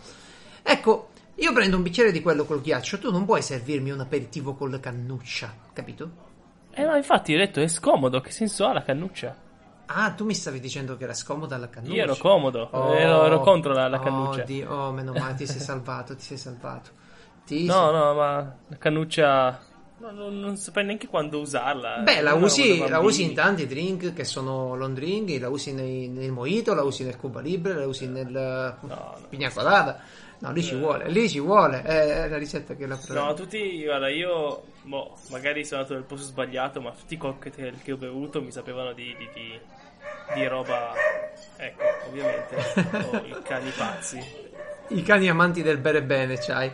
Ecco, io prendo un bicchiere di quello col ghiaccio, tu non puoi servirmi un aperitivo con la cannuccia, capito? Eh no, infatti ho detto è scomodo, che senso ha la cannuccia? Ah, tu mi stavi dicendo che era scomoda la cannuccia. Io ero comodo, Oh, ero, ero contro la, la cannuccia. Oh, Dio, oh, meno male, ti sei salvato, ti sei salvato. Ti No, sei- no, ma la cannuccia... no, non, non saprei neanche quando usarla. Beh, la usi, la usi in tanti drink che sono long drink, la usi nei- nel mojito, la usi nel Cuba Libre, la usi nel no. Pina Colada. No, lì ci vuole, lì ci vuole, è la ricetta che la prova. No, tutti, guarda, io, boh, magari sono andato nel posto sbagliato, ma tutti i cocktail che ho bevuto mi sapevano di, di, di, di roba, ecco, ovviamente, i cani pazzi. I cani amanti del bere bene, c'hai.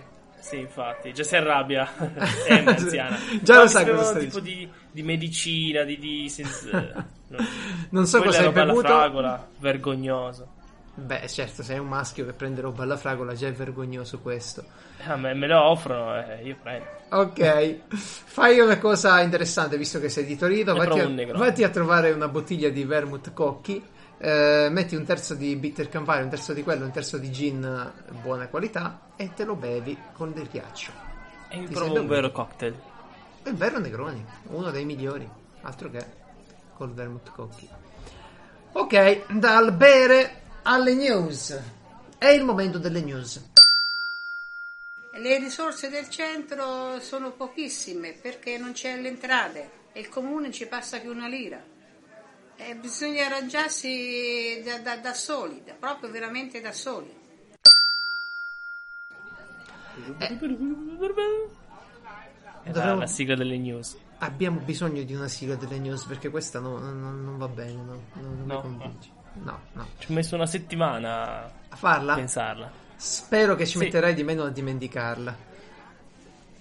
Sì, infatti, già si arrabbia, è anziana. Già Ma lo sai cosa stai tipo di, di medicina, di... di senza- non, Non so cosa hai bevuto. fragola, vergognoso. Beh, certo, sei un maschio che prende roba alla fragola, già è vergognoso questo. Ah, me, me lo offrono, eh, io prendo. Ok, fai una cosa interessante visto che sei di Torino. Vatti a, vatti a trovare una bottiglia di vermouth cocchi. Eh, metti un terzo di bitter Campari, un terzo di quello, un terzo di gin buona qualità e te lo bevi con del ghiaccio. E provo sei un vero cocktail. È vero Negroni, uno dei migliori, altro che col vermouth cocchi. Ok, dal bere alle news. È il momento delle news. Le risorse del centro sono pochissime perché non c'è le entrate e il comune ci passa più una lira. E bisogna arrangiarsi da, da- da soli, da- proprio veramente da soli. Era Dovremmo- la sigla delle news. Abbiamo bisogno di una sigla delle news perché questa no- non, non va bene, no? Non, non No? mi convince. No, no. Ci ho messo una settimana A a farla? pensarla. Spero che ci Sì. metterai di meno a dimenticarla.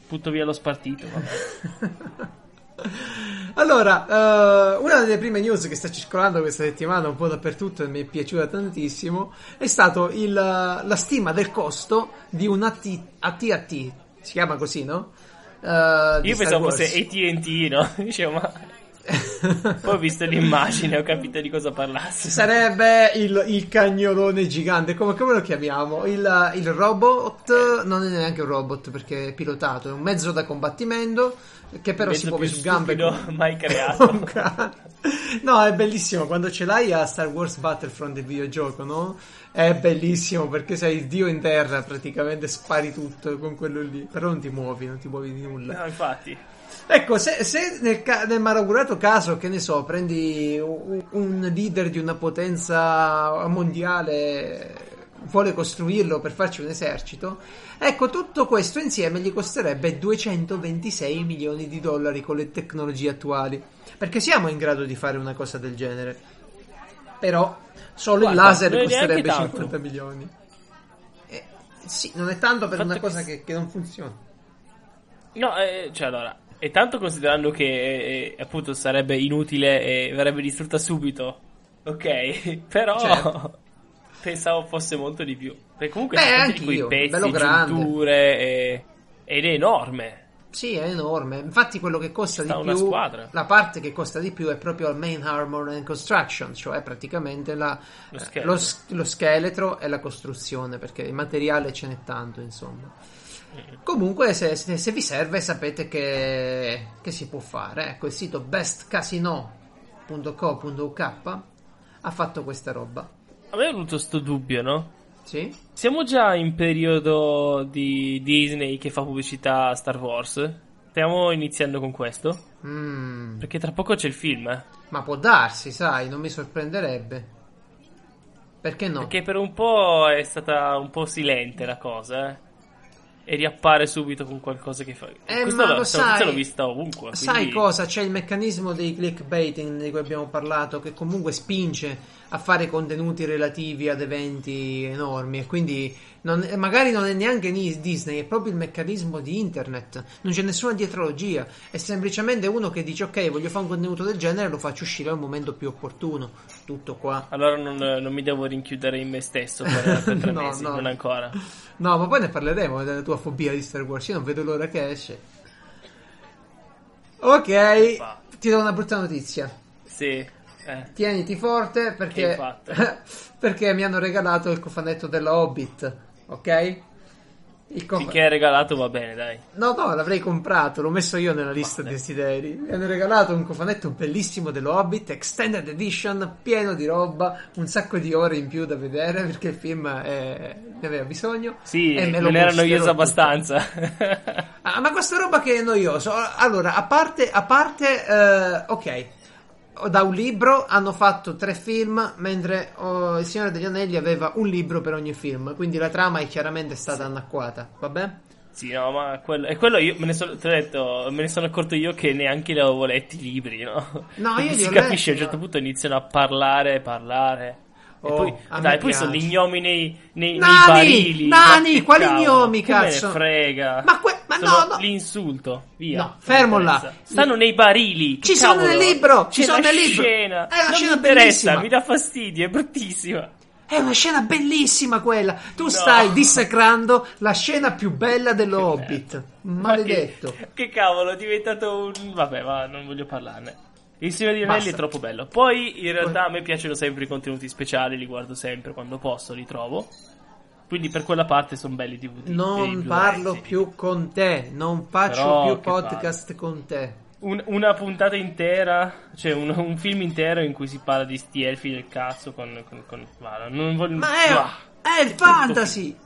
Butto via lo spartito. vabbè. Allora, eh, una delle prime news che sta circolando questa settimana un po' dappertutto e mi è piaciuta tantissimo è stato il, la stima del costo di un AT, AT-AT, si chiama così, no? Eh, di Io pensavo fosse ATT, no? Dicevo, ma. Poi ho visto l'immagine, ho capito di cosa parlassi. Sarebbe il, il cagnolone gigante, come, come lo chiamiamo? Il, il robot, non è neanche un robot perché è pilotato, è un mezzo da combattimento che però si muove su gambe. come- mai creato. No, è bellissimo quando ce l'hai a Star Wars Battlefront il videogioco, no? È bellissimo perché sei il dio in terra, praticamente spari tutto con quello lì, però non ti muovi, non ti muovi di nulla. No, infatti. Ecco, se, se nel, ca- nel malaugurato caso, che ne so, prendi un, un leader di una potenza mondiale, vuole costruirlo per farci un esercito, ecco, tutto questo insieme gli costerebbe 226 milioni di dollari con le tecnologie attuali. Perché siamo in grado di fare una cosa del genere. Però solo Guarda, il laser costerebbe tanto. 50 milioni. Eh, sì, non è tanto per Fatto una cosa che, che non funziona. No, eh, cioè allora. E tanto considerando che eh, appunto sarebbe inutile e verrebbe distrutta subito. Ok, però. Certo. Pensavo fosse molto di più. Perché comunque Beh, anch'io, quei pezzi, giunture e- ed è enorme. Sì, è enorme. Infatti, quello che costa Sta di più, squadra. la parte che costa di più è proprio il main armor and construction, cioè praticamente la- Lo eh, scheletro. lo s- lo scheletro e la costruzione, perché il materiale ce n'è tanto, insomma. Comunque, se, se- se vi serve, sapete che, che si può fare. Ecco, il sito bestcasino.co.uk ha fatto questa roba. A me è venuto sto dubbio, no? Sì? Siamo già in periodo di Disney che fa pubblicità a Star Wars. Stiamo iniziando con questo? Mm, Perché tra poco c'è il film, eh. ma può darsi, sai, non mi sorprenderebbe. Perché no? Perché per un po' è stata un po' silente la cosa, eh. E riappare subito con qualcosa che fa. Eh, questa notizia sai- l'ho vista ovunque. Sai quindi- cosa? C'è il meccanismo dei clickbaiting di cui abbiamo parlato che comunque spinge a fare contenuti relativi ad eventi enormi e quindi non- magari non è neanche Disney, è proprio il meccanismo di internet. Non c'è nessuna dietrologia, è semplicemente uno che dice ok, voglio fare un contenuto del genere, lo faccio uscire al momento più opportuno. Tutto qua. Allora non, non mi devo rinchiudere in me stesso per, per tre No, mesi, no. non ancora. No, ma poi ne parleremo della tua fobia di Star Wars. Io non vedo l'ora che esce. Ok, ti do una brutta notizia. Sì, eh. Tieniti forte perché, perché mi hanno regalato il cofanetto della Hobbit, ok? Il cofa- Finché è regalato va bene, dai. No, no, l'avrei comprato, l'ho messo io nella lista desideri. Mi hanno regalato un cofanetto bellissimo dello Hobbit, Extended Edition, pieno di roba, un sacco di ore in più da vedere perché il film è- ne aveva bisogno. Sì, e me lo non era noioso abbastanza. Ah, ma questa roba che è noioso. Allora, a parte, a parte eh, ok, da un libro hanno fatto tre film, mentre oh, Il Signore degli Anelli aveva un libro per ogni film, quindi la trama è chiaramente stata anacquata, vabbè? sì, no, ma quello, e quello io me ne sono, detto, me ne sono accorto io che neanche li avevo letti i libri, no? No, io li si ho capisce, a un letti, certo punto iniziano a parlare, parlare. E Oh, poi, dai, poi sono gli gnomi nei, nei, nei Nani! barili. Nani! ma Quali gnomi, che me ne cazzo? frega. Ma que- ma Sono no, no. L'insulto, via. No, fermo là. interessa. Stanno nei barili. Ci sono cavolo. nel libro, ci C'è sono nel libro. scena. È una non scena mi interessa, bellissima. mi dà fastidio, è bruttissima. È una scena bellissima quella. Tu stai dissacrando la scena più bella dello Hobbit. Ma Maledetto. Che, che cavolo, è diventato un. Vabbè, ma non voglio parlarne. Il Signore degli. Anelli è troppo bello. Poi, in realtà, a me piacciono sempre i contenuti speciali, li guardo sempre quando posso, li trovo. Quindi, per quella parte sono belli DVD. Non parlo sì. più con te, non faccio Però più podcast con te. Un- una puntata intera, cioè un, un film intero in cui si parla di sti elfi del cazzo con. con, con non voglio. Ma è, Ah, è il fantasy!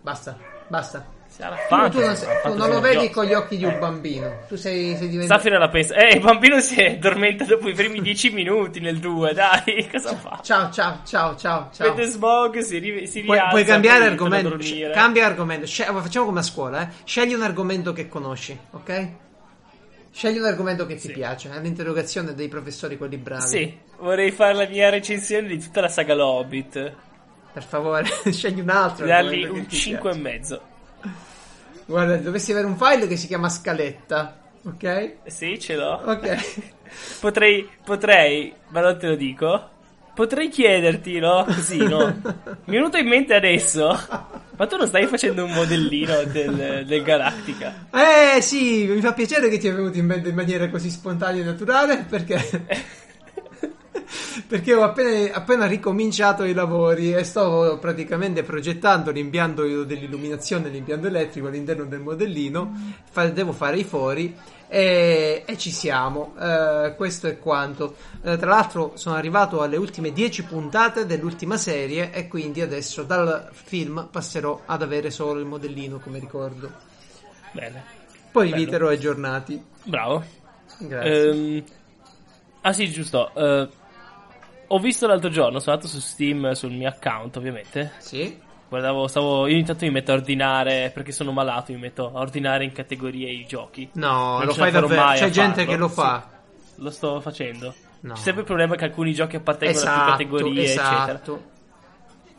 Basta, basta. Sarà Tu, tu non, sei- tu non lo vedi noioso. con gli occhi di un bambino. Tu sei, sei diventato. Safira la pensa. Eh, il bambino si è addormenta dopo i primi dieci minuti nel 2, dai, cosa fa? Ciao, ciao, ciao, ciao, ciao. Vede smog, si, ri- si Puoi, rialza. puoi cambiare argomento. sc- Cambia argomento. Sce- facciamo come a scuola, eh. Scegli un argomento che conosci, ok? Scegli un argomento che ti Sì. piace. È l'interrogazione dei professori, quelli bravi. Sì, vorrei fare la mia recensione di tutta la saga Hobbit. Per favore, scegli un altro. Dargli un ti 5 e mezzo. Guarda, dovresti avere un file che si chiama scaletta, ok? Sì, ce l'ho. Ok. Potrei, potrei, ma non te lo dico. Potrei chiederti, no? Così, no? Mi è venuto in mente adesso. Ma tu non stai facendo un modellino del, del Galactica? Eh sì, mi fa piacere che ti è venuto in mente in maniera così spontanea e naturale perché perché ho appena, appena ricominciato i lavori e sto praticamente progettando l'impianto dell'illuminazione, l'impianto elettrico all'interno del modellino, Fa- devo fare i fori e, e ci siamo, Eh, questo è quanto. Eh, tra l'altro sono arrivato alle ultime 10 puntate dell'ultima serie e quindi adesso dal film passerò ad avere solo il modellino come ricordo. Bene, Poi Bello. vi terrò aggiornati. bravo. Grazie. Ehm, ah sì, giusto. eh, ho visto l'altro giorno, sono andato su Steam sul mio account, ovviamente. sì? Guardavo, stavo. Io intanto mi metto a ordinare. Perché sono malato, mi metto a ordinare in categorie i giochi. No, Non lo fai davvero. C'è gente farlo. che lo Sì. fa. Lo sto facendo. No. C'è sempre il problema che alcuni giochi appartengono a più Esatto, categorie, eccetera. esatto.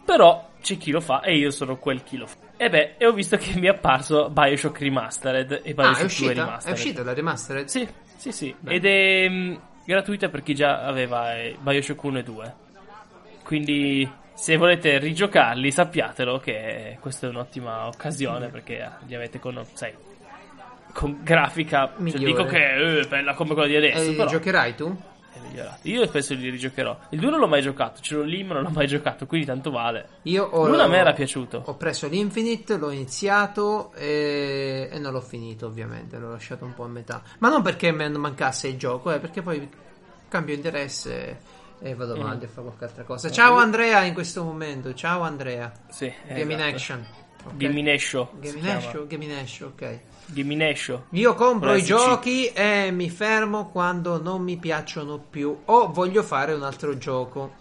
Però c'è chi lo fa e io sono quel chi lo fa. E beh, e ho visto che mi è apparso Bioshock Remastered e Bioshock Ah, è 2 uscita? È Remastered. uscita la remastered? Sì, sì, sì. Beh. Ed è mh, gratuita per chi già aveva eh, Bioshock 1 e 2. Quindi se volete rigiocarli sappiatelo che questa è un'ottima occasione perché eh, li avete con... sai, con grafica, cioè, dico che è eh, bella come quella di adesso, E però giocherai tu? Migliorato. Io spesso li rigiocherò. Il 2 non l'ho mai giocato, ce l'ho lì ma non l'ho mai giocato, quindi tanto vale. Io ho, L'uno a me era piaciuto. Ho preso l'Infinite, l'ho iniziato e, e non l'ho finito, ovviamente. L'ho lasciato un po' a metà. Ma non perché ne mancasse il gioco, eh, perché poi cambio interesse e vado Mm. avanti a fare qualche altra cosa. Ciao Andrea in questo momento. Ciao Andrea. Sì, Game in esatto. in action. Game in action, ok. Action. Io compro i giochi e mi fermo quando non mi piacciono più o voglio fare un altro gioco.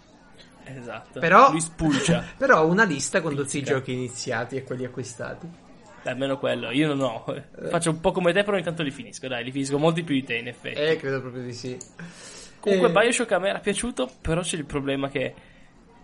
Esatto. Però, Lui spulcia. però ho una lista con tutti i giochi iniziati e quelli acquistati. Dai, almeno quello. Io non ho. Faccio un po' come te, però ogni tanto li finisco. Dai, li finisco molti più di te, in effetti. Eh, credo proprio di sì. Comunque, Eh, Bioshock a me era piaciuto, però c'è il problema che.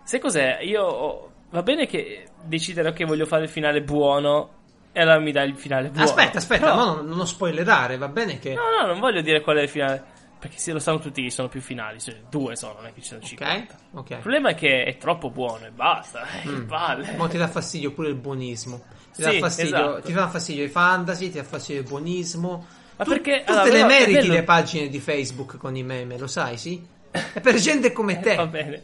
Sai cos'è? Io. Va bene che decidere che voglio fare il finale buono. E allora mi dai il finale buono. Aspetta, aspetta, Però- no, non, non spoilerare, va bene che... No, no, non voglio dire qual è il finale. Perché se lo sanno tutti che sono più finali. Cioè, due sono, non è che ci sono 50. Ok, ok. Il problema è che è troppo buono e basta. Mm. palle. Mo ti dà fastidio pure il buonismo. Ti, Sì, dà fastidio, esatto. ti dà fastidio i fantasy, ti dà fastidio il buonismo. Ma Tu- perché- Tutte allora, le però è meriti le pagine di Facebook con i meme, lo sai, sì? È per gente come te. Eh, Va bene.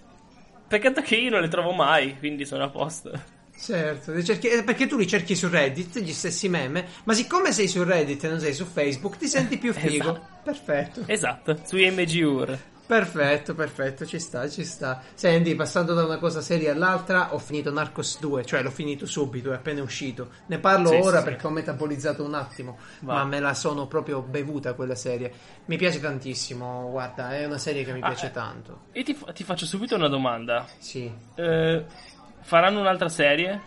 Peccato che io non le trovo mai, quindi sono a posto. Certo, eh, perché tu li cerchi su Reddit, gli stessi meme, ma siccome sei su Reddit e non sei su Facebook, ti senti più figo. Esatto. Perfetto. Esatto, su MGUR. Perfetto, perfetto, ci sta, ci sta. Senti, passando da una cosa seria all'altra, ho finito Narcos 2, cioè l'ho finito subito, è appena uscito. Ne parlo Sì, ora sì, perché sì. ho metabolizzato un attimo, Va. ma me la sono proprio bevuta quella serie. Mi piace tantissimo, guarda, è una serie che mi Ah, piace eh. tanto. Io ti, ti faccio subito una domanda. Sì. Eh, faranno un'altra serie?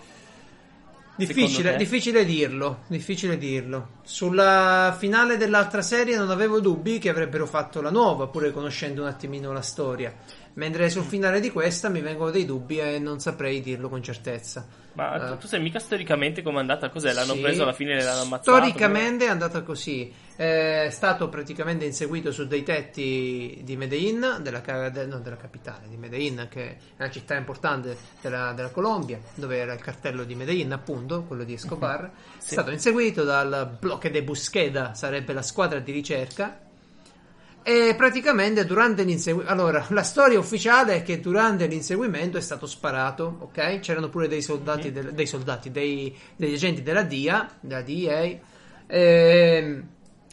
Difficile, difficile dirlo, difficile dirlo. Sulla finale dell'altra serie non avevo dubbi che avrebbero fatto la nuova, pure conoscendo un attimino la storia. Mentre sul finale di questa mi vengono dei dubbi e non saprei dirlo con certezza. Ma Eh, tu, sai mica storicamente com'è andata? Cos'è? L'hanno Sì. preso alla fine e l'hanno ammazzato? Storicamente è andata così. È stato praticamente inseguito su dei tetti di Medellin, della, no, della capitale di Medellin, che è una città importante della, della Colombia, dove era il cartello di Medellin, appunto, quello di Escobar. È Sì. stato inseguito dal Bloque de Busqueda, sarebbe la squadra di ricerca. E praticamente durante l'inseguimento. Allora, la storia ufficiale è che durante l'inseguimento è stato sparato, ok? C'erano pure dei soldati, del- dei soldati, dei- degli agenti della DIA, della DEA. ehm,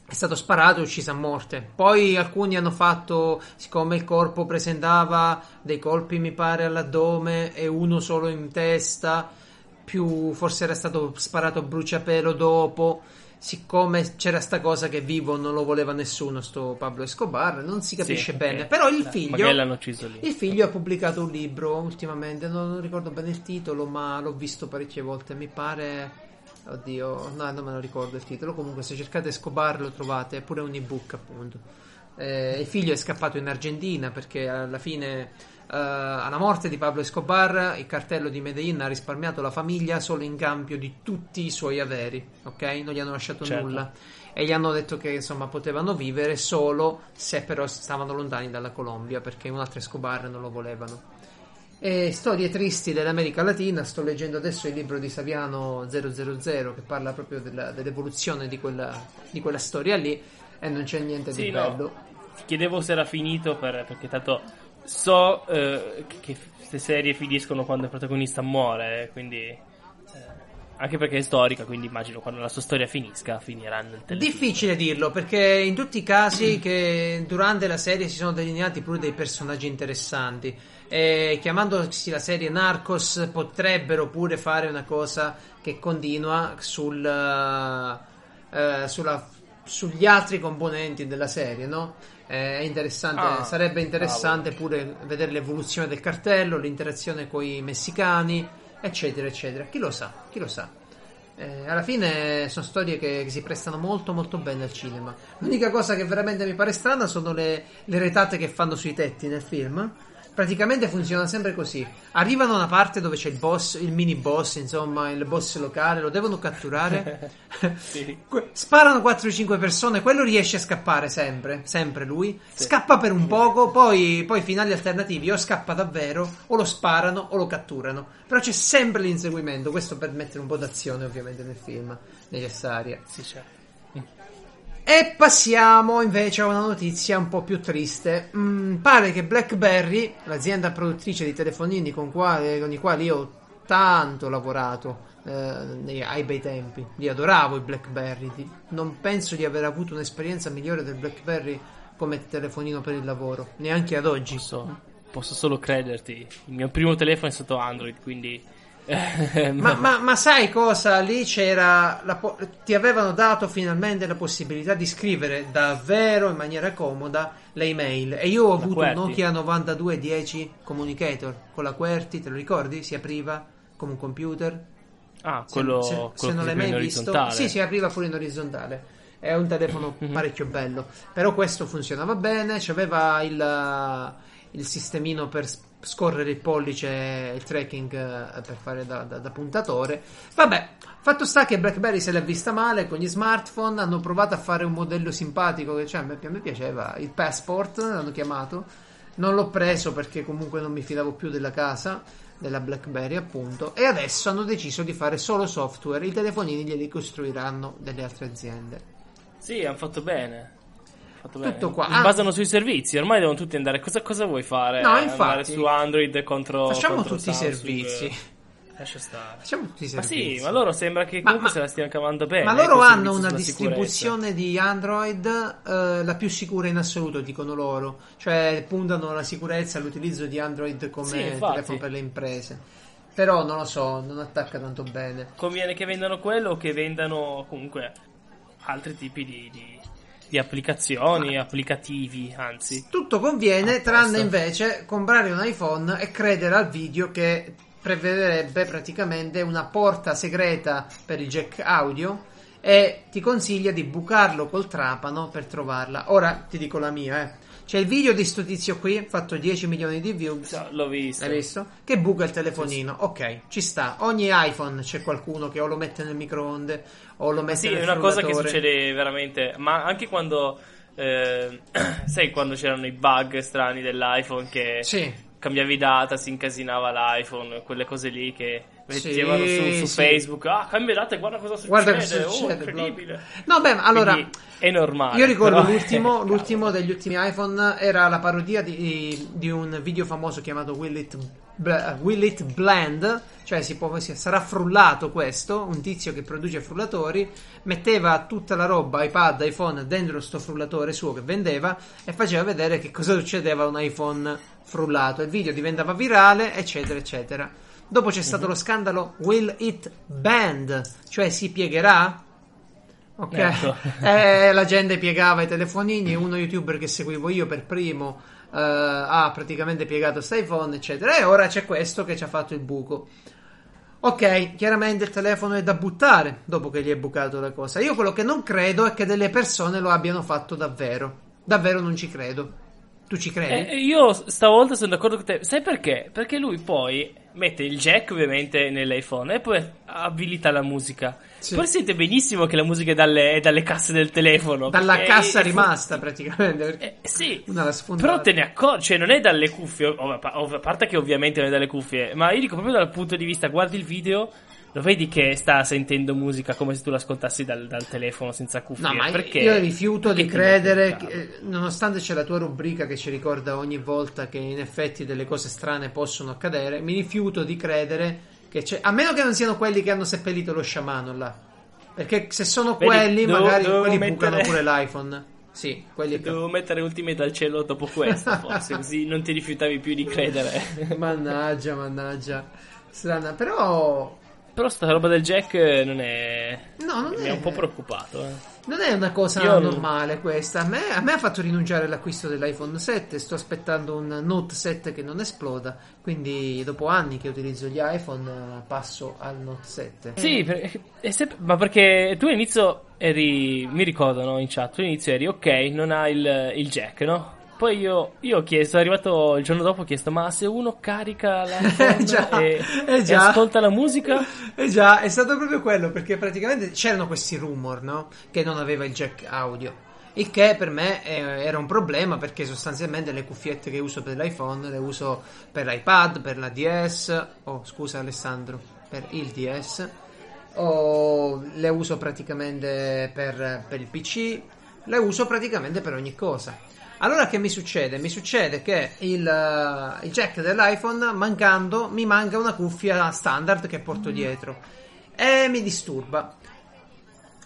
è stato sparato e ucciso a morte. Poi alcuni hanno fatto, siccome il corpo presentava dei colpi, mi pare, all'addome e uno solo in testa, più forse era stato sparato a bruciapelo dopo. Siccome c'era sta cosa che vivo non lo voleva nessuno, sto Pablo Escobar, non si capisce Sì, bene. ok. Però il figlio, il figlio ha pubblicato un libro ultimamente, non, non ricordo bene il titolo, ma l'ho visto parecchie volte. Mi pare. Oddio, no, non me lo ricordo il titolo. Comunque, se cercate Escobar lo trovate, è pure un ebook, appunto. Eh, il figlio è scappato in Argentina perché alla fine, alla morte di Pablo Escobar, il cartello di Medellin ha risparmiato la famiglia solo in cambio di tutti i suoi averi, ok? Non gli hanno lasciato Certo. nulla. E gli hanno detto che insomma potevano vivere solo se però stavano lontani dalla Colombia perché un altro Escobar non lo volevano. E storie tristi dell'America Latina, sto leggendo adesso il libro di Saviano 000 che parla proprio della- dell'evoluzione di quella, di quella storia lì e non c'è niente Sì, di no. bello. Ti chiedevo se era finito per- perché tanto so eh, che queste serie finiscono quando il protagonista muore, quindi eh, anche perché è storica, quindi immagino quando la sua storia finisca finirà nel telefilm. Difficile dirlo perché in tutti i casi che durante la serie si sono delineati pure dei personaggi interessanti. E chiamandosi la serie Narcos potrebbero pure fare una cosa che continua sul, eh, sulla- sugli altri componenti della serie, no? Eh, È interessante, Ah, sarebbe interessante pure vedere l'evoluzione del cartello, l'interazione con i messicani, eccetera, eccetera. Chi lo sa, chi lo sa. Eh, alla fine sono storie che, che si prestano molto molto bene al cinema. L'unica cosa che veramente mi pare strana sono le, le retate che fanno sui tetti nel film. Praticamente funziona sempre così. Arrivano a una parte dove c'è il boss, il mini boss, insomma, il boss locale, lo devono catturare. Sì. Sparano 4-5 persone, quello riesce a scappare sempre, sempre lui. Scappa per un poco, poi, poi finali alternativi o scappa davvero, o lo sparano o lo catturano. Però c'è sempre l'inseguimento, questo per mettere un po' d'azione ovviamente nel film, necessaria. Sì, certo. E passiamo invece a una notizia un po' più triste. Mm, pare che BlackBerry, l'azienda produttrice di telefonini con, quale- con i quali io ho tanto lavorato eh, ai bei tempi, li adoravo i BlackBerry, non penso di aver avuto un'esperienza migliore del BlackBerry come telefonino per il lavoro, neanche ad oggi. Posso, posso solo crederti. Il mio primo telefono è stato Android, quindi. Eh, Ma, ma- ma sai cosa? Lì c'era. la ti avevano dato finalmente la possibilità di scrivere davvero in maniera comoda le email. E io ho avuto un. Nokia 9210 Communicator con la QWERTY, te lo ricordi? Si apriva come un computer. Ah, Se- quello, se, quello se non l'hai mai visto, sì, si apriva pure in orizzontale. È un telefono parecchio bello. Però questo funzionava bene. C'aveva il, il sistemino per scorrere il pollice, il tracking eh, per fare da, da- da puntatore. Vabbè, fatto sta che BlackBerry se l'è vista male con gli smartphone. Hanno provato a fare un modello simpatico che cioè, a, me, a me piaceva. Il Passport l'hanno chiamato. Non l'ho preso perché comunque non mi fidavo più della casa della BlackBerry appunto e adesso hanno deciso di fare solo software i telefonini glieli costruiranno delle altre aziende Sì, hanno fatto bene. Fatto Tutto bene. qua. Si Ah. basano sui servizi, ormai devono tutti andare. Cosa, cosa vuoi fare? No, Andare infatti. su Android contro. facciamo contro tutti i Samsung? servizi Lascia stare. facciamo tutti i Ma servizi sì, ma loro sembra che Ma- comunque ma- se la stiano cavando bene. ma loro col hanno una distribuzione di Android eh, la più sicura in assoluto, dicono loro. Cioè, puntano alla sicurezza, all'utilizzo di Android come Sì, telefono per le imprese. Però non lo so, non attacca tanto bene. sicurezza. Conviene che vendano quello o che vendano comunque altri tipi di, di- di applicazioni, applicativi, anzi. Tutto conviene, A tranne invece comprare un iPhone e credere al video che prevederebbe praticamente una porta segreta per il jack audio e ti consiglia di bucarlo col trapano per trovarla. Ora ti dico la mia, eh. C'è il video di sto tizio qui, fatto 10 milioni di views. So, L'ho visto. Hai visto? Che buca il telefonino. Ok, ci sta. Ogni iPhone c'è qualcuno che o lo mette nel microonde o lo mette Sì, nel è una cosa che succede veramente. Ma anche quando. eh, sai quando c'erano i bug strani dell'iPhone che Sì. cambiavi data, si incasinava l'iPhone, quelle cose lì che Sì, mettevano su, su sì. Facebook. Ah, cambia data e guarda cosa succede. Guarda cosa Oh, succede. incredibile. No, beh, allora Quindi è normale. Io ricordo però- l'ultimo, l'ultimo degli ultimi iPhone era la parodia di, di un video famoso chiamato Will It, Bl- Will It Blend, cioè si può, si- sarà frullato questo, un tizio che produce frullatori, metteva tutta la roba, iPad, iPhone dentro sto frullatore suo che vendeva e faceva vedere che cosa succedeva a un iPhone frullato. Il video diventava virale, eccetera, eccetera. Dopo c'è stato lo scandalo Will It Bend, cioè si piegherà? Ok, Ecco. Eh, la gente piegava i telefonini. Uno youtuber che seguivo io per primo eh, ha praticamente piegato sta iPhone, eccetera. E ora c'è questo che ci ha fatto il buco. Ok, chiaramente il telefono è da buttare dopo che gli è bucato la cosa. Io quello che non credo è che delle persone lo abbiano fatto davvero. Davvero non ci credo. Tu ci credi? Eh, io stavolta sono d'accordo con te. Sai perché? Perché lui poi mette il jack ovviamente nell'iPhone e poi abilita la musica. Sì. Poi sente benissimo che la musica è dalle, è dalle casse del telefono. Dalla perché cassa è- rimasta praticamente. perché Eh, sì, però te ne accorgi, cioè non è dalle cuffie, a parte che ovviamente non è dalle cuffie, ma io dico proprio dal punto di vista, guardi il video, lo vedi che sta sentendo musica come se tu l'ascoltassi dal, dal telefono senza cuffie. No, ma perché? io rifiuto di credere, che, nonostante c'è la tua rubrica che ci ricorda ogni volta che in effetti delle cose strane possono accadere, mi rifiuto di credere che c'è, a meno che non siano quelli che hanno seppellito lo sciamano là. Perché se sono Vedi, quelli, dovevo- magari dovevo quelli mettere- bucano pure l'iPhone. Sì, quelli Devo mettere Ultimate al cielo dopo questo, forse, così non ti rifiutavi più di credere. Mannaggia, mannaggia. Strana, però Però sta roba del jack non è... No, non mi è- un po' preoccupato. eh. Non è una cosa Io non- normale questa. A me, a me ha fatto rinunciare all'acquisto dell'iPhone 7. Sto aspettando un Note 7 che non esploda. Quindi, dopo anni che utilizzo gli iPhone, eh, passo al Note 7. Sì, per- sempre- ma perché tu all'inizio eri, mi ricordo no, in chat, tu all'inizio eri ok, non ha il, il jack, no? Poi io, io ho chiesto, è arrivato il giorno dopo, ho chiesto, ma se uno carica l'iPhone Eh già, e, eh e ascolta la musica, Eh già, è stato proprio quello. Perché praticamente c'erano questi rumor, no? Che non aveva il jack audio. Il che per me era un problema perché sostanzialmente le cuffiette che uso per l'iPhone le uso per l'iPad, per la DS. Oh, scusa Alessandro, per il DS. O le uso praticamente per, per il PC. le uso praticamente per ogni cosa. Allora che mi succede? Mi succede che il, eh, il jack dell'iPhone mancando mi manca una cuffia standard che porto dietro e mi disturba.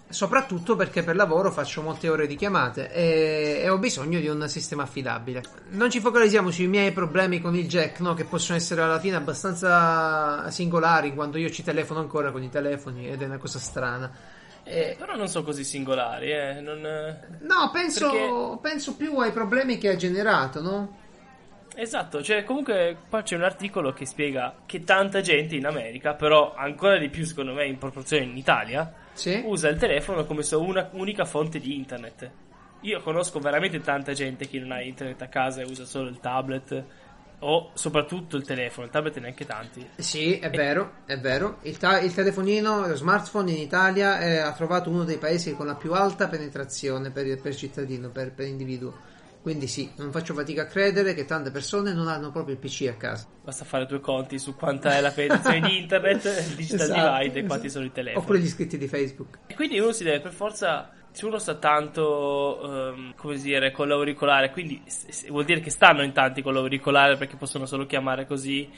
Soprattutto perché per lavoro faccio molte ore di chiamate e, e ho bisogno di un sistema affidabile. Non ci focalizziamo sui miei problemi con il jack, no? che possono essere alla fine abbastanza singolari, quando io ci telefono ancora con i telefoni ed è una cosa strana. E- Però non sono così singolari, eh. Non, eh, No, penso, Perché- penso più ai problemi che ha generato, no? Esatto, cioè comunque qua c'è un articolo che spiega che tanta gente in America, però ancora di più secondo me in proporzione in Italia, Sì. usa il telefono come sua una- unica fonte di internet. Io conosco veramente tanta gente che non ha internet a casa e usa solo il tablet o soprattutto il telefono, il tablet neanche tanti. Sì, è vero, è vero. Il, ta- il telefonino, lo smartphone in Italia eh, ha trovato uno dei paesi con la più alta penetrazione per, per cittadino, per, per individuo. Quindi sì, non faccio fatica a credere che tante persone non hanno proprio il PC a casa. Basta fare due conti su quanta è la penetrazione di internet, il digital Esatto, divide e quanti esatto. sono i telefoni. Oppure gli iscritti di Facebook. E quindi uno si deve per forza. Se uno sta tanto, ehm, come dire, con l'auricolare, quindi vuol dire che stanno in tanti con l'auricolare perché possono solo chiamare così,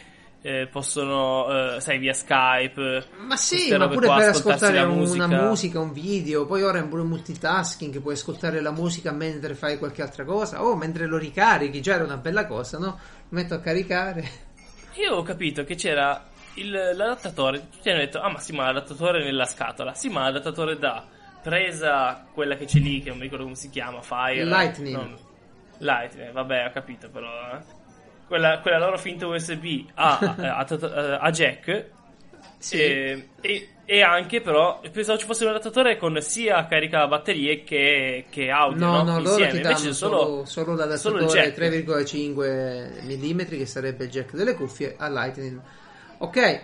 eh, possono, eh, sai, via Skype. Ma sì, ma pure per ascoltare la una musica. musica, un video, poi ora è pure multitasking, puoi ascoltare la musica mentre fai qualche altra cosa, o mentre lo ricarichi, già era una bella cosa, no? Metto a caricare. Io ho capito che c'era il, l'adattatore. Tutti hanno detto: Ah, ma sì, ma l'adattatore nella scatola. Sì, ma l'adattatore da presa quella che c'è lì, che non mi ricordo come si chiama, Fire. Lightning. no, Lightning, vabbè, ho capito, però. eh. Quella, quella loro finta USB a, a, a- a jack. Sì. E, e- e anche, però, pensavo ci fosse un adattatore con sia carica batterie che, che audio. No, No, no, loro ti danno solo, solo, solo l'adattatore solo il jack. 3,5 mm che sarebbe il jack delle cuffie a Lightning. Ok,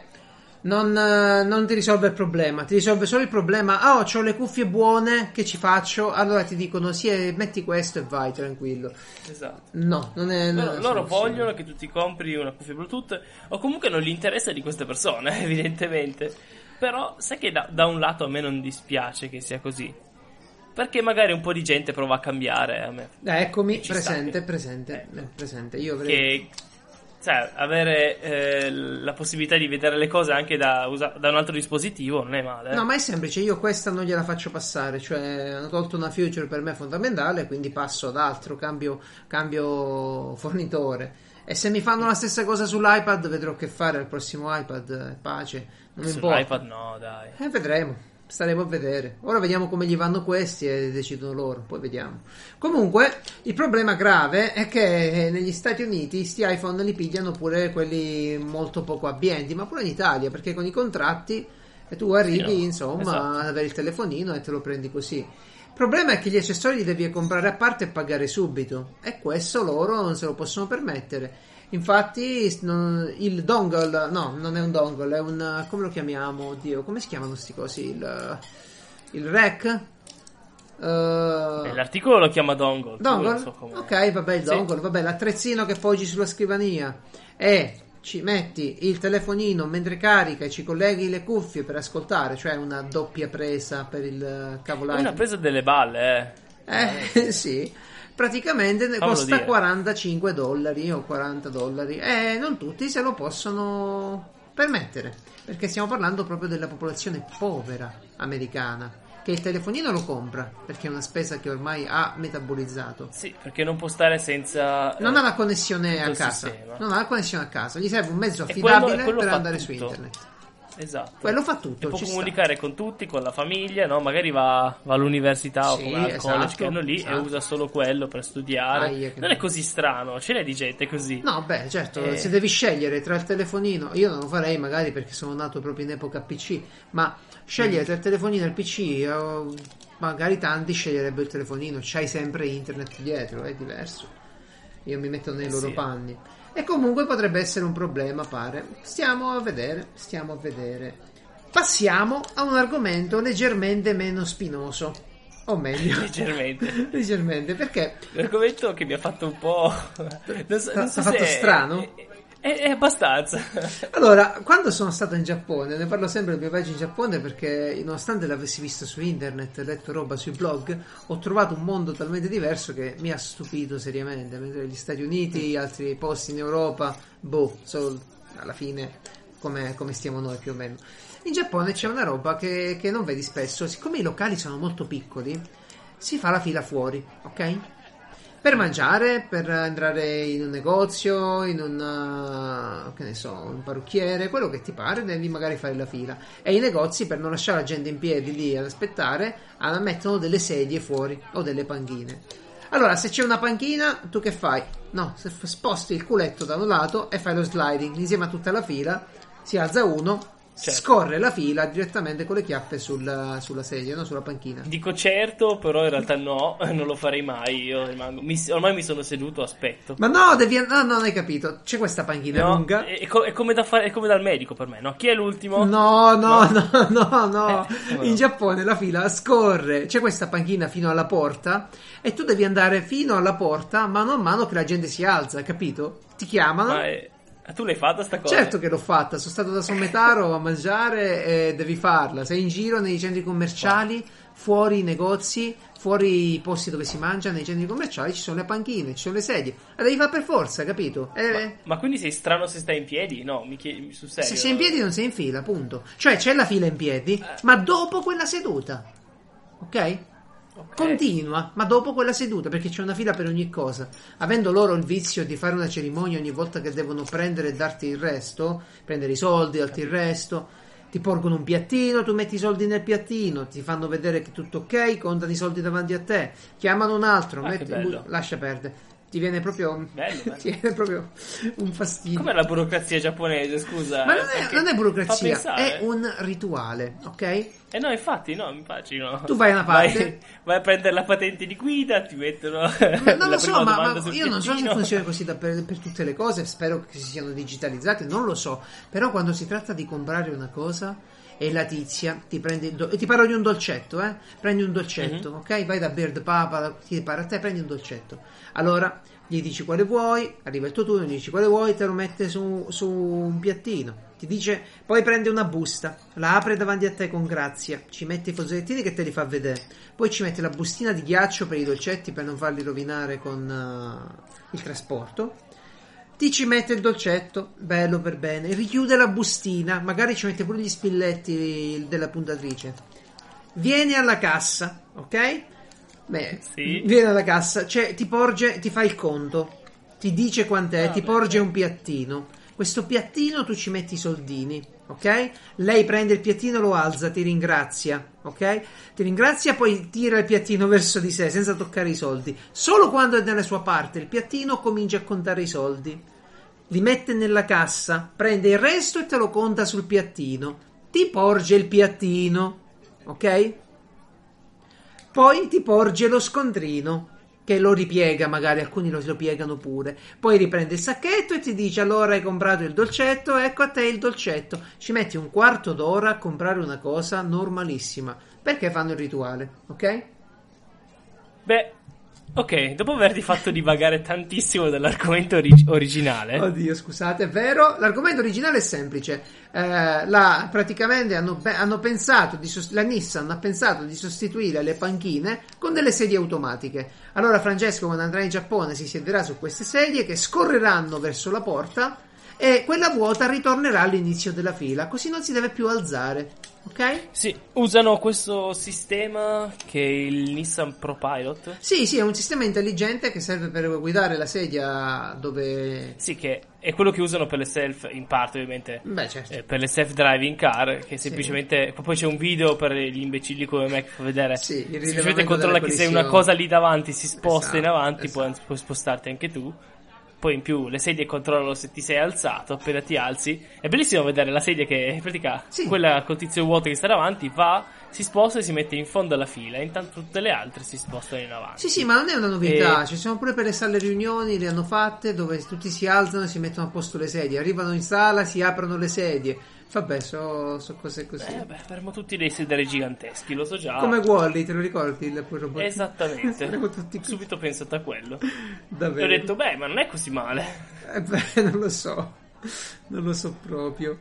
non, eh, non ti risolve il problema, ti risolve solo il problema. Ah, oh, ho le cuffie buone, che ci faccio? Allora ti dicono sì, eh, metti questo e vai tranquillo. Esatto. No, non è. non è Loro, una loro vogliono che tu ti compri una cuffia Bluetooth o comunque non gli interessa di queste persone, evidentemente. Però sai che da, da un lato a me non dispiace che sia così. Perché magari un po' di gente prova a cambiare a me. Eh, eccomi, presente, presente, ecco. presente. Io avrei. Che sai, avere eh, la possibilità di vedere le cose anche da, usa- da un altro dispositivo non è male. eh. No, ma è semplice, io questa non gliela faccio passare, cioè hanno tolto una feature per me fondamentale, quindi passo ad altro, cambio, cambio fornitore. E se mi fanno la stessa cosa sull'iPad, vedrò che fare al prossimo iPad, pace, non mi importa. Sull'iPad no, dai. Eh, vedremo, staremo a vedere. Ora vediamo come gli vanno questi e decidono loro, poi vediamo. Comunque, il problema grave è che negli Stati Uniti sti iPhone li pigliano pure quelli molto poco abbienti, ma pure in Italia, perché con i contratti e tu arrivi, Sì, no, insomma, esatto. ad avere il telefonino e te lo prendi così. Il problema è che gli accessori li devi comprare a parte e pagare subito, e questo loro non se lo possono permettere. Infatti, non- il dongle, no, non è un dongle, è un. come lo chiamiamo? Oddio, come si chiamano sti cosi? Il, il rack? Eh, L'articolo lo chiama dongle. dongle? so come- ok, vabbè, il Sì. dongle, vabbè, l'attrezzino che poggi sulla scrivania e ci metti il telefonino mentre carica e ci colleghi le cuffie per ascoltare, cioè una doppia presa per il cavo È Lightning. una presa delle balle, eh. Eh, sì. Praticamente Fammelo costa dire. 45 dollari o 40 dollari e non tutti se lo possono permettere perché stiamo parlando proprio della popolazione povera americana che il telefonino lo compra perché è una spesa che ormai ha metabolizzato. Sì, perché non può stare senza. Non eh, ha la connessione a casa, sistema. non ha la connessione a casa, gli serve un mezzo affidabile quello- quello per andare su tutto. internet. Esatto. Quello fa tutto, E può ci sta. comunicare con tutti, con la famiglia, no? Magari va, va all'università o Sì, come al esatto, college che hanno lì esatto. e usa solo quello per studiare. Aia, non è così strano, ce n'è di gente così. No, beh, certo, Eh. se devi scegliere tra il telefonino, io non lo farei magari perché sono nato proprio in epoca PC, ma scegliere Mm. tra il telefonino e il PC, eh, magari tanti sceglierebbero il telefonino, c'hai sempre internet dietro, è diverso. Io mi metto nei Eh loro sì. panni. E comunque potrebbe essere un problema, pare. Stiamo a vedere, stiamo a vedere. Passiamo a un argomento leggermente meno spinoso. O meglio, Leggermente. leggermente, perché L'argomento che mi ha fatto un po'. Non so, non so se fatto strano? È, È, è abbastanza. Allora, quando sono stato in Giappone, ne parlo sempre del mio viaggio in Giappone perché nonostante l'avessi visto su internet, letto roba sui blog, ho trovato un mondo talmente diverso che mi ha stupito seriamente. Mentre gli Stati Uniti, altri posti in Europa, boh, sono alla fine come, come stiamo noi più o meno. In Giappone c'è una roba che, che non vedi spesso, siccome i locali sono molto piccoli, si fa la fila fuori, ok? Per mangiare, per entrare in un negozio, in un, che ne so, un parrucchiere, quello che ti pare, devi magari fare la fila. E i negozi, per non lasciare la gente in piedi lì ad aspettare, mettono delle sedie fuori o delle panchine. Allora, se c'è una panchina, tu che fai? No, sposti il culetto da un lato e fai lo sliding insieme a tutta la fila, si alza uno, Certo. scorre la fila direttamente con le chiappe sul- sulla sedia, no? sulla panchina. Dico certo, però in realtà no, non lo farei mai. Io rimango. mi- ormai mi sono seduto, aspetto. Ma no, devi. No, non hai capito. C'è questa panchina No, lunga. è, è co- è come da fare, è come dal medico per me, no? Chi è l'ultimo? No, no, no, no, no. Eh, come In no? Giappone la fila scorre, c'è questa panchina fino alla porta e tu devi andare fino alla porta mano a mano che la gente si alza, capito? Ti chiamano. Ma è- ah, tu l'hai fatta sta cosa? Certo che l'ho fatta, sono stato da Sommetaro a mangiare e devi farla. Sei in giro nei centri commerciali, fuori i negozi, fuori i posti dove si mangia, nei centri commerciali ci sono le panchine, ci sono le sedie. La devi fare per forza, capito? Eh, Ma quindi sei strano se stai in piedi? No, mi chiedi sul serio. Se sei in piedi non sei in fila, punto. Cioè c'è la fila in piedi, ma dopo quella seduta. Ok? Ok. Continua, ma dopo quella seduta, perché c'è una fila per ogni cosa. Avendo loro il vizio di fare una cerimonia ogni volta che devono prendere e darti il resto, prendere i soldi, darti il resto, ti porgono un piattino, tu metti i soldi nel piattino, ti fanno vedere che tutto ok, contano i soldi davanti a te, chiamano un altro, Ah, metti- lascia perdere. Ti viene proprio, Bello, bello. ti viene proprio un fastidio. Com'è la burocrazia giapponese, scusa? Ma non è, non è burocrazia, è un rituale, ok? Eh no, infatti, no, mi immagino. Tu vai a una parte- Vai, vai a prendere la patente di guida, ti mettono Ma non lo so, ma, ma io non so se funziona così da- per, per tutte le cose, spero che si siano digitalizzate, non lo so. Però quando si tratta di comprare una cosa e la tizia ti prende il do- e ti parlo di un dolcetto, eh? Prendi un dolcetto, Mhm. ok? Vai da Bird Papa, ti pare a te, prendi un dolcetto. Allora gli dici quale vuoi, arriva il tuo turno, gli dici quale vuoi, te lo mette su, su un piattino. Ti dice, poi prende una busta, la apre davanti a te con grazia, ci mette i fazzolettini che te li fa vedere, poi ci mette la bustina di ghiaccio per i dolcetti per non farli rovinare con eh, il trasporto. Ti ci mette il dolcetto, bello per bene, richiude la bustina, magari ci mette pure gli spilletti della puntatrice. Viene alla cassa, ok? Beh, Sì. viene alla cassa, cioè ti porge, ti fa il conto, ti dice quant'è, Ah, ti beh, porge beh. un piattino. Questo piattino tu ci metti i soldini, ok? Lei prende il piattino, lo alza, ti ringrazia, ok? Ti ringrazia, poi tira il piattino verso di sé senza toccare i soldi. Solo quando è nella sua parte il piattino comincia a contare i soldi. Li mette nella cassa, prende il resto e te lo conta sul piattino. Ti porge il piattino, ok? Poi ti porge lo scontrino, che lo ripiega, magari alcuni lo, lo piegano pure. Poi riprende il sacchetto e ti dice: Allora hai comprato il dolcetto, ecco a te il dolcetto. Ci metti un quarto d'ora a comprare una cosa normalissima. Perché fanno il rituale, ok? Beh, ok, dopo averti fatto divagare tantissimo dall'argomento orig- originale, Oddio, scusate, è vero. L'argomento originale è semplice. Eh, la- praticamente hanno, hanno pensato di sost- la Nissan ha pensato di sostituire le panchine con delle sedie automatiche. Allora Francesco quando andrà in Giappone si siederà su queste sedie che scorreranno verso la porta e quella vuota ritornerà all'inizio della fila, così non si deve più alzare. Ok? sì, usano questo sistema che è il Nissan Pro Pilot. Sì, sì, è un sistema intelligente che serve per guidare la sedia dove Sì, che è quello che usano per le self, in parte ovviamente. Beh, certo. eh, per le self-driving car, che semplicemente. Poi c'è un video per gli imbecilli come me che fa vedere. Sì, il semplicemente controlla che se una cosa lì davanti si sposta in Esatto, avanti, puoi, esatto. puoi spostarti anche tu. Poi in più le sedie controllano se ti sei alzato, appena ti alzi. È bellissimo vedere la sedia che in pratica Sì. quella col tizio vuoto che sta davanti va, si sposta e si mette in fondo alla fila. Intanto tutte le altre si spostano in avanti. Sì, sì, ma non è una novità. E- Ci sono pure per le sale riunioni, le hanno fatte dove tutti si alzano e si mettono a posto le sedie. Arrivano in sala, si aprono le sedie. Vabbè, so, so cose così. Eh, beh, avremo tutti dei sederi giganteschi, lo so già. Come Wally, te lo ricordi? Il robot? Esattamente. Subito pensato a quello. E Davvero. ho detto, beh, ma non è così male. Eh beh, non lo so. non lo so proprio.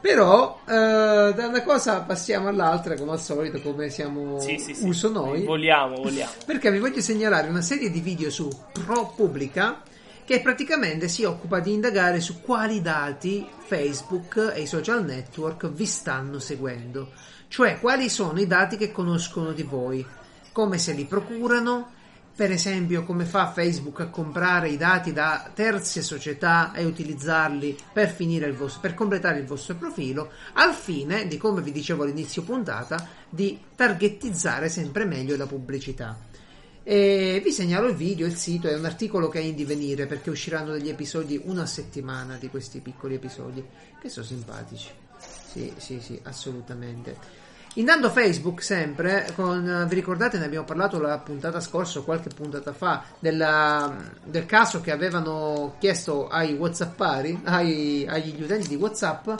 Però eh, da una cosa passiamo all'altra, come al solito, come siamo Sì, sì, sì. uso noi. Vogliamo, vogliamo. Perché vi voglio segnalare una serie di video su ProPublica che praticamente si occupa di indagare su quali dati Facebook e i social network vi stanno seguendo. Cioè, quali sono i dati che conoscono di voi, come se li procurano, per esempio come fa Facebook a comprare i dati da terze società e utilizzarli per, il vostro, per completare il vostro profilo, al fine di, come vi dicevo all'inizio puntata, di targettizzare sempre meglio la pubblicità. E vi segnalo il video, il sito, è un articolo che è in divenire perché usciranno degli episodi una settimana di questi piccoli episodi che sono simpatici. Sì, sì, sì, assolutamente. Intanto Facebook sempre, con, vi ricordate ne abbiamo parlato la puntata scorsa o qualche puntata fa della- del caso che avevano chiesto ai whatsappari, ai- agli utenti di whatsapp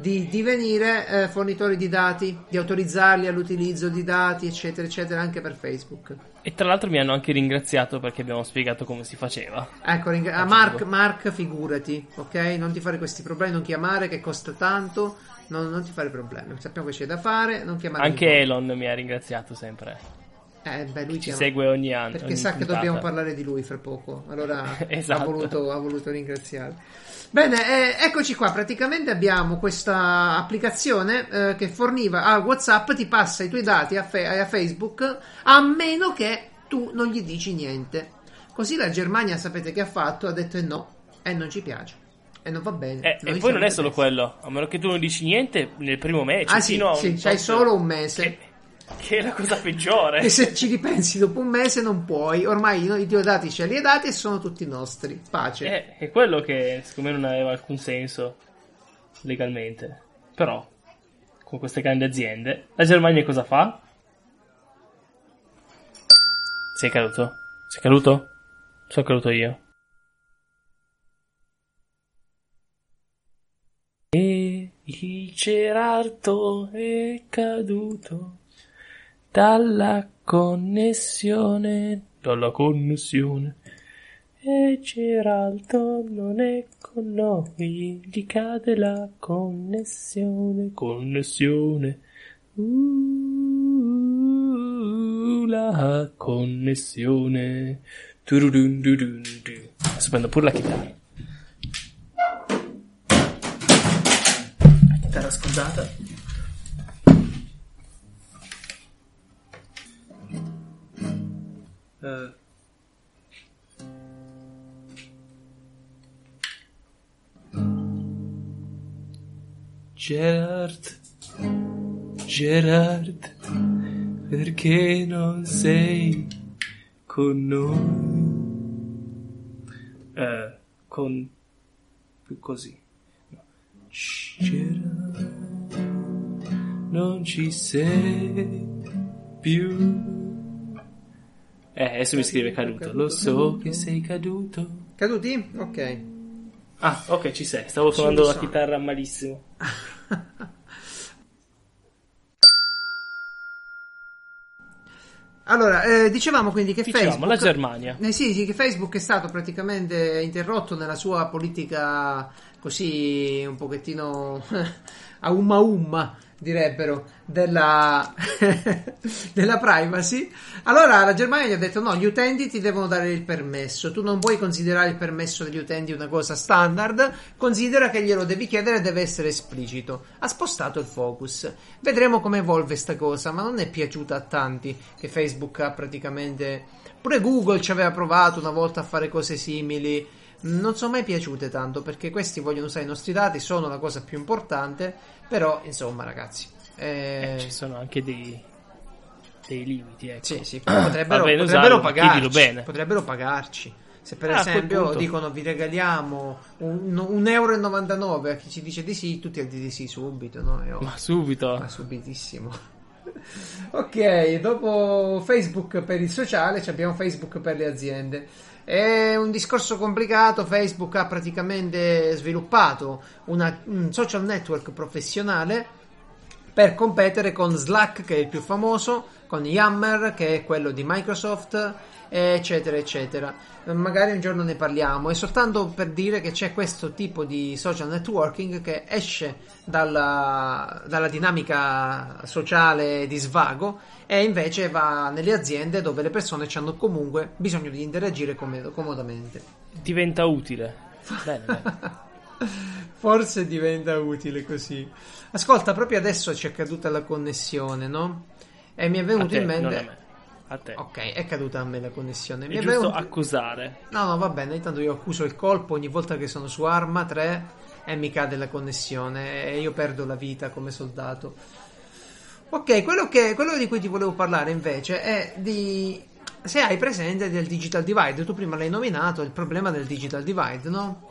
di divenire eh, fornitori di dati, di autorizzarli all'utilizzo di dati eccetera eccetera anche per Facebook. E tra l'altro mi hanno anche ringraziato perché abbiamo spiegato come si faceva. Ecco, ringra- ah, Mark, Mark, figurati, ok? Non ti fare questi problemi, non chiamare che costa tanto, non, non ti fare problemi. Sappiamo che c'è da fare, non chiamare Anche. Elon mi ha ringraziato sempre. Eh, beh, lui Ci chiama- segue ogni anno. Perché ogni sa che puntata. dobbiamo parlare di lui fra poco. Allora Esatto. ha, voluto, ha voluto ringraziare. Bene, eh, eccoci qua. Praticamente abbiamo questa applicazione eh, che forniva a WhatsApp, ti passa i tuoi dati a, Fe- a Facebook a meno che tu non gli dici niente. Così la Germania, sapete che ha fatto? Ha detto eh no, e non ci piace. E non va bene. Eh, e poi non è solo tedeschi. quello, a meno che tu non dici niente nel primo match. Ah sì, sì, un c'hai solo un mese. Che, che è la cosa peggiore. E se ci ripensi dopo un mese non puoi. Ormai i tuoi dati ce li hai dati e sono tutti nostri. Pace. Eh, è quello che secondo me non aveva alcun senso legalmente. Però, con queste grandi aziende, la Germania cosa fa? Sei caduto? Sei caduto? Sono caduto io. E il Gerardo è caduto dalla connessione. Dalla connessione. E Geraldo non è con noi, gli cade la connessione, connessione. Uh, la connessione. Adesso prendo pure la chitarra. La chitarra scusata. Eh. Gerard, Gerard, perché non sei con noi? Eh, con così. Gerard, non ci sei più. Eh, adesso mi scrive caduto. Lo so che sei caduto. Caduti? Ok. Ah, ok, ci sei. Stavo suonando la so. chitarra malissimo. Allora, eh, dicevamo quindi che Dicevamo, Facebook... la Germania. Eh sì, sì, che Facebook è stato praticamente interrotto nella sua politica così un pochettino a umma umma, direbbero, della, della privacy. Allora la Germania gli ha detto no, gli utenti ti devono dare il permesso, tu non puoi considerare il permesso degli utenti una cosa standard, considera che glielo devi chiedere e deve essere esplicito. Ha spostato il focus. Vedremo come evolve sta cosa, ma non è piaciuta a tanti che Facebook ha praticamente... Pure Google ci aveva provato una volta a fare cose simili. Non sono mai piaciute tanto perché questi vogliono usare i nostri dati, sono la cosa più importante, però insomma ragazzi... eh, Eh, ci sono anche dei, dei limiti, ecco. sì, sì, potrebbero, Va bene potrebbero pagarci. Potrebbero pagarci. Se per Ah, esempio dicono vi regaliamo un, un euro e 99 a chi ci dice di sì, tutti di di sì subito, no? Ovvio. Ma subito. Ma subitissimo. ok, dopo Facebook per il sociale, ci abbiamo Facebook per le aziende. È un discorso complicato. Facebook ha praticamente sviluppato una- un social network professionale per competere con Slack che è il più famoso, con Yammer che è quello di Microsoft, eccetera, eccetera. Magari un giorno ne parliamo. È soltanto per dire che c'è questo tipo di social networking che esce dalla, dalla dinamica sociale di svago e invece va nelle aziende dove le persone hanno comunque bisogno di interagire com- comodamente. Diventa utile. Bene, bene. Forse diventa utile così. Ascolta, proprio adesso ci è caduta la connessione, no? E mi è venuto te, in mente. A te. Ok, è caduta a me la connessione. È Mi giusto venuto- accusare. No, no, va bene. Intanto io accuso il colpo ogni volta che sono su Arma 3 e mi cade la connessione e io perdo la vita come soldato. Ok, quello, che, quello di cui ti volevo parlare invece è di se hai presente del digital divide. Tu prima l'hai nominato il problema del digital divide, no?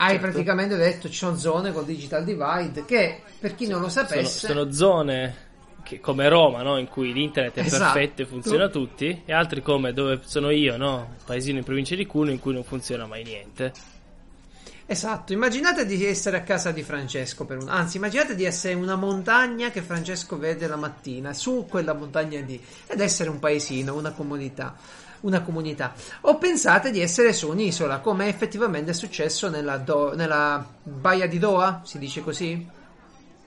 Hai Certo. praticamente detto ci sono zone col digital divide che per chi non lo Sono, sapesse sono zone che- come Roma, no? in cui l'internet è Esatto. perfetto e funziona a tutti, e altri come dove sono io, no? paesino in provincia di Cuneo, in cui non funziona mai niente. Esatto, immaginate di essere a casa di Francesco per un... Anzi, immaginate di essere una montagna che Francesco vede la mattina, su quella montagna lì, ed essere un paesino, una comunità. Una comunità. O pensate di essere su un'isola, come effettivamente è successo nella, Do- nella Baia di Doha, si dice così?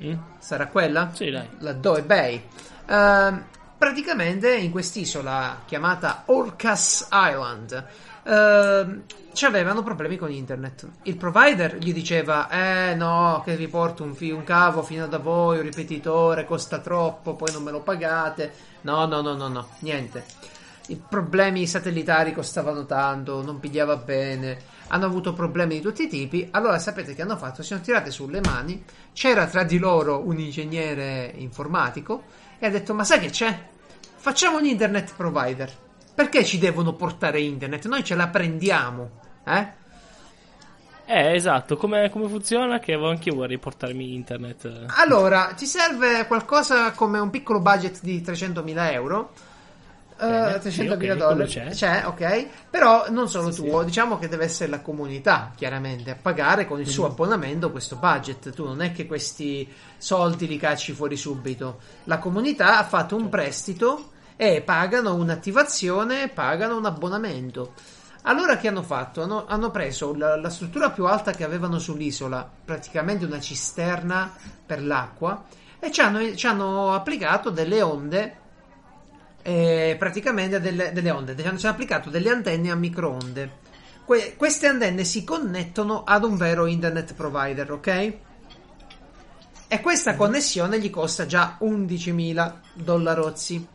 Mm? Sarà quella? Sì, dai. la Doe Bay. Ehm, praticamente in quest'isola chiamata Orcas Island ehm, ci avevano problemi con internet. Il provider gli diceva: Eh no, che vi porto un, fi- un cavo fino da voi, un ripetitore, costa troppo, poi non me lo pagate. No, no, no, no, no, niente. I problemi satellitari costavano tanto, non pigliava bene, hanno avuto problemi di tutti i tipi. Allora sapete che hanno fatto? Si sono tirate sulle mani. C'era tra di loro un ingegnere informatico e ha detto: Ma sai che c'è? Facciamo un internet provider. Perché ci devono portare internet? Noi ce la prendiamo. Eh? Eh, esatto, come, come funziona? Che anche io vorrei portarmi internet. Allora, ti serve qualcosa come un piccolo budget di 300.000 euro. Eh, Bene, 300.000 sì, ok, dollari quello c'è. ok. Però non solo tuo, diciamo che deve essere la comunità, chiaramente, a pagare con il suo Mhm. abbonamento questo budget. Tu non è che questi soldi li cacci fuori subito. La comunità ha fatto un prestito e pagano un'attivazione, pagano un abbonamento. Allora che hanno fatto? Hanno, hanno preso la, la struttura più alta che avevano sull'isola, praticamente una cisterna per l'acqua, e ci hanno, ci hanno applicato delle onde, eh, praticamente delle, delle onde, ci hanno, applicato delle antenne a microonde. Que- queste antenne si connettono ad un vero internet provider, ok? E questa connessione gli costa già 11.000 dollarozzi,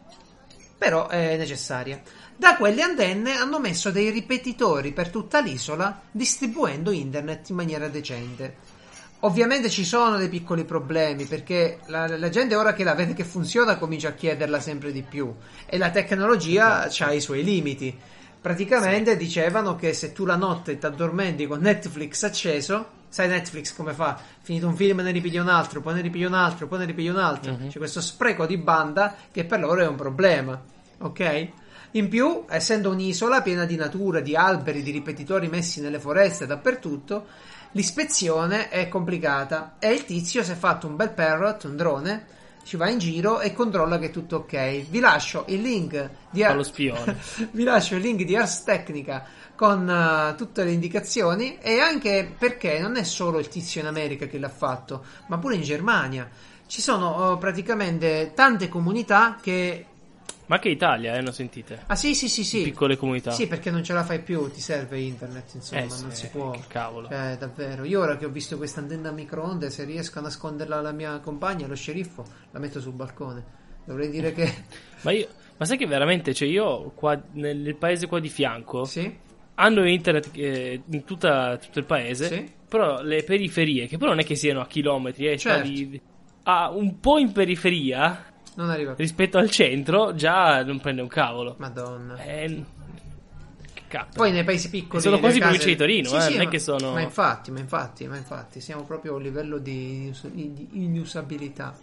però è necessaria. Da quelle antenne hanno messo dei ripetitori per tutta l'isola, distribuendo internet in maniera decente. Ovviamente ci sono dei piccoli problemi perché la, la gente ora che la vede che funziona comincia a chiederla sempre di più e la tecnologia ha i suoi limiti. Praticamente dicevano che se tu la notte ti addormenti con Netflix acceso, sai Netflix come fa? Finito un film ne ripiglia un altro, poi ne ripiglia un altro, poi ne ripiglia un altro. C'è questo spreco di banda che per loro è un problema, ok? In più, essendo un'isola piena di natura, di alberi, di ripetitori messi nelle foreste dappertutto, l'ispezione è complicata e il tizio si è fatto un bel parrot, un drone, ci va in giro e controlla che è tutto ok. Vi lascio il link di Fa lo spione. Vi lascio il link di Ars Technica con eh, tutte le indicazioni e anche perché non è solo il tizio in America che l'ha fatto, ma pure in Germania. Ci sono eh, praticamente tante comunità che Ma anche Italia, eh, non sentite? Ah sì, sì, sì, sì. Piccole comunità. Sì, perché non ce la fai più, ti serve internet, insomma, Eh sì, non si eh, può. che cavolo. Cioè, davvero. Io ora che ho visto questa antenna a microonde, se riesco a nasconderla alla mia compagna, lo sceriffo, la metto sul balcone. Dovrei dire che... Ma io. Ma sai che veramente, cioè io qua nel, nel paese qua di fianco sì? hanno internet eh, in tutta- tutto il paese, Sì. però le periferie, che però non è che siano a chilometri, eh, Certo. lì- ah, un po' in periferia Non arriva più. rispetto al centro, già non prende un cavolo. Madonna. Eh, che cazzo. Poi nei paesi piccoli... Sono quasi case- provincia di Torino, eh, non è ma, che sono- Ma infatti, ma infatti, ma infatti, siamo proprio a un livello di, di inusabilità.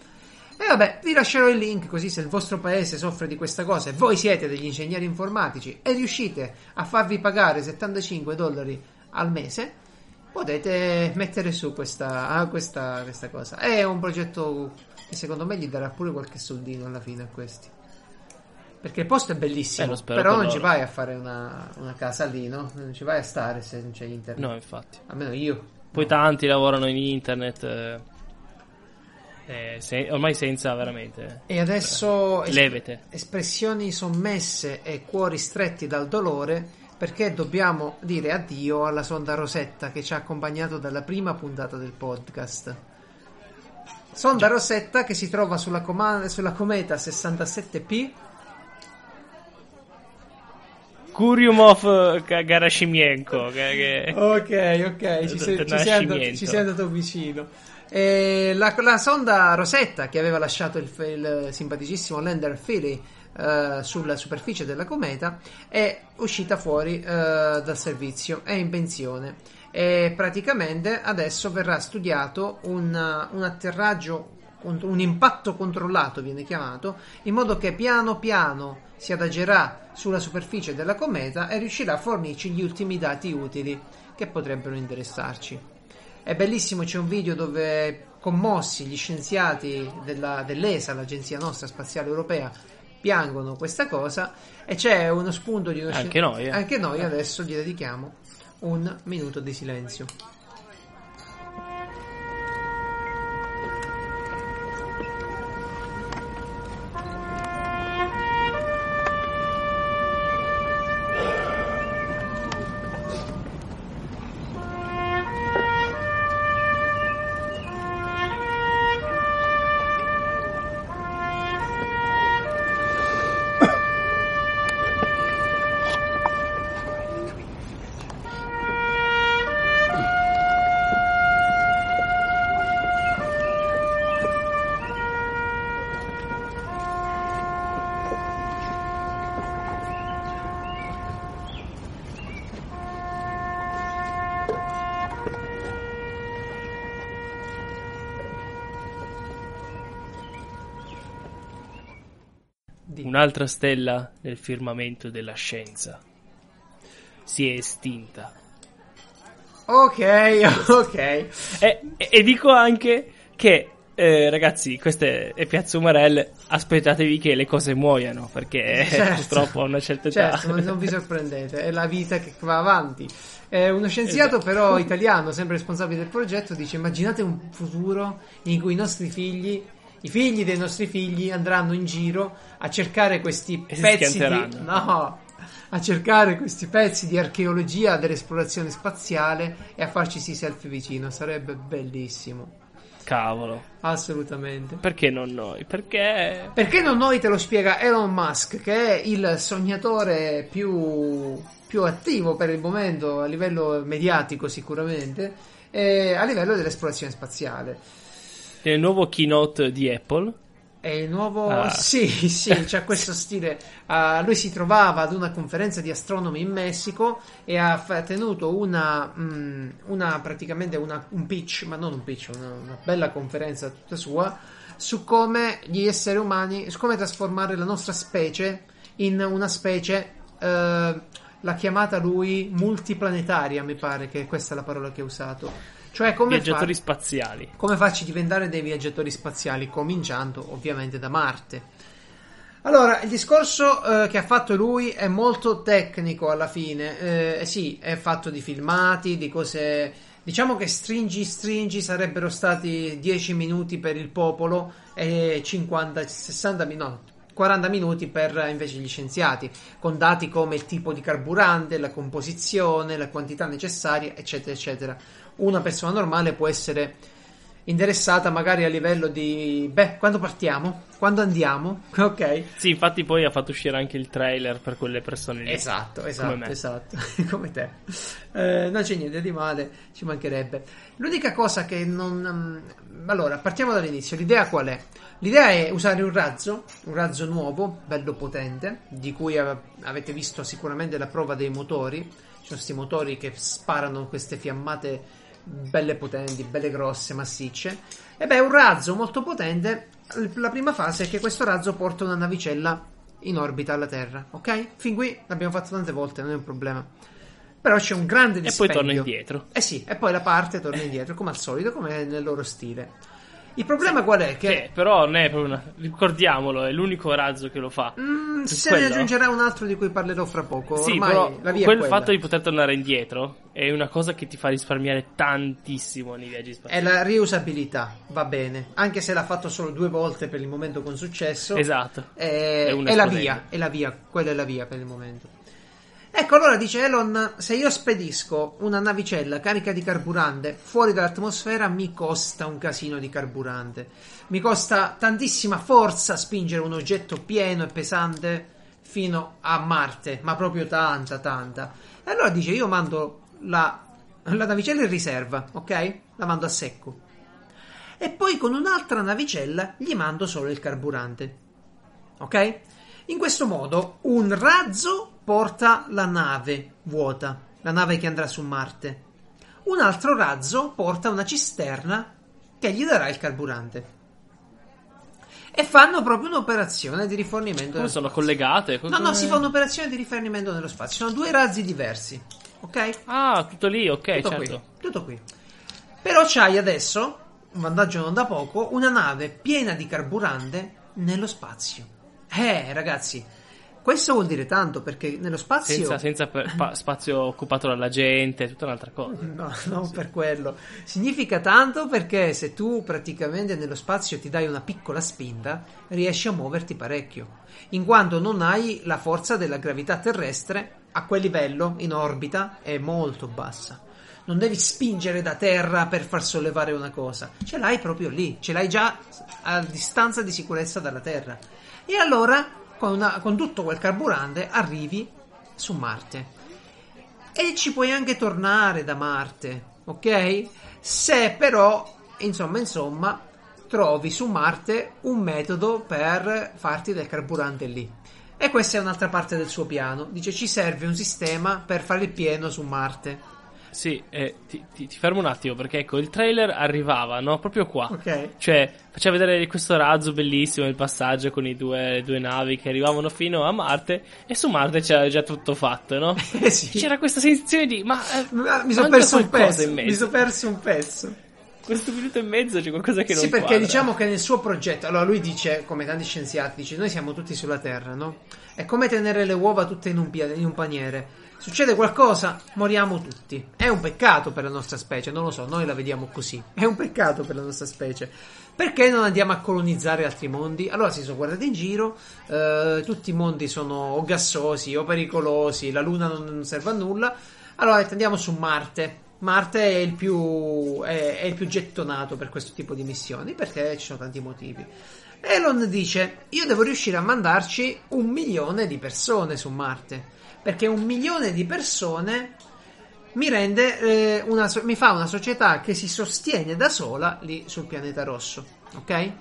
E vabbè, vi lascerò il link così se il vostro paese soffre di questa cosa e voi siete degli ingegneri informatici e riuscite a farvi pagare 75 dollari al mese, potete mettere su questa, ah, questa, questa cosa. È un progetto che secondo me gli darà pure qualche soldino alla fine a questi. Perché il posto è Eh, bellissimo, spero però per non ci vai a fare una, una casa lì, no? Non ci vai a stare se non c'è internet. No, infatti. Almeno io. Poi tanti lavorano in internet. eh, eh, se- ormai senza veramente. E adesso es- Levete. espressioni sommesse e cuori stretti dal dolore perché dobbiamo dire addio alla sonda Rosetta che ci ha accompagnato dalla prima puntata del podcast. Sonda Rosetta che si trova sulla, coma- sulla cometa 67P Kuriumov eh, Garashimienko. Che, Ok, ok, ci sei, ci sei andato, ci sei andato vicino. La, la sonda Rosetta che aveva lasciato il, il simpaticissimo lander Philly eh, sulla superficie della cometa è uscita fuori eh, dal servizio, è in pensione e praticamente adesso verrà studiato un, un atterraggio, un, impatto controllato viene chiamato, in modo che piano piano si adagerà sulla superficie della cometa e riuscirà a fornirci gli ultimi dati utili che potrebbero interessarci. È bellissimo, c'è un video dove commossi gli scienziati della- dell'ESA, l'agenzia nostra spaziale europea, piangono questa cosa e c'è uno spunto di uno scien- Anche noi, eh. Anche noi adesso gli dedichiamo un minuto di silenzio. Un'altra stella nel firmamento della scienza si è estinta. Ok, ok. E, e- dico anche che, eh, ragazzi, questa è, Piazza Umarell. Aspettatevi che le cose muoiano perché Certo. purtroppo a una certa età. Certo, non, vi sorprendete, è la vita che va avanti. Eh, uno scienziato però italiano, sempre responsabile del progetto, dice immaginate un futuro in cui i nostri figli, i figli dei nostri figli andranno in giro a cercare questi E pezzi di... No, a cercare questi pezzi di archeologia dell'esplorazione spaziale e a farci sì selfie vicino, sarebbe bellissimo. Cavolo. Assolutamente. Perché non noi? Perché Perché non noi te lo spiega Elon Musk, che è il sognatore più, più attivo per il momento a livello mediatico sicuramente, e a livello dell'esplorazione spaziale. Nel nuovo keynote di Apple È il nuovo... Ah. Sì, sì, c'ha questo stile. Ah, lui si trovava ad una conferenza di astronomi in Messico e ha tenuto una, mm, una praticamente una- un pitch, ma non un pitch, una, una bella conferenza tutta sua, su come gli esseri umani, su come trasformare la nostra specie in una specie... eh, l'ha chiamata lui multiplanetaria, mi pare che questa è la parola che ha usato. Cioè come viaggiatori far- spaziali. come farci diventare dei viaggiatori spaziali, cominciando ovviamente da Marte. Allora, il discorso eh, che ha fatto lui è molto tecnico alla fine. Eh, sì, è fatto di filmati, di cose. Diciamo che stringi stringi sarebbero stati 10 minuti per il popolo e 50, 60 minuti. No, 40 minuti per eh, invece gli scienziati, con dati come il tipo di carburante, la composizione, la quantità necessaria, eccetera, eccetera. Una persona normale può essere interessata magari a livello di beh, quando partiamo? Quando andiamo? Ok. Sì, infatti poi ha fatto uscire anche il trailer per quelle persone lì. Esatto, Come esatto, me. esatto, come te. Eh, non c'è niente di male, ci mancherebbe. L'unica cosa che non... mm, Allora, partiamo dall'inizio. L'idea qual è? L'idea è usare un razzo, un razzo nuovo, bello potente, di cui ave- avete visto sicuramente la prova dei motori. Ci sono questi motori che sparano queste fiammate belle potenti, belle grosse, massicce. E beh, un razzo molto potente. La prima fase è che questo razzo porta una navicella in orbita alla Terra, ok? Fin qui l'abbiamo fatto tante volte, non è un problema. Però c'è un grande E poi dispendio. torna indietro. Eh sì, e poi la parte torna indietro, come al solito, come nel loro stile. Il problema qual è? Che Che però non è proprio una... Ricordiamolo, è l'unico razzo che lo fa. Mm, È se ne quello. aggiungerà un altro di cui parlerò fra poco. Sì, Ormai però la via quel è fatto di poter tornare indietro è una cosa che ti fa risparmiare tantissimo nei viaggi È spaziali. la riusabilità, va bene. Anche se l'ha fatto solo due volte per il momento con successo. Esatto. È, È una è la via, è la via, quella è la via per il momento. Ecco, allora dice Elon, se io spedisco una navicella carica di carburante fuori dall'atmosfera mi costa un casino di carburante. Mi costa tantissima forza spingere un oggetto pieno e pesante fino a Marte, ma proprio tanta, tanta. E allora dice, io mando la, la navicella in riserva, ok? La mando a secco. E poi con un'altra navicella gli mando solo il carburante. Ok? In questo modo un razzo porta la nave vuota, la nave che andrà su Marte. Un altro razzo porta una cisterna che gli darà il carburante. E fanno proprio un'operazione di rifornimento. Come sono collegate? No, no, si fa un'operazione di rifornimento nello spazio. Sono due razzi diversi. Ok? Ah, tutto lì, ok, Tutto certo. qui. Tutto qui. Però c'hai adesso, un vantaggio non da poco, una nave piena di carburante nello spazio. Eh, ragazzi, questo vuol dire tanto perché nello spazio... Senza, senza per- pa- spazio occupato dalla gente, tutta un'altra cosa. No, non per quello. Significa tanto perché se tu praticamente nello spazio ti dai una piccola spinta, riesci a muoverti parecchio. In quanto non hai la forza della gravità terrestre, a quel livello, in orbita, è molto bassa. Non devi spingere da terra per far sollevare una cosa. Ce l'hai proprio lì, ce l'hai già a distanza di sicurezza dalla terra. E allora, con, una- con tutto quel carburante, arrivi su Marte. E ci puoi anche tornare da Marte, ok? Se però, insomma, insomma, trovi su Marte un metodo per farti del carburante lì. E questa è un'altra parte del suo piano. Dice ci serve un sistema per fare il pieno su Marte. Sì, eh, ti, ti- ti fermo un attimo perché ecco, il trailer arrivava, no? Proprio qua. Ok. Cioè, faceva vedere questo razzo bellissimo, il passaggio con i due, due navi che arrivavano fino a Marte e su Marte c'era già tutto fatto, no? Eh sì. C'era questa sensazione di, ma... eh, Ma mi sono perso un pezzo. Mi sono perso un pezzo. Questo minuto e mezzo c'è qualcosa che non Sì, perché quadra. diciamo che nel suo progetto, allora lui dice, come tanti scienziati, dice noi siamo tutti sulla Terra, no? È come tenere le uova tutte in un, in un paniere. Succede qualcosa, moriamo tutti. È un peccato per la nostra specie, non lo so, noi la vediamo così. È un peccato per la nostra specie. Perché non andiamo a colonizzare altri mondi? Allora si sono guardati in giro, eh, tutti i mondi sono o gassosi o pericolosi, la Luna non, non serve a nulla. Allora andiamo su Marte. Marte è il, più, è, è il più gettonato per questo tipo di missioni perché ci sono tanti motivi. Elon dice: Io devo riuscire a mandarci un milione di persone su Marte. Perché un milione di persone mi rende eh, una, mi fa una società che si sostiene da sola lì sul pianeta rosso. Ok?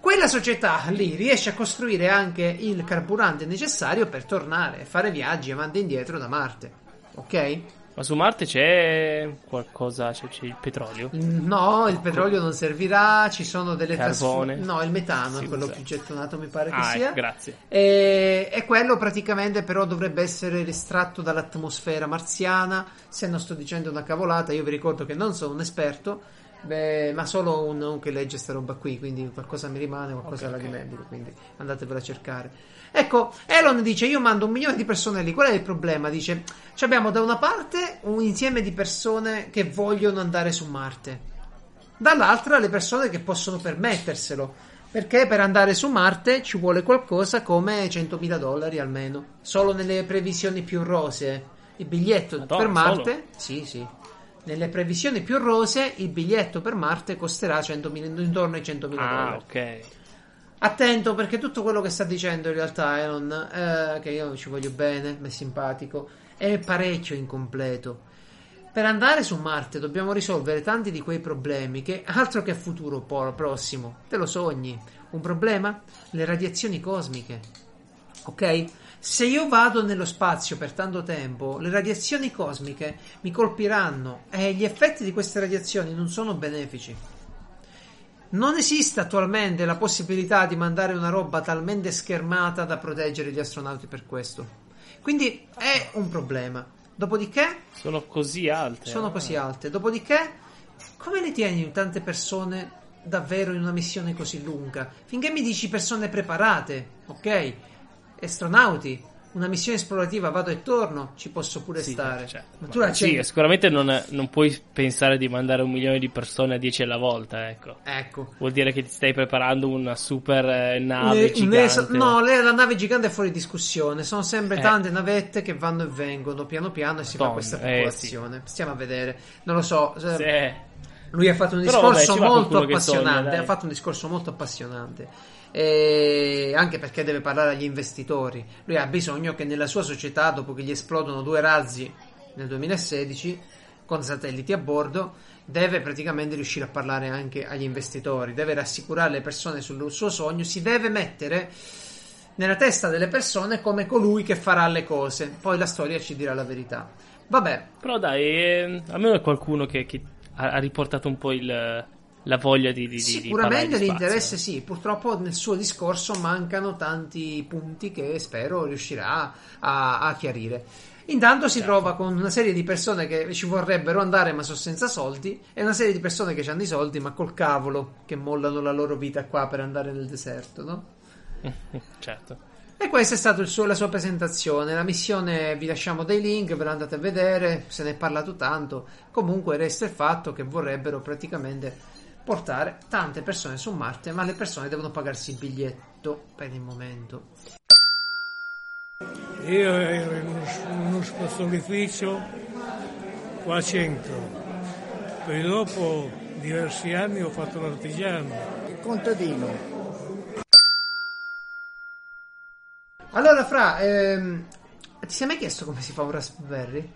Quella società lì riesce a costruire anche il carburante necessario per tornare fare viaggi e indietro da Marte. Ok? Ma su Marte c'è qualcosa, c'è, c'è il petrolio. No, il petrolio non servirà, ci sono delle Carbone. trasfu- No, il metano è quello usa. più gettonato, mi pare che Ah, sia. grazie. E, e quello praticamente però dovrebbe essere estratto dall'atmosfera marziana. Se non sto dicendo una cavolata, io vi ricordo che non sono un esperto, beh, ma solo uno che legge sta roba qui, quindi qualcosa mi rimane, qualcosa la dimentico, quindi andatevela a cercare. Ecco, Elon dice io mando un milione di persone lì, qual è il problema? Dice, ci abbiamo da una parte un insieme di persone che vogliono andare su Marte, dall'altra le persone che possono permetterselo. Perché per andare su Marte ci vuole qualcosa come 100.000 dollari almeno. Solo nelle previsioni più rosee. Il biglietto Madonna, per Marte. Sì, sì. Nelle previsioni più rosee il biglietto per Marte costerà 100.000 intorno ai 100.000 Ah, dollari. ok. Attento perché tutto quello che sta dicendo in realtà Elon, eh, che io ci voglio bene, mi è simpatico, è parecchio incompleto. Per andare su Marte dobbiamo risolvere tanti di quei problemi che altro che futuro po- prossimo, te lo sogni. Un problema? Le radiazioni cosmiche. Ok? Se io vado nello spazio per tanto tempo, le radiazioni cosmiche mi colpiranno e gli effetti di queste radiazioni non sono benefici. Non esiste attualmente la possibilità di mandare una roba talmente schermata da proteggere gli astronauti per questo. Quindi è un problema. Dopodiché Sono così alte. sono eh. così alte. Dopodiché, come le tieni tante persone davvero in una missione così lunga? Finché mi dici persone preparate, ok? Astronauti, una missione esplorativa vado e torno, ci posso pure Sì, stare. certo. Ma tu la Sì, sicuramente non, non puoi pensare di mandare un milione di persone a 10 alla volta, ecco. Ecco. Vuol dire che ti stai preparando una super eh, nave Le- gigante. un'esa- no, le- la nave gigante è fuori discussione. Sono sempre Eh. tante navette che vanno e vengono piano piano e si fa Madonna, questa eh, popolazione. Stiamo a vedere. Non lo so. Sì. Lui ha fatto un Però, vabbè, discorso ci va molto sogna, appassionante. dai. ha fatto un discorso molto appassionante. E anche perché deve parlare agli investitori. Lui ha bisogno che nella sua società, dopo che gli esplodono due razzi nel 2016, con satelliti a bordo, deve praticamente riuscire a parlare anche agli investitori. Deve rassicurare le persone sul suo sogno. Si deve mettere nella testa delle persone come colui che farà le cose. Poi la storia ci dirà la verità. Vabbè, Però dai, eh, almeno è qualcuno che, che ha riportato un po' il- la voglia di, di, Sicuramente di l'interesse sì, purtroppo nel suo discorso mancano tanti punti che spero riuscirà a, a chiarire. Intanto si Certo. trova con una serie di persone che ci vorrebbero andare ma sono senza soldi e una serie di persone che hanno i soldi ma col cavolo che mollano la loro vita qua per andare nel deserto, no? certo. E questa è stata il suo- la sua presentazione. La missione vi lasciamo dei link, ve la andate a vedere, se ne è parlato tanto. Comunque resta il fatto che vorrebbero praticamente portare tante persone su Marte, ma le persone devono pagarsi il biglietto per il momento. Io ero in uno, uno spazzolificio qua a centro, poi dopo diversi anni ho fatto l'artigiano. contadino. Allora, Fra, ehm, ti sei mai chiesto come si fa un Raspberry?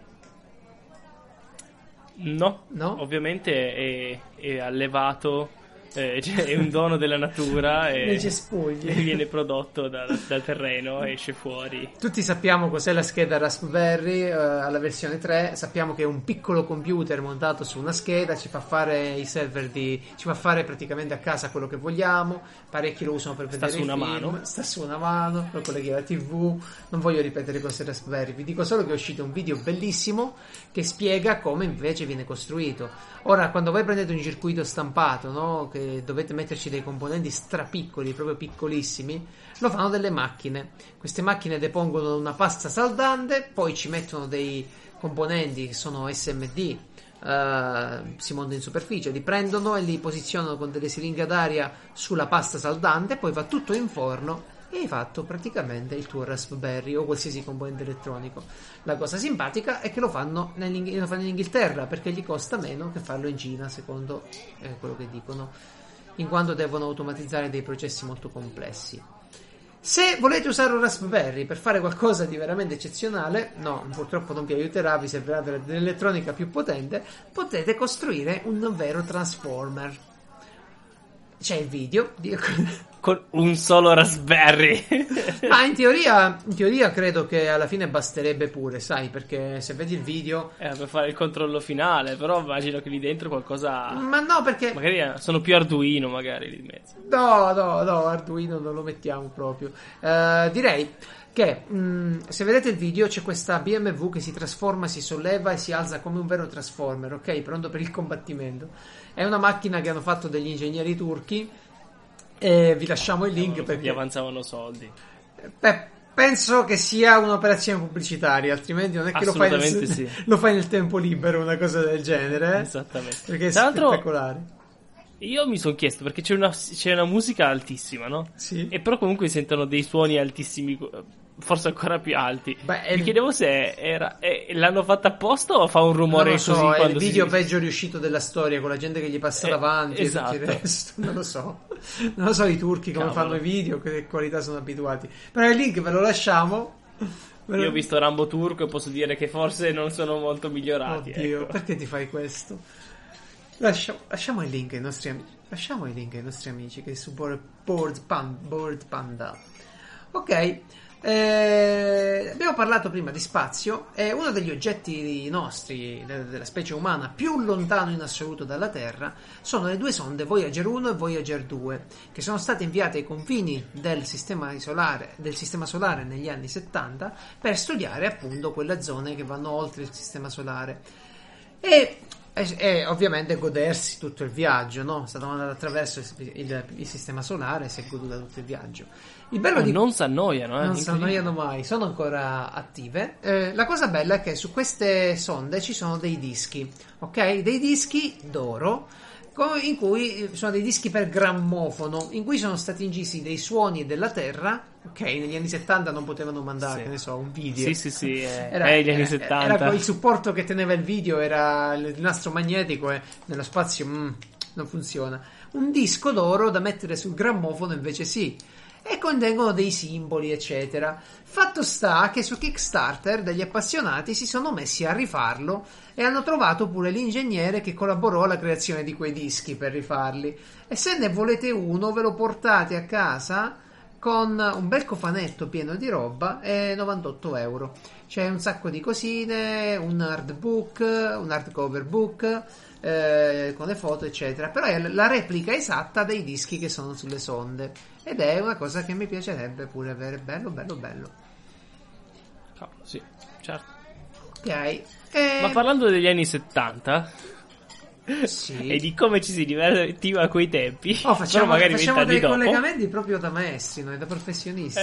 No, No? ovviamente è, è allevato, eh, cioè, è un dono della natura e, e viene prodotto dal, dal terreno, esce fuori. Tutti sappiamo cos'è la scheda Raspberry eh, alla versione 3, sappiamo che è un piccolo computer montato su una scheda, ci fa fare i server di ci fa fare praticamente a casa quello che vogliamo, parecchi lo usano per Sta vedere su i una film, mano. sta su una mano, lo colleghi alla TV, non voglio ripetere cose Raspberry, vi dico solo che è uscito un video bellissimo che spiega come invece viene costruito. Ora, quando voi prendete un circuito stampato, no, che dovete metterci dei componenti strapiccoli, proprio piccolissimi, lo fanno delle macchine. Queste macchine depongono una pasta saldante, poi ci mettono dei componenti che sono SMD, eh, si montano in superficie, li prendono e li posizionano con delle siringhe d'aria sulla pasta saldante, poi va tutto in forno e hai fatto praticamente il tuo Raspberry o qualsiasi componente elettronico. La cosa simpatica è che lo fanno, lo fanno in Inghilterra perché gli costa meno che farlo in Cina, secondo eh, quello che dicono, in quanto devono automatizzare dei processi molto complessi. Se volete usare un Raspberry per fare qualcosa di veramente eccezionale, no, purtroppo non vi aiuterà, vi servirà dell- dell'elettronica più potente, potete costruire un vero Transformer. C'è il video, di- Con un solo Raspberry. ma in teoria, in teoria credo che alla fine basterebbe pure, sai, perché se vedi il video... Eh, per fare il controllo finale, però immagino che lì dentro qualcosa... Ma no, perché... Magari eh, sono più Arduino, magari, lì di mezzo. No, no, no, Arduino non lo mettiamo proprio. Eh, direi che mh, se vedete il video c'è questa BMW che si trasforma, si solleva e si alza come un vero Transformer, ok? Pronto per il combattimento. È una macchina che hanno fatto degli ingegneri turchi. E vi lasciamo il link Gli perché avanzavano soldi. Beh, penso che sia un'operazione pubblicitaria, altrimenti non è che lo fai, nel, sì. lo fai nel tempo libero, una cosa del genere. eh? Esattamente. Perché è Tra spettacolare. Io mi sono chiesto perché c'è una, c'è una musica altissima, no? Sì. E però comunque sentono dei suoni altissimi, forse ancora più alti. Beh, Mi chiedevo se era, eh, l'hanno fatta apposta o fa un rumore non lo so, così è il video si... peggio riuscito della storia con la gente che gli passa Eh, davanti esatto. e tutto il resto. Non lo so. Non lo so i turchi come Cavolo. fanno i video, che qualità sono abituati. Però il link ve lo lasciamo. Io ho visto Rambo turco e posso dire che forse non sono molto migliorati. Oddio, ecco. perché ti fai questo? Lascia- lasciamo il link ai nostri amici. Lasciamo il link ai nostri amici che su Board, Board Pan- Board Panda. Ok, Eh, abbiamo parlato prima di spazio e uno degli oggetti nostri, de- della specie umana, più lontano in assoluto dalla Terra sono le due sonde Voyager 1 e Voyager 2, che sono state inviate ai confini del sistema solare, del sistema solare negli anni 70 per studiare appunto quelle zone che vanno oltre il sistema solare. E e, e ovviamente godersi tutto il viaggio, no? È stato mandato attraverso il, il- il sistema solare e si è goduta tutto il viaggio. Il bello Ma di non si annoiano, eh. non si annoiano mai, sono ancora attive. Eh, la cosa bella è che su queste sonde ci sono dei dischi, ok? Dei dischi d'oro in cui eh, sono dei dischi per grammofono in cui sono stati incisi dei suoni della Terra. Ok, negli anni 70 non potevano mandare, Sì. che ne so, un video. Sì, sì, sì, eh, Era, eh, gli anni era- 70. era il supporto che teneva il video era il nastro magnetico e nello spazio mm, non funziona. Un disco d'oro da mettere sul grammofono invece sì. E contengono dei simboli, eccetera. Fatto sta che su Kickstarter degli appassionati si sono messi a rifarlo e hanno trovato pure l'ingegnere che collaborò alla creazione di quei dischi per rifarli. E se ne volete uno, ve lo portate a casa con un bel cofanetto pieno di roba e 98 euro. C'è un sacco di cosine, un hardbook, un hardcover book eh, con le foto, eccetera. Però è la replica esatta dei dischi che sono sulle sonde. Ed è una cosa che mi piacerebbe pure avere. Bello, bello, bello. Cavolo, sì, certo. Ok. E... Ma parlando degli anni 70 Sì. e di come ci si divertiva a quei tempi, Oh, facciamo, magari facciamo dei dopo, collegamenti proprio da maestri, noi da professionisti.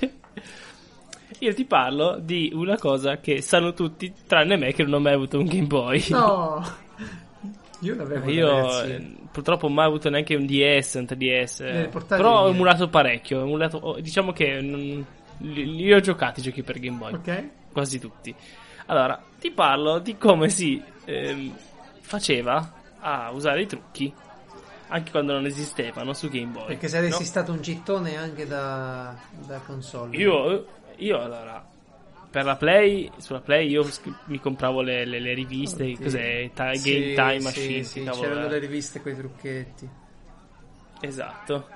eh, io ti parlo di una cosa che sanno tutti, tranne me che non ho mai avuto un Game Boy. No, io l'avevo Io eh, purtroppo mai avuto neanche un DS, un 3DS. Deve eh, Però ho emulato parecchio. ho emulato- diciamo che non- li, li ho giocati i giochi per Game Boy. Ok. Quasi tutti. Allora, ti parlo di come si ehm, faceva a usare i trucchi anche quando non esistevano su Game Boy. Perché saresti no? stato un gittone anche da, da console. Io, io allora, per la Play, sulla Play io mi compravo le, le- le riviste, Oddio. cos'è? Ta- Sì, Game Time sì, Machine, sì, cavolo c'erano è? le riviste con i trucchetti. Esatto.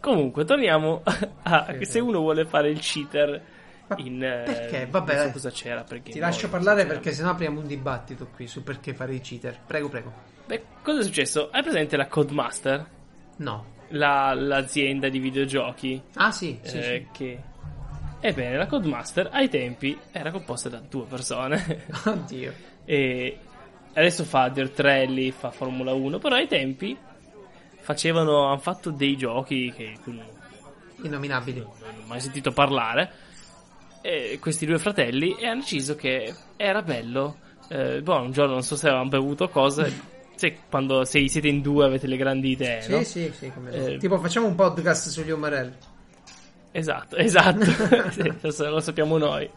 Comunque, torniamo a Sì, se sì. uno vuole fare il cheater Ma in eh, perché? Vabbè, non so dai. cosa c'era per Game Ti Boy, lascio parlare perché sennò apriamo un dibattito qui su perché fare i cheater. Prego, prego. Beh, cosa è successo? Hai presente la Codemaster? No. La- l'azienda di videogiochi Ah, sì, sì, eh, che Ebbene, la Codemaster ai tempi era composta da due persone. Oddio. e adesso fa Dirt Rally, fa Formula 1, però ai tempi facevano, hanno fatto dei giochi che tu non Innominabili. non ho mai sentito parlare. E questi due fratelli e hanno deciso che era bello. Eh, boh, un giorno non so se avevano bevuto cose. Se quando se siete in due avete le grandi idee, Sì, no? sì, sì. come. Eh, Tipo, facciamo un podcast sugli umarelli. Esatto, esatto. Sì, lo, sappiamo noi.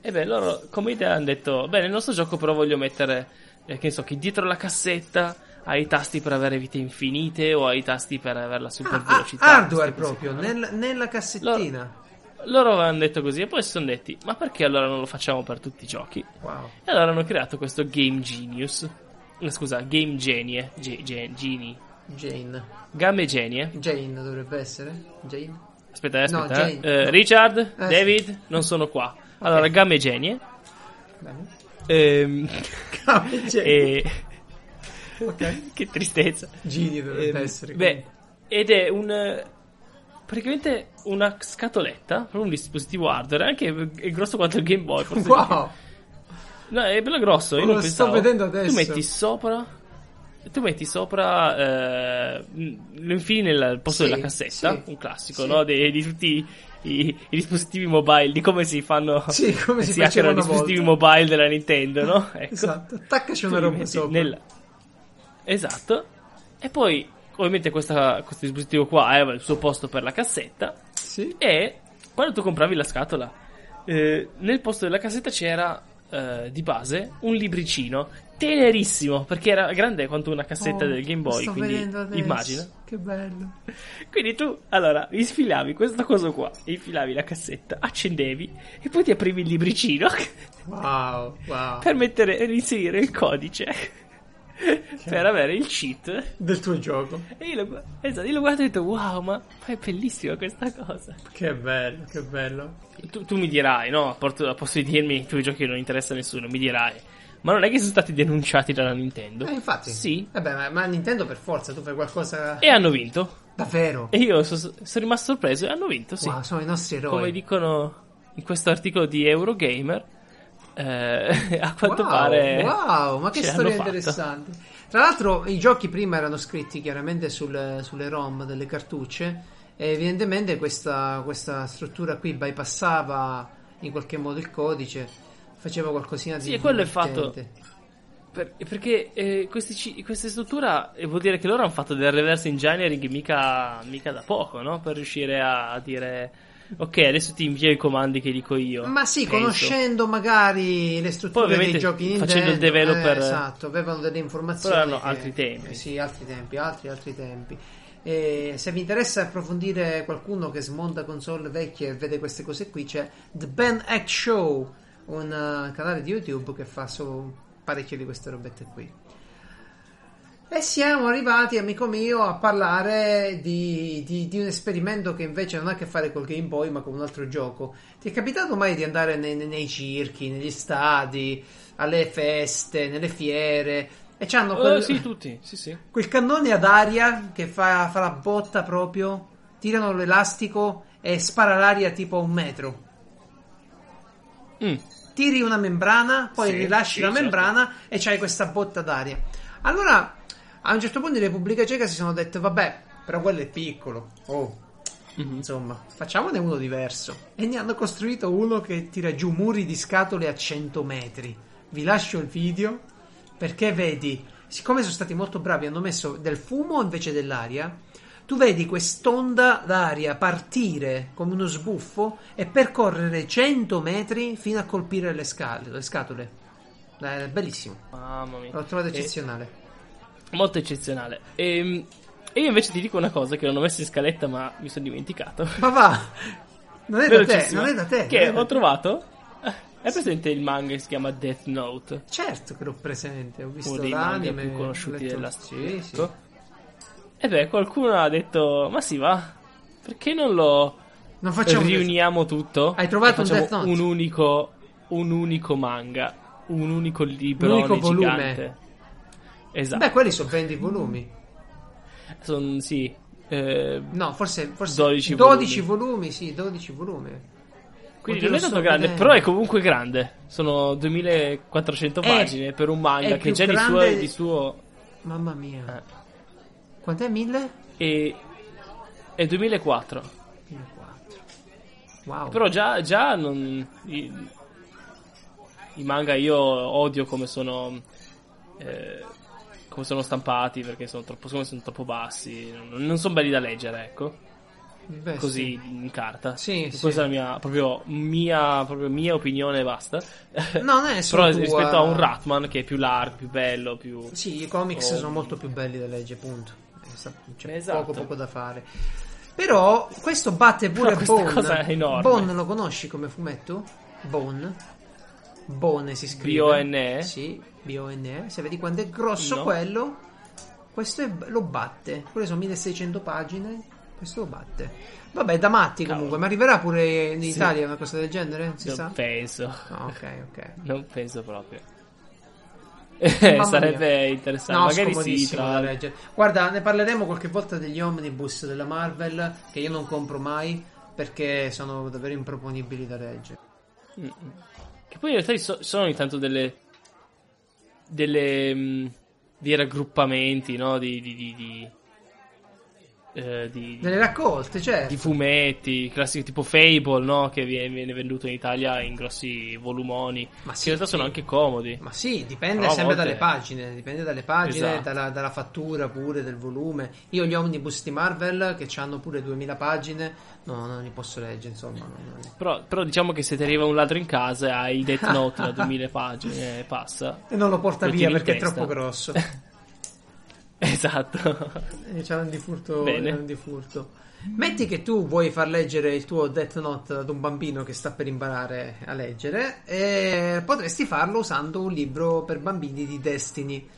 E beh, loro come idea hanno detto: Beh, nel nostro gioco, però, voglio mettere, eh, che ne so, che dietro la cassetta hai i tasti per avere vite infinite o hai i tasti per avere la super Ah, ah, velocità. hardware queste cose proprio, nel- nella cassettina. Loro avevano detto così e poi si sono detti: Ma perché allora non lo facciamo per tutti i giochi? Wow. E allora hanno creato questo Game Genius. Eh, Scusa, Game Genie. Ge- ge- Genie. Jane. Game Genie. Jane dovrebbe essere? Jane? Aspetta, eh, No, aspetta. Jane. eh. Eh, No. Richard, Eh, sì. David, non sono qua. Allora, Game Genie. Ehm, Jane. e... Ok. che tristezza. Gini dovrebbe Ehm, essere. beh, ed è un. eh, Praticamente una scatoletta, proprio un dispositivo hardware, anche è grosso quanto il Game Boy. Forse. Wow. No, è bello grosso. Io Lo non sto pensavo. vedendo adesso. Tu metti sopra. Tu metti sopra. Eh, lo infili nel posto Sì, della cassetta. sì, un classico, sì. no? Di, di tutti i, i dispositivi mobile. Di come si fanno. Sì, come si hackerano faceva i dispositivi volta. mobile della Nintendo, no? Ecco. Esatto. Attaccaci una roba sopra. nel- Esatto. E poi, ovviamente, questa- questo dispositivo qua aveva il suo posto per la cassetta. Sì. E quando tu compravi la scatola, eh, nel posto della cassetta c'era eh, di base un libricino tenerissimo perché era grande quanto una cassetta Oh, del Game Boy. sto Quindi immagina. Che bello. Quindi tu allora infilavi questa cosa qua, infilavi la cassetta, accendevi e poi ti aprivi il libricino Wow, wow. per mettere per inserire il codice. per avere il cheat. Del tuo gioco. E io lo, esatto, io lo guardo e ho detto, wow, ma, ma è bellissima questa cosa. Che bello, che bello. Tu, tu mi dirai, no? Porto- a posto di dirmi i tuoi giochi non interessa a nessuno, mi dirai. Ma non è che sono stati denunciati dalla Nintendo? Eh, infatti. Sì. Vabbè, ma, ma Nintendo per forza, tu fai qualcosa... E hanno vinto. Davvero? E io so- sono rimasto sorpreso e hanno vinto, sì. Wow, sono i nostri eroi. Come dicono in questo articolo di Eurogamer, eh, a quanto wow, pare. Wow, ma che storia interessante. Tra l'altro, i giochi prima erano scritti chiaramente sul- sulle ROM delle cartucce. E evidentemente questa, questa struttura qui bypassava in qualche modo il codice, faceva qualcosina di. Sì, quello è fatto. Per- perché eh, questi queste strutture eh, vuol dire che loro hanno fatto del reverse engineering mica, mica da poco, no? Per riuscire a, a dire. Ok, adesso ti invio i comandi che dico io. Ma sì, Penso. conoscendo magari le strutture dei giochi Nintendo, facendo il developer- eh, esatto, avevano delle informazioni. Però erano altri tempi. eh, sì, altri tempi, altri, altri tempi. E se vi interessa approfondire qualcuno che smonta console vecchie e vede queste cose qui, c'è The Ben X Show, un eh, canale di YouTube che fa solo parecchie di queste robette qui. E siamo arrivati, amico mio, a parlare di, di- di un esperimento che invece non ha a che fare col Game Boy, ma con un altro gioco. Ti è capitato mai di andare nei, nei- circhi, negli stadi, alle feste, nelle fiere? E c'hanno Oh, quel, sì, tutti. Sì, sì. quel cannone ad aria che fa, fa la botta proprio, tirano l'elastico e spara l'aria tipo a un metro. Mm. Tiri una membrana, poi Sì, rilasci sì, la certo. membrana e c'hai questa botta d'aria. Allora, a un certo punto in Repubblica Ceca si sono dette, vabbè, però quello è piccolo. Oh, Mhm. insomma, facciamone uno diverso. E ne hanno costruito uno che tira giù muri di scatole a 100 metri. Vi lascio il video perché vedi, siccome sono stati molto bravi, hanno messo del fumo invece dell'aria. Tu vedi quest'onda d'aria partire come uno sbuffo e percorrere 100 metri fino a colpire le, scale, le scatole. È bellissimo, Mamma mia. l'ho trovato E- eccezionale. molto eccezionale. E, e io invece ti dico una cosa che non ho messo in scaletta, ma mi sono dimenticato. Ma va, non è da te, non è da te. Che ho te. trovato. È presente il manga che si chiama Death Note? Certo che l'ho presente, ho visto Uno dei manga l'anime. più conosciuti letto- della Sì, storia. sì. ecco. E beh, qualcuno ha detto: Ma sì, va. Perché non lo Non facciamo riuniamo tutto? Hai trovato un un unico, un unico manga, un unico libro Un unico volume. gigante. Esatto. Beh, quelli sono 20 volumi. Sono, sì. eh, No, forse, forse 12 12 volumi. sì, 12 volumi. Quindi Oddio, non è tanto grande, vedendo. però è comunque grande. Sono 2400 È- pagine per un manga che già di suo, grande- di suo Mamma mia. Eh. Quant'è 1000? è, è 2004. 1004. Wow. Però già, già non, i, i manga io odio come sono eh, come sono stampati perché sono troppo, sono troppo bassi. Non, non sono belli da leggere, ecco. Beh, Così sì. in carta. Sì, sì. Questa è la mia, proprio mia, proprio mia opinione e basta. No, non è solo Però tua. rispetto a un Ratman che è più largo, più bello, più... Sì, i comics Oh. sono molto più belli da leggere, punto. C'è Esatto. poco poco da fare. Però questo batte pure questa Bone. cosa è enorme. Bone lo conosci come fumetto? Bone. Bone si scrive. B-O-N-E? Sì, B-O-N-E. Se vedi quanto è grosso No. quello, questo è- lo batte. Quelle sono 1600 pagine. Questo lo batte. Vabbè, da matti comunque. Ma arriverà pure in Italia una cosa del genere? Si Non sa? penso. No, ok, ok. Non penso proprio. Eh, Sarebbe interessante. No, Magari sì, tra da leggere. Guarda, ne parleremo qualche volta degli omnibus della Marvel che io non compro mai perché sono davvero improponibili da leggere. Mm, Che poi in realtà so- sono ogni tanto delle. delle. mh, di raggruppamenti, no? Di. di. di. di, eh, di- Delle raccolte, certo. di fumetti, classici tipo Fable, no? Che viene, viene venduto in Italia in grossi volumoni. Ma che sì, in realtà sono sì. anche comodi. Ma sì, dipende Però sempre volte- dalle pagine, dipende dalle pagine, Esatto. dalla, dalla fattura pure, del volume. Io gli omnibus di Marvel che hanno pure 2000 pagine, no, non li posso leggere, insomma. non- Però, però diciamo che se ti arriva un ladro in casa hai Death Note da 2000 pagine e passa. E non lo porta via perché è troppo grosso. Esatto. E c'è un di furto, Bene. di furto. Metti che tu vuoi far leggere il tuo Death Note ad un bambino che sta per imparare a leggere e potresti farlo usando un libro per bambini di Destiny.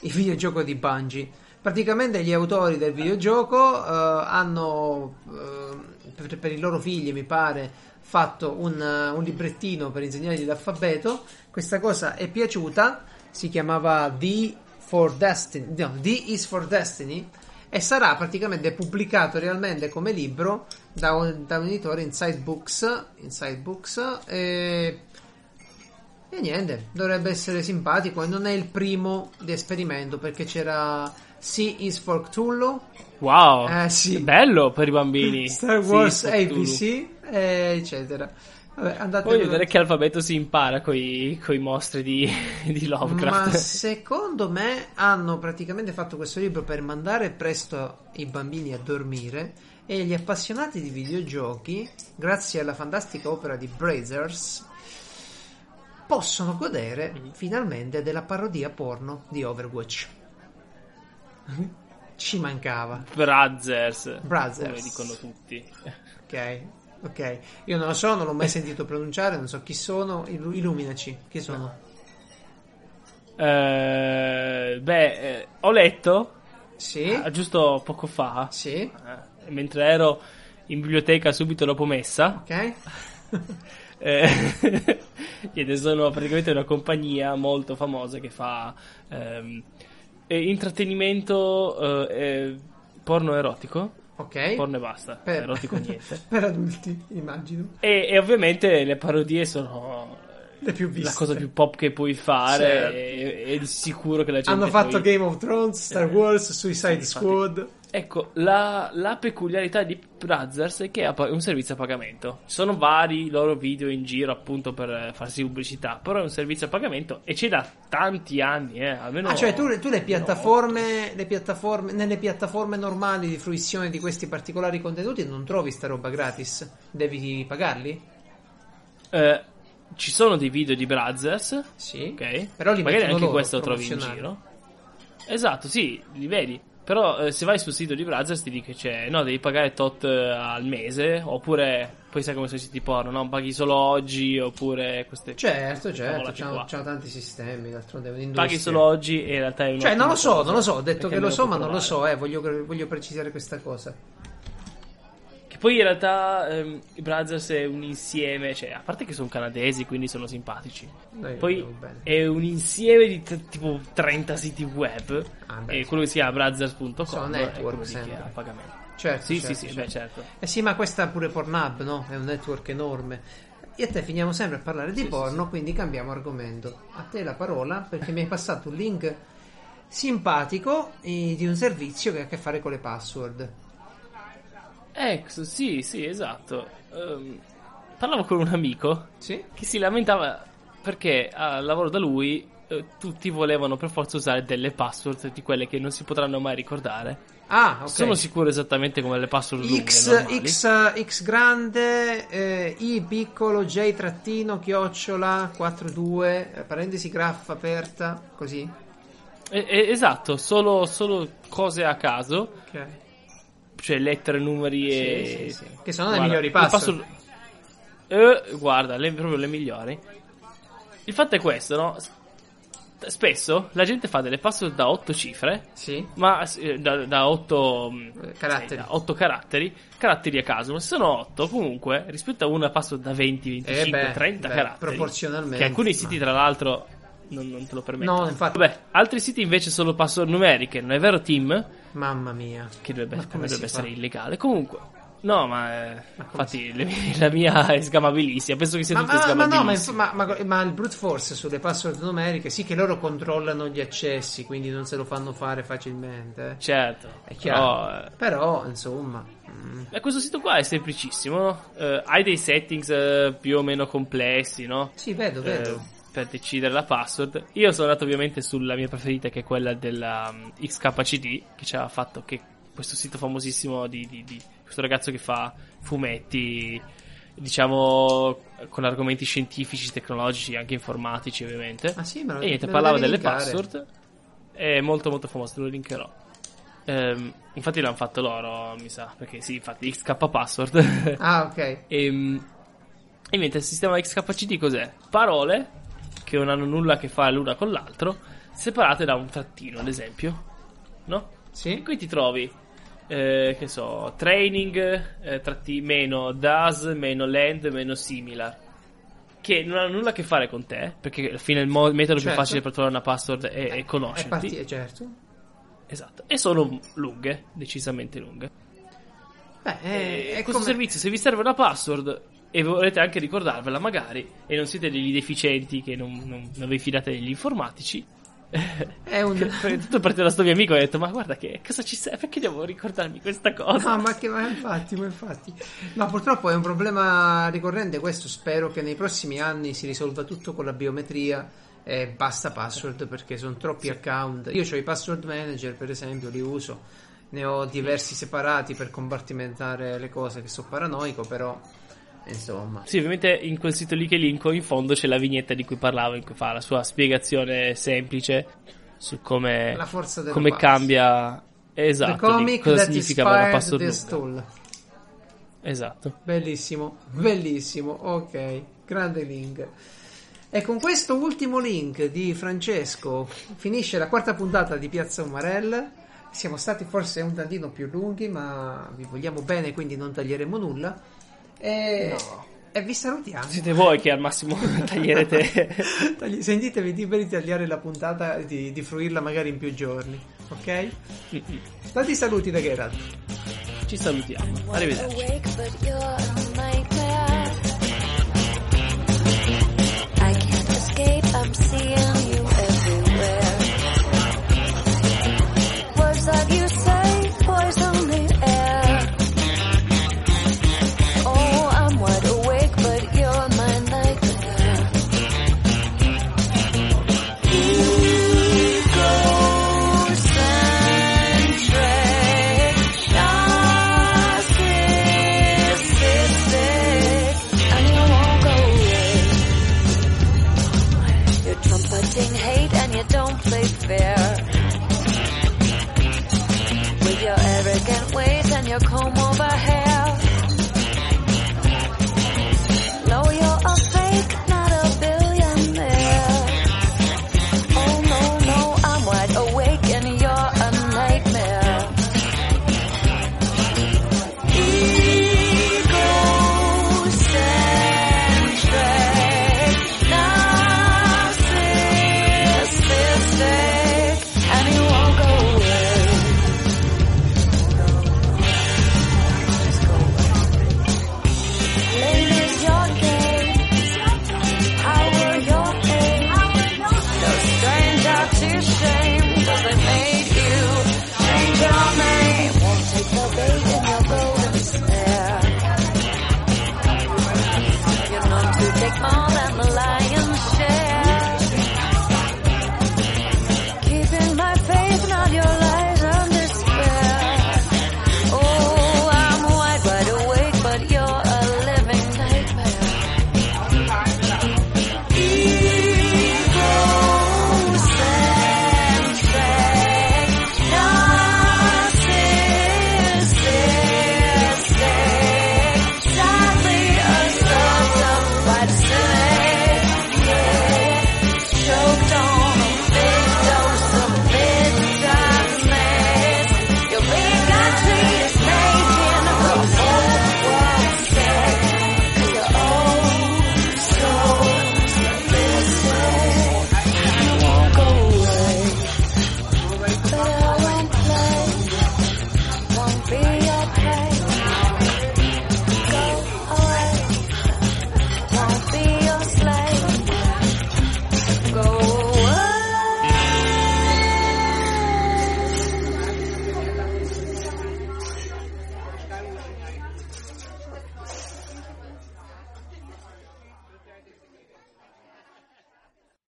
il videogioco di Bungie. Praticamente gli autori del videogioco eh, hanno eh, per, per i loro figli, mi pare, fatto un, eh, un librettino per insegnargli l'alfabeto. Questa cosa è piaciuta, si chiamava D for Destiny, no, D is for Destiny e sarà praticamente pubblicato realmente come libro da un, da un editore Inside Books, Inside Books e, e niente, dovrebbe essere simpatico e non è il primo di esperimento perché c'era C is for Cthulhu, Wow, Eh, sì. bello per i bambini. Star Wars. ABC, eh, eccetera. Vabbè, Voglio vedere che alfabeto si impara con i mostri di, di Ma Lovecraft. secondo me hanno praticamente fatto questo libro per mandare presto i bambini a dormire e gli appassionati di videogiochi, grazie alla fantastica opera di Brazers, possono godere Mm. finalmente della parodia porno di Overwatch. Ci mancava. Brothers, Brothers. come dicono tutti. Ok, ok. Io non lo so, non l'ho mai sentito pronunciare, non so chi sono. Illu- illuminaci, chi sono? Eh, beh, eh, ho letto Sì, ah, giusto poco fa, sì, eh, mentre ero in biblioteca subito dopo messa, ok. eh, sono praticamente una compagnia molto famosa che fa ehm, eh, intrattenimento eh, porno erotico. Ok. Porno e basta, Per- erotico niente. per adulti, immagino. E, e ovviamente le parodie sono Le più viste. la cosa più pop che puoi fare Certo. e, e di sicuro che la gente Hanno fatto poi- Game of Thrones, Star Wars, Suicide Sì, infatti. Ecco, la, la peculiarità di Brothers è che è un servizio a pagamento. Ci sono vari loro video in giro appunto per eh, farsi pubblicità, però è un servizio a pagamento e c'è da tanti anni, eh, almeno... Ah, cioè tu, tu le piattaforme, le piattaforme, nelle piattaforme normali di fruizione di questi particolari contenuti non trovi sta roba gratis? Devi pagarli? Eh, ci sono dei video di Brothers, Sì. ok? Però li Magari anche questo lo trovi in giro. Esatto, sì, li vedi. Però eh, se vai sul sito di Brothers ti dice c'è, no, devi pagare tot eh, al mese, oppure poi sai come sono i siti porno, no? Paghi solo oggi, oppure queste Certo, certo, c'hanno, tanti sistemi, d'altronde è un'industria. paghi solo oggi e in realtà è un Cioè, non lo so, cosa, non lo so, ho detto che lo so, ma non lo so, eh, voglio, voglio precisare questa cosa. Poi in realtà ehm, i Brothers è un insieme, cioè, a parte che sono canadesi, quindi sono simpatici. Noi Poi è un insieme di t- tipo 30 siti web. Ah, beh, e sì. quello che si chiama brothers.com Sono è network sempre. è a pagamento. Certo, Sì, certo, sì, sì, certo. beh, certo. Eh sì, ma questa pure Pornhub, no? È un network enorme. Io e te finiamo sempre a parlare di Sì, sì, porno, quindi cambiamo argomento. A te la parola perché mi hai passato un link simpatico eh, di un servizio che ha a che fare con le password. Ex, sì, sì, esatto. Ehm, parlavo con un amico Sì? che si lamentava perché al lavoro da lui eh, tutti volevano per forza usare delle password di quelle che non si potranno mai ricordare. Ah, ok. Sono sicuro esattamente come le password lunghe, X. X, X grande, eh, I piccolo, J trattino, chiocciola, 42, eh, parentesi graffa aperta, così. Eh, esatto, solo, solo cose a caso, Ok. Cioè lettere, numeri e... Sì, sì, sì. Che sono le migliori password. Eh, guarda, le, proprio le migliori. Il fatto è questo, no? Spesso la gente fa delle password da 8 cifre, Sì. ma eh, da, da 8 Eh, caratteri. da 8 caratteri, caratteri a caso, ma se sono 8 comunque rispetto a una password da 20, 25, Eh beh, 30 beh, caratteri. proporzionalmente, Che alcuni siti tra l'altro non, non te lo permettono. No, infatti. Vabbè, altri siti invece solo password numeriche, non è vero Tim? Mamma mia. Che dovrebbe, dovrebbe si essere illegale. Comunque, no, ma, eh, Ma infatti le- la mia è sgamabilissima. Penso che sia tutto ma- ma no, ma, sgamabilissimo. ma- ma- il brute force sulle password numeriche, sì che loro controllano gli accessi, quindi non se lo fanno fare facilmente. eh. Certo, È chiaro. però, eh, Però, insomma. mm, E questo sito qua è semplicissimo, no? Eh, hai dei settings eh, più o meno complessi, no? Sì, vedo, vedo. Per decidere la password. Io sono andato ovviamente sulla mia preferita, che è quella della um, XKCD, che ci aveva fatto che questo sito famosissimo di, di- di questo ragazzo che fa fumetti, diciamo, con argomenti scientifici, tecnologici, anche informatici, ovviamente. Ah sì, ma E niente, me lo parlava delle linkare. password. È molto molto famoso, te lo linkerò. Ehm, infatti l'hanno fatto loro, mi sa, perché sì, infatti XK password. Ah, ok. e, e niente, il sistema XKCD cos'è? Parole che non hanno nulla a che fare l'una con l'altro, separate da un trattino, ad esempio. No? Sì. E qui ti trovi, eh, che so, training, eh, tratti meno does, meno land, meno similar. Che non hanno nulla a che fare con te, perché alla fine il mo- metodo più Certo. facile per trovare una password è, è È conoscerti. partito, certo. Esatto. E sono lunghe, decisamente lunghe. Beh, è, è questo come- servizio, se vi serve una password e volete anche ricordarvela magari, e non siete degli deficienti che non, non, non vi fidate degli informatici, È un... tutto parte da sto mio amico e ho detto, ma guarda che cosa ci serve, perché devo ricordarmi questa cosa? No, ma che ma infatti, ma infatti. No, purtroppo è un problema ricorrente questo. Spero che nei prossimi anni si risolva tutto con la biometria e basta password perché sono troppi account. Io ho i password manager, per esempio, li uso. Ne ho diversi separati per compartimentare le cose che sono paranoico, però insomma. Sì, ovviamente in quel sito lì che linko in fondo c'è la vignetta di cui parlavo, in cui fa la sua spiegazione semplice su come, La forza della come cambia... Esatto, di comic cosa significa avere una password. Esatto. Bellissimo, bellissimo, ok, grande link. E con questo ultimo link di Francesco finisce la quarta puntata di Piazza Umarell. Siamo stati forse un tantino più lunghi, ma vi vogliamo bene, quindi non taglieremo nulla. E, e vi salutiamo. Siete voi che al massimo taglierete... Tagli- Sentitevi liberi di tagliare la puntata, di, di fruirla magari in più giorni, ok? Tanti saluti da Geralt. Ci salutiamo. Arrivederci. a Como.